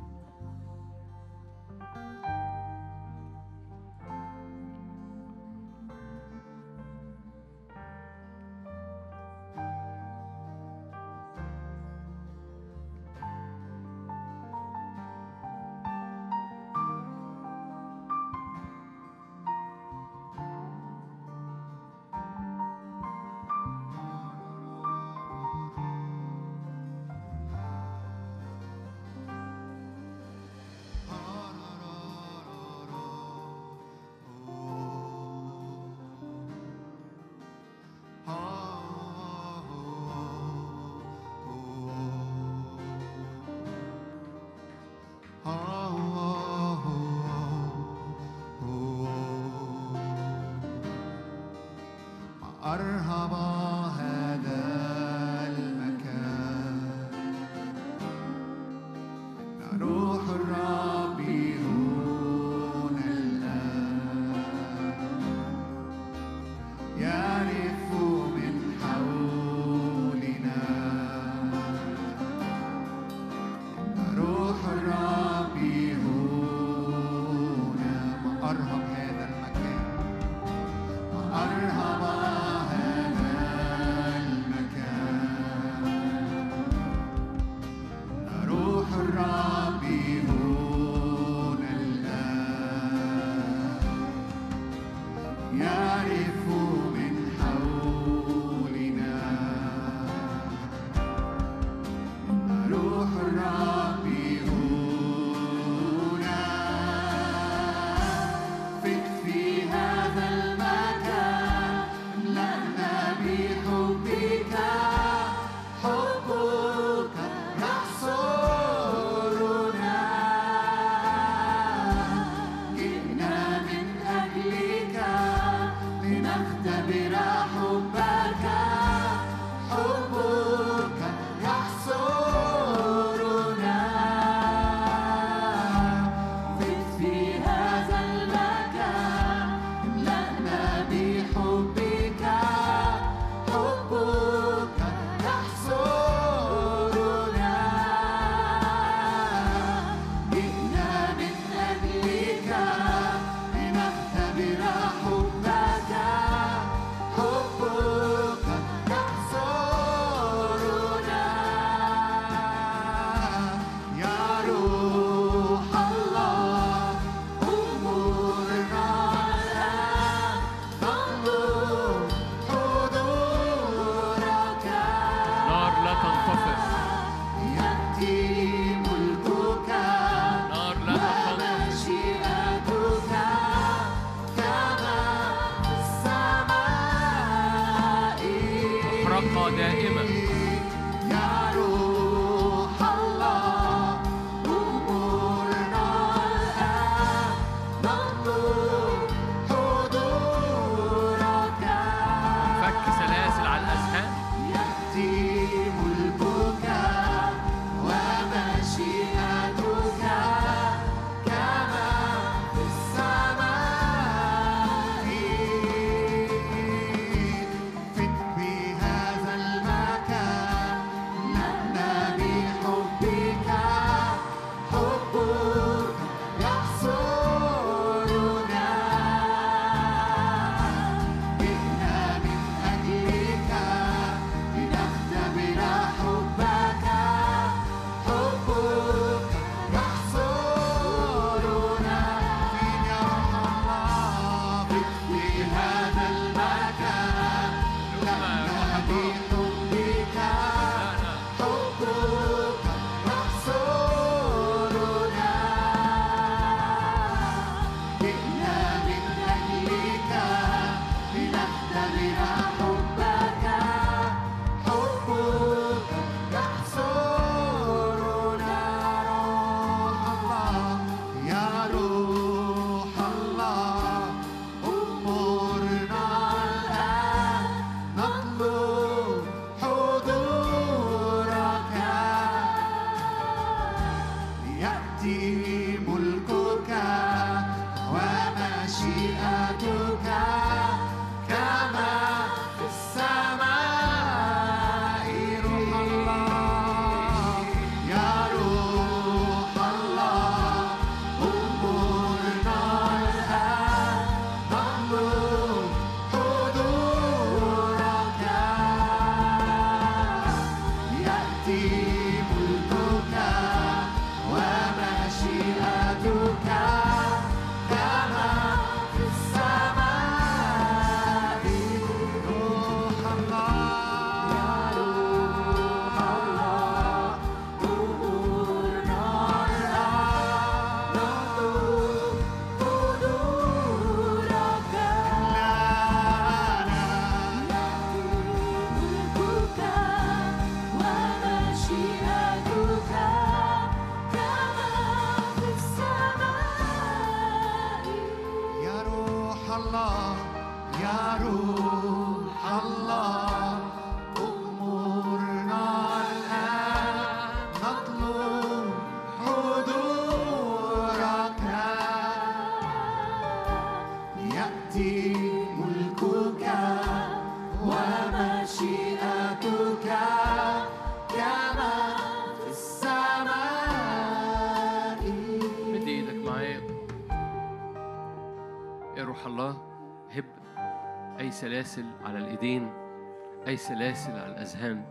أي سلاسل على الأذهان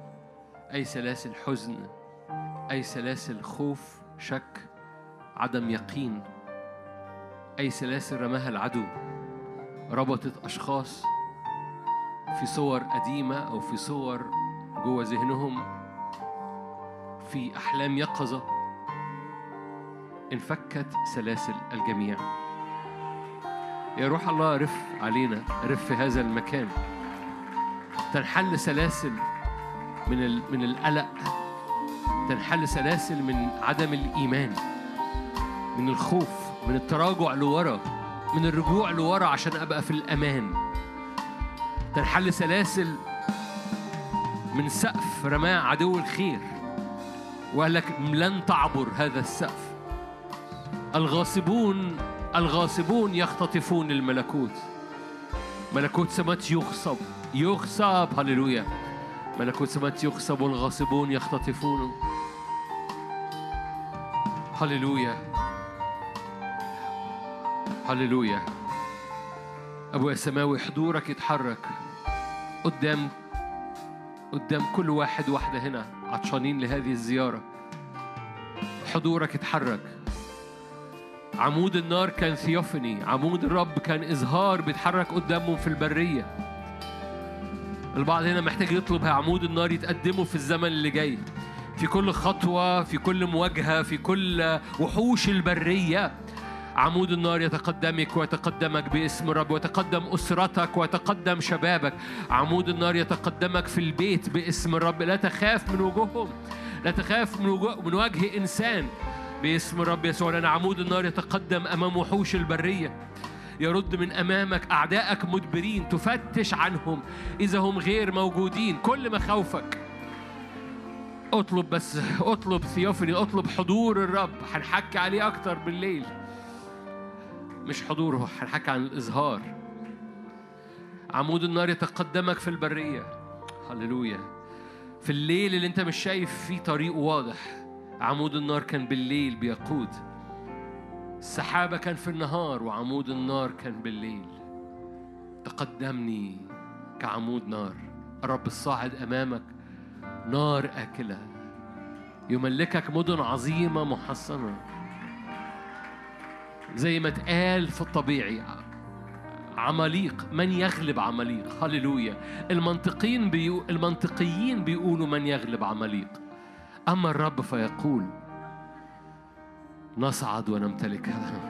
أي سلاسل حزن أي سلاسل خوف شك عدم يقين أي سلاسل رماها العدو ربطت أشخاص في صور قديمة أو في صور جوه ذهنهم في أحلام يقظة. انفكت سلاسل الجميع. يا روح الله رف علينا رف هذا المكان. تنحل سلاسل من من القلق تنحل سلاسل من عدم الإيمان من الخوف من التراجع لورا من الرجوع لورا عشان أبقى في الأمان. تنحل سلاسل من سقف رماه عدو الخير. وقال لك لن تعبر هذا السقف. الغاصبون الغاصبون يختطفون الملكوت. ملكوت سمات يغصب. يغصب هللويا. ملكوت سمات يغصب والغاصبون يختطفونه هللويا. هللويا. أبويا السماوي حضورك يتحرك. قدام قدام كل واحد واحدة هنا عطشانين لهذه الزيارة. حضورك يتحرك. عمود النار كان ثيوفني عمود الرب كان إظهار بيتحرك قدامهم في البرية. البعض هنا محتاج يطلب عمود النار يتقدمه في الزمن اللي جاي. في كل خطوة في كل مواجهة في كل وحوش البرية عمود النار يتقدمك ويتقدمك باسم الرب ويتقدم أسرتك ويتقدم شبابك. عمود النار يتقدمك في البيت باسم الرب لا تخاف من وجوههم. لا تخاف من وجه, من وجه إنسان باسم الرب يسوع لأن عمود النار يتقدم أمام وحوش البرية. يرد من أمامك أعدائك مدبرين تفتش عنهم إذا هم غير موجودين. كل مخاوفك اطلب بس اطلب ثيوفني اطلب حضور الرب. هنحكي عليه أكتر بالليل. مش حضوره هنحكي عن الإظهار. عمود النار يتقدمك في البرية. هللويا. في الليل اللي أنت مش شايف فيه طريق واضح. عمود النار كان بالليل بيقود. السحابة كان في النهار وعمود النار كان بالليل. تقدمني كعمود نار. الرب الصاعد أمامك نار آكلة. يملكك مدن عظيمة محصنة. زي ما اتقال في الطبيعي عماليق من يغلب عماليق؟ هللويا. المنطقيين بيقو المنطقيين بيقولوا من يغلب عماليق. أما الرب فيقول نصعد ونمتلكها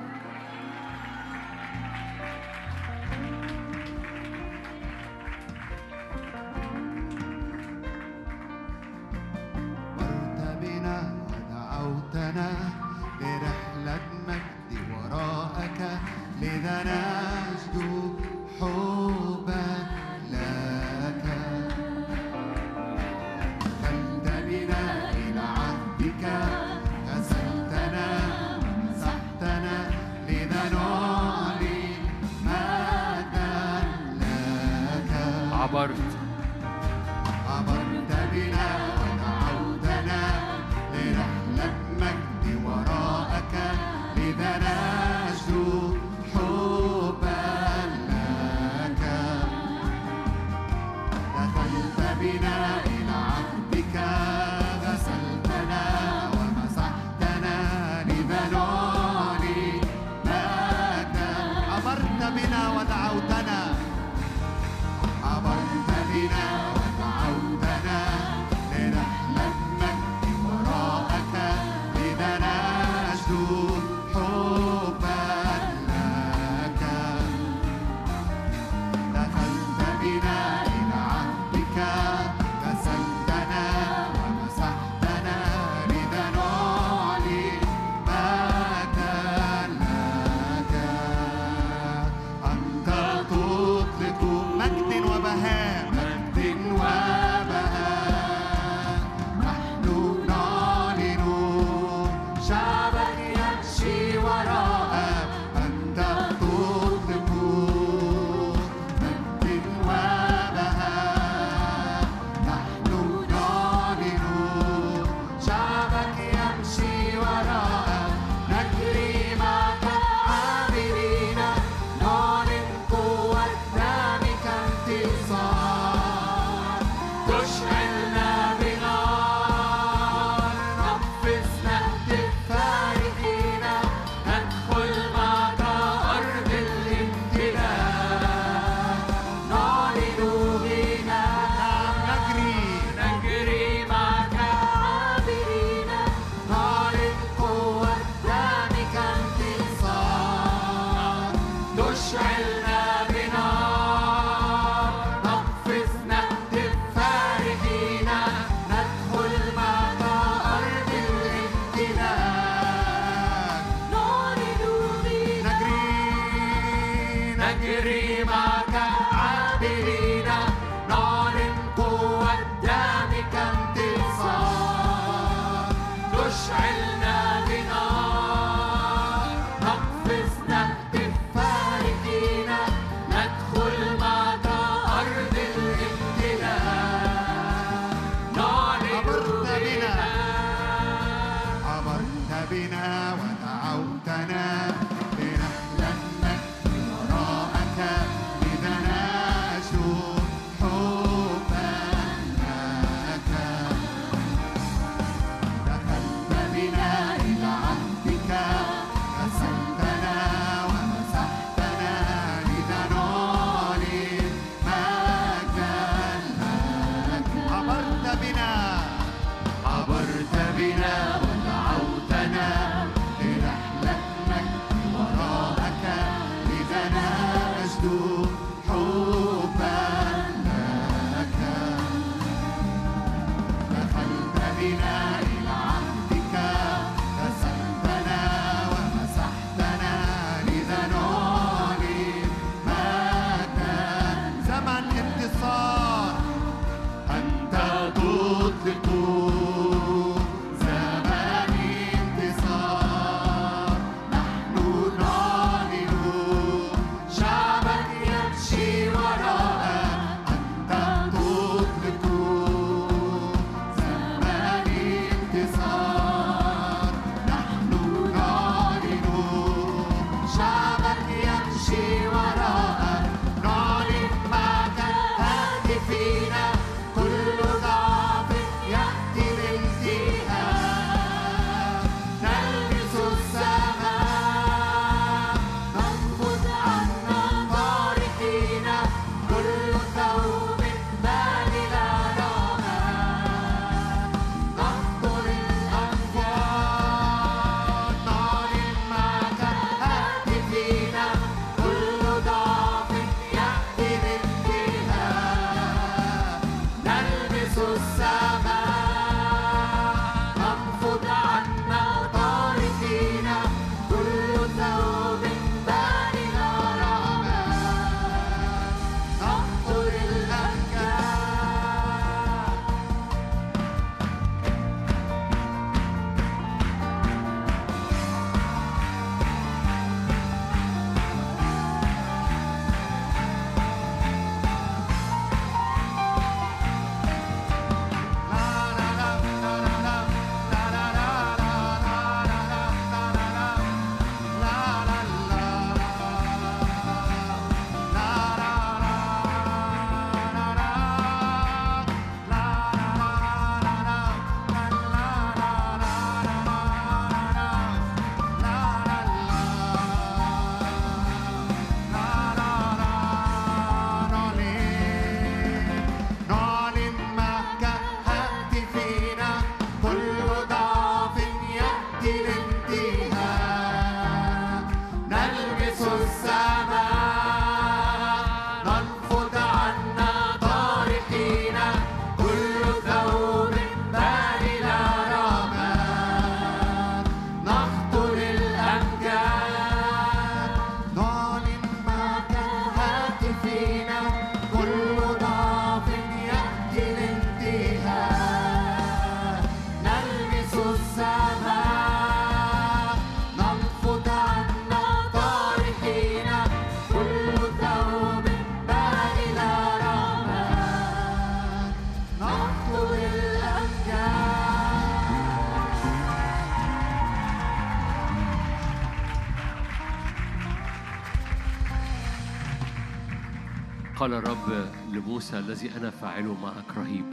قال الرب لموسى الذي أنا فاعله معك رهيب.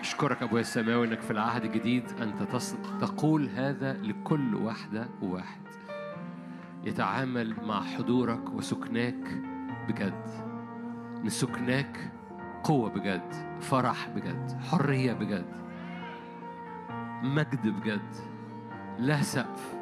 أشكرك أبويا السماوي أنك في العهد الجديد أنت. تقول هذا لكل واحدة وواحد. يتعامل مع حضورك وسكناك بجد. إن سكناك قوة بجد فرح بجد حرية بجد مجد بجد. لا سقف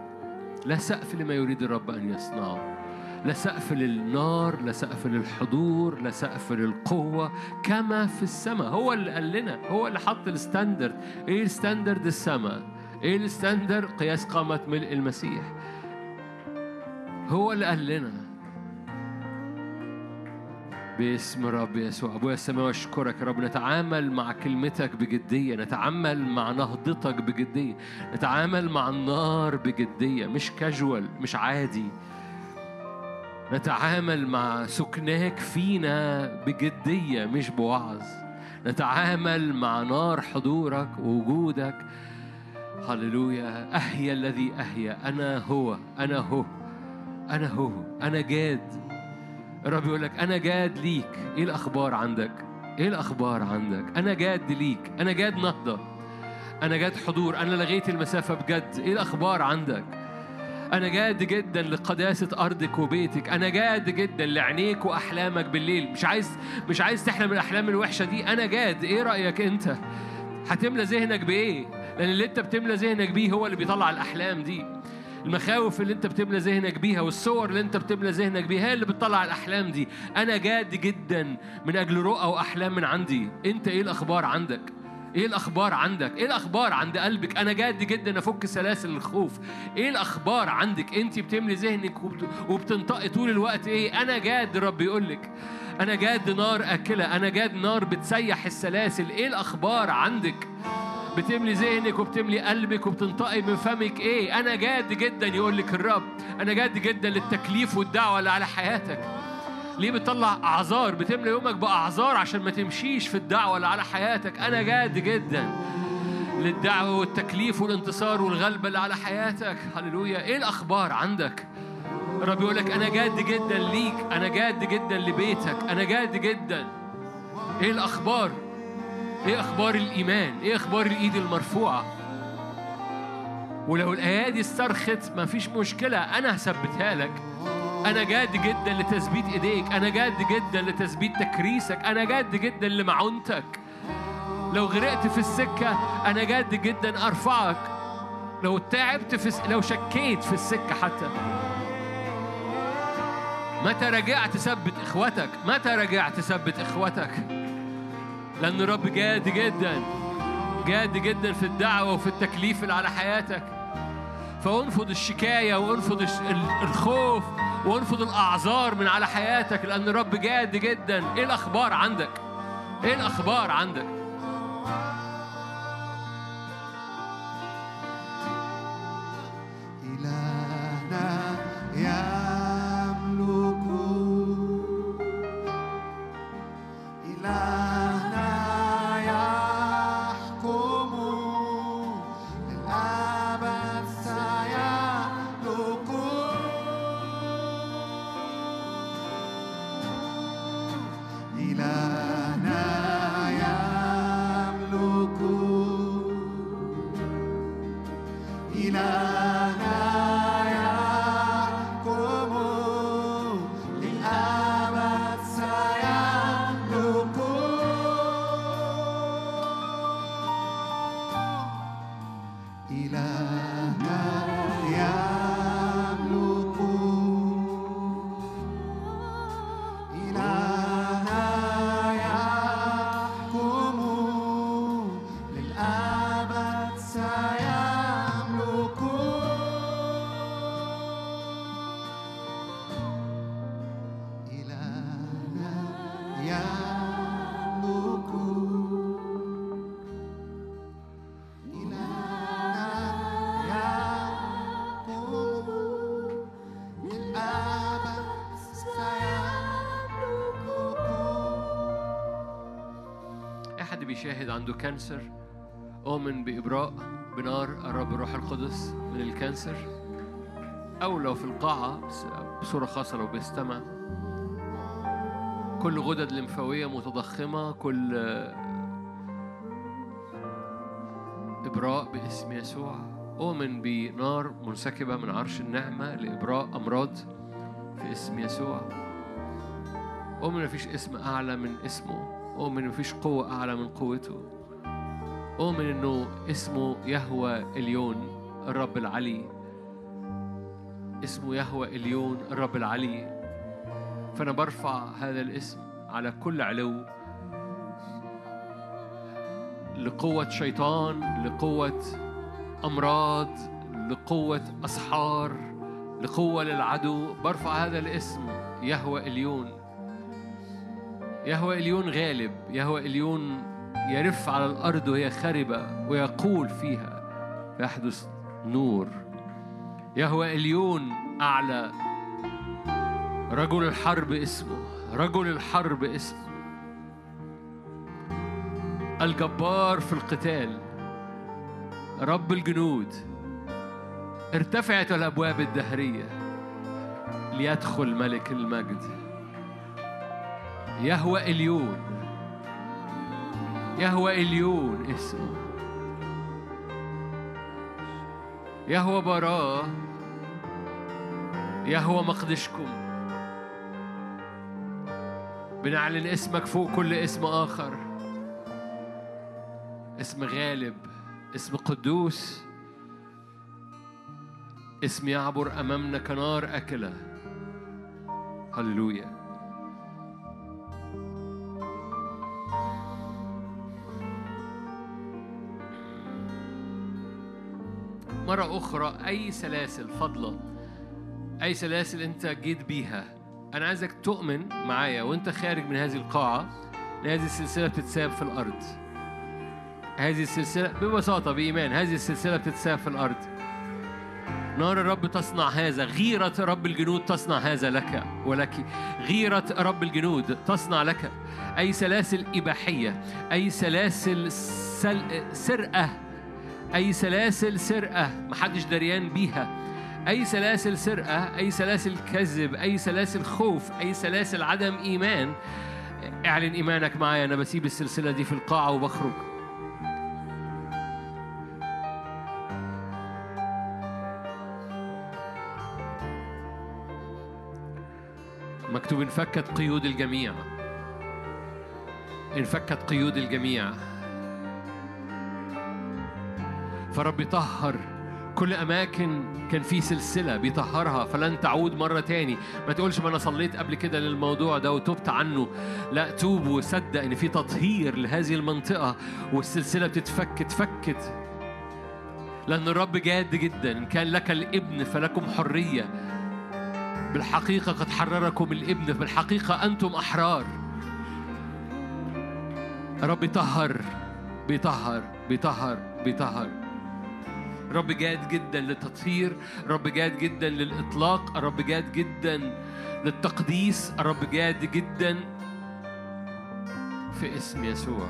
لا سقف لما يريد الرب أن يصنعه. لا سقف للنار لا سقف للحضور لا سقف للقوة كما في السماء. هو اللي قال لنا هو اللي حط ال standard. إيه ال standard السماء؟ إيه ال standard قياس قامة ملء المسيح؟ هو اللي قال لنا. باسم رب يسوع. أبويا السماوي أشكرك يا رب. نتعامل مع كلمتك بجدية. نتعامل مع نهضتك بجدية. نتعامل مع النار بجدية. مش كاجوال مش عادي. نتعامل مع سكناك فينا بجدية مش بوعظ. نتعامل مع نار حضورك ووجودك. هللويا. أحيا الذي أحيا. أنا هو. أنا هو. أنا هو. أنا جاد. الرب يقول لك أنا جاد ليك. إيه الأخبار عندك؟ إيه الأخبار عندك؟ أنا جاد ليك. أنا جاد نهضة. أنا جاد حضور. أنا لغيت المسافة بجد. إيه الأخبار عندك؟ أنا جاد جدا لقداسة أرضك وبيتك، أنا جاد جدا لعينيك وأحلامك بالليل، مش عايز مش عايز تحلم الأحلام الوحشة دي، أنا جاد، إيه رأيك أنت؟ هتملى ذهنك بإيه؟ لأن اللي أنت بتملى ذهنك بيه هو اللي بيطلع الأحلام دي. المخاوف اللي أنت بتملى ذهنك بيها والصور اللي أنت بتملى ذهنك بيها هي اللي بتطلع الأحلام دي، أنا جاد جدا من أجل رؤى وأحلام من عندي، أنت إيه الأخبار عندك؟ إيه الاخبار عندك؟ إيه الاخبار عند قلبك؟ أنا جاد جدا افك سلاسل الخوف. إيه الاخبار عندك؟ انت بتملي ذهنك وبت... وبتنطقي طول الوقت إيه؟ أنا جاد رب يقول لك أنا جاد نار اكلة. أنا جاد نار بتسيح السلاسل. إيه الاخبار عندك؟ بتملي ذهنك وبتملي قلبك وبتنطقي من فمك إيه؟ أنا جاد جدا يقول لك الرب. أنا جاد جدا للتكليف والدعوة اللي على حياتك. ليه بتطلع أعذار؟ بتملى يومك بأعذار عشان ما تمشيش في الدعوة اللي على حياتك. أنا جاد جدا للدعوة والتكليف والانتصار والغلبة اللي على حياتك. هللويا. إيه الأخبار عندك؟ الرب يقول لك أنا جاد جدا ليك. أنا جاد جدا لبيتك. أنا جاد جدا. إيه الأخبار؟ إيه أخبار الإيمان؟ إيه أخبار الإيد المرفوعة؟ ولو الأيادي استرخت مفيش مشكلة. أنا هثبتها لك. أنا جاد جدا لتثبيت إيديك. أنا جاد جدا لتثبيت تكريسك. أنا جاد جدا لمعونتك. لو غرقت في السكة أنا جاد جدا أرفعك. لو تعبت في. لو شكيت في السكة حتى. متى رجعت ثبت إخوتك؟ متى رجعت ثبت إخوتك؟ لأن الرب جاد جدا. جاد جدا في الدعوة وفي التكليف اللي على حياتك. فانفض الشكاية وانفض الخوف وانفض الأعذار من على حياتك لأن الرب جاد جدا إيه الأخبار عندك؟ إيه الأخبار عندك؟ بيشاهد عنده cancer أؤمن بإبراء بنار الرب الروح القدس من ال cancer. أو لو في القاعة بصورة خاصة لو بيستمع. كل غدد ليمفاوية متضخمة كل إبراء باسم يسوع. أؤمن بنار منسكبة من عرش النعمة لإبراء أمراض في اسم يسوع. أؤمن مفيش اسم أعلى من اسمه. أؤمن مفيش قوة أعلى من قوته. أؤمن إنه اسمه يهوى إليون الرب العلي. اسمه يهوى إليون الرب العلي. فأنا برفع هذا الاسم على كل علو. لقوة شيطان لقوة أمراض لقوة أسحار لقوة للعدو. برفع هذا الاسم يهوى إليون. يهوى إليون غالب يهوى إليون يرف على الأرض وهي خربة ويقول فيها فيحدث نور. يهوى إليون أعلى رجل الحرب اسمه رجل الحرب اسمه. الجبار في القتال رب الجنود ارتفعت الأبواب الدهرية ليدخل ملك المجد. يهوى إليون. يهوى إليون اسمه. يهوى براء يهوى مقدشكم. بنعلن اسمك فوق كل اسم آخر. اسم غالب اسم قدوس. اسم يعبر أمامنا كنار أكلة. هللويا. مرة أخرى أي سلاسل فضلة أي سلاسل أنت جيت بيها. أنا عايزك تؤمن معايا وأنت خارج من هذه القاعة إن هذه السلسلة بتتساب في الأرض. هذه السلسلة ببساطة بإيمان هذه السلسلة بتتساب في الأرض. نار الرب تصنع هذا غيرة رب الجنود تصنع هذا لك ولك. غيرة رب الجنود تصنع لك. أي سلاسل إباحية أي سلاسل سل... سرقة أي سلاسل سرقة محدش دريان بيها. أي سلاسل سرقة أي سلاسل كذب أي سلاسل خوف أي سلاسل عدم إيمان اعلن إيمانك معايا أنا بسيب السلسلة دي في القاعة وبخرج. مكتوب انفكت قيود الجميع. انفكت قيود الجميع. فرب يطهر كل أماكن كان في سلسلة بيطهرها فلن تعود مرة تاني. ما تقولش ما أنا صليت قبل كده للموضوع ده وتوبت عنه. لا توب وصدق إن في تطهير لهذه المنطقة والسلسلة بتتفك اتفكت. لأن الرب جاد جدا إن كان لك الإبن فلكم حرية. بالحقيقة قد حرركم الإبن بالحقيقة أنتم أحرار. رب يطهر بيطهر بيطهر بيطهر. رب جاد جدا للتطهير رب جاد جدا للإطلاق رب جاد جدا للتقديس رب جاد جدا في اسم يسوع.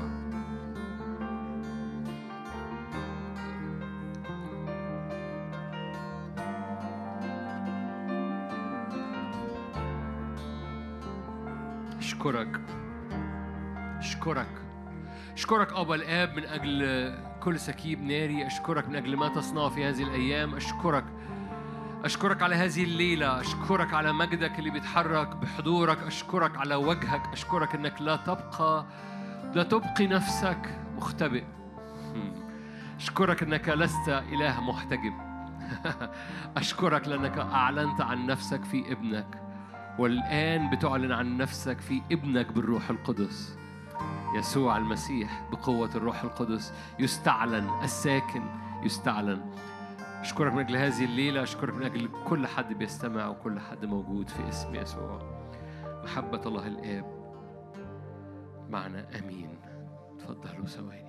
أشكرك. أشكرك. أشكرك أبا الآب من أجل كل سكيب ناري أشكرك من أجل ما تصنعه في هذه الأيام. أشكرك أشكرك على هذه الليلة. أشكرك على مجدك اللي بيتحرك بحضورك. أشكرك على وجهك. أشكرك أنك لا تبقى لا تبقي نفسك مختبئ. أشكرك أنك لست إله محتجب أشكرك لأنك أعلنت عن نفسك في ابنك والآن بتعلن عن نفسك في ابنك بالروح القدس. يسوع المسيح بقوة الروح القدس. يستعلن الساكن يستعلن. أشكرك من أجل هذه الليلة أشكرك من أجل كل حد بيستمع وكل حد موجود في اسم يسوع. محبة الله الآب معنا. أمين. تفضلوا ثواني.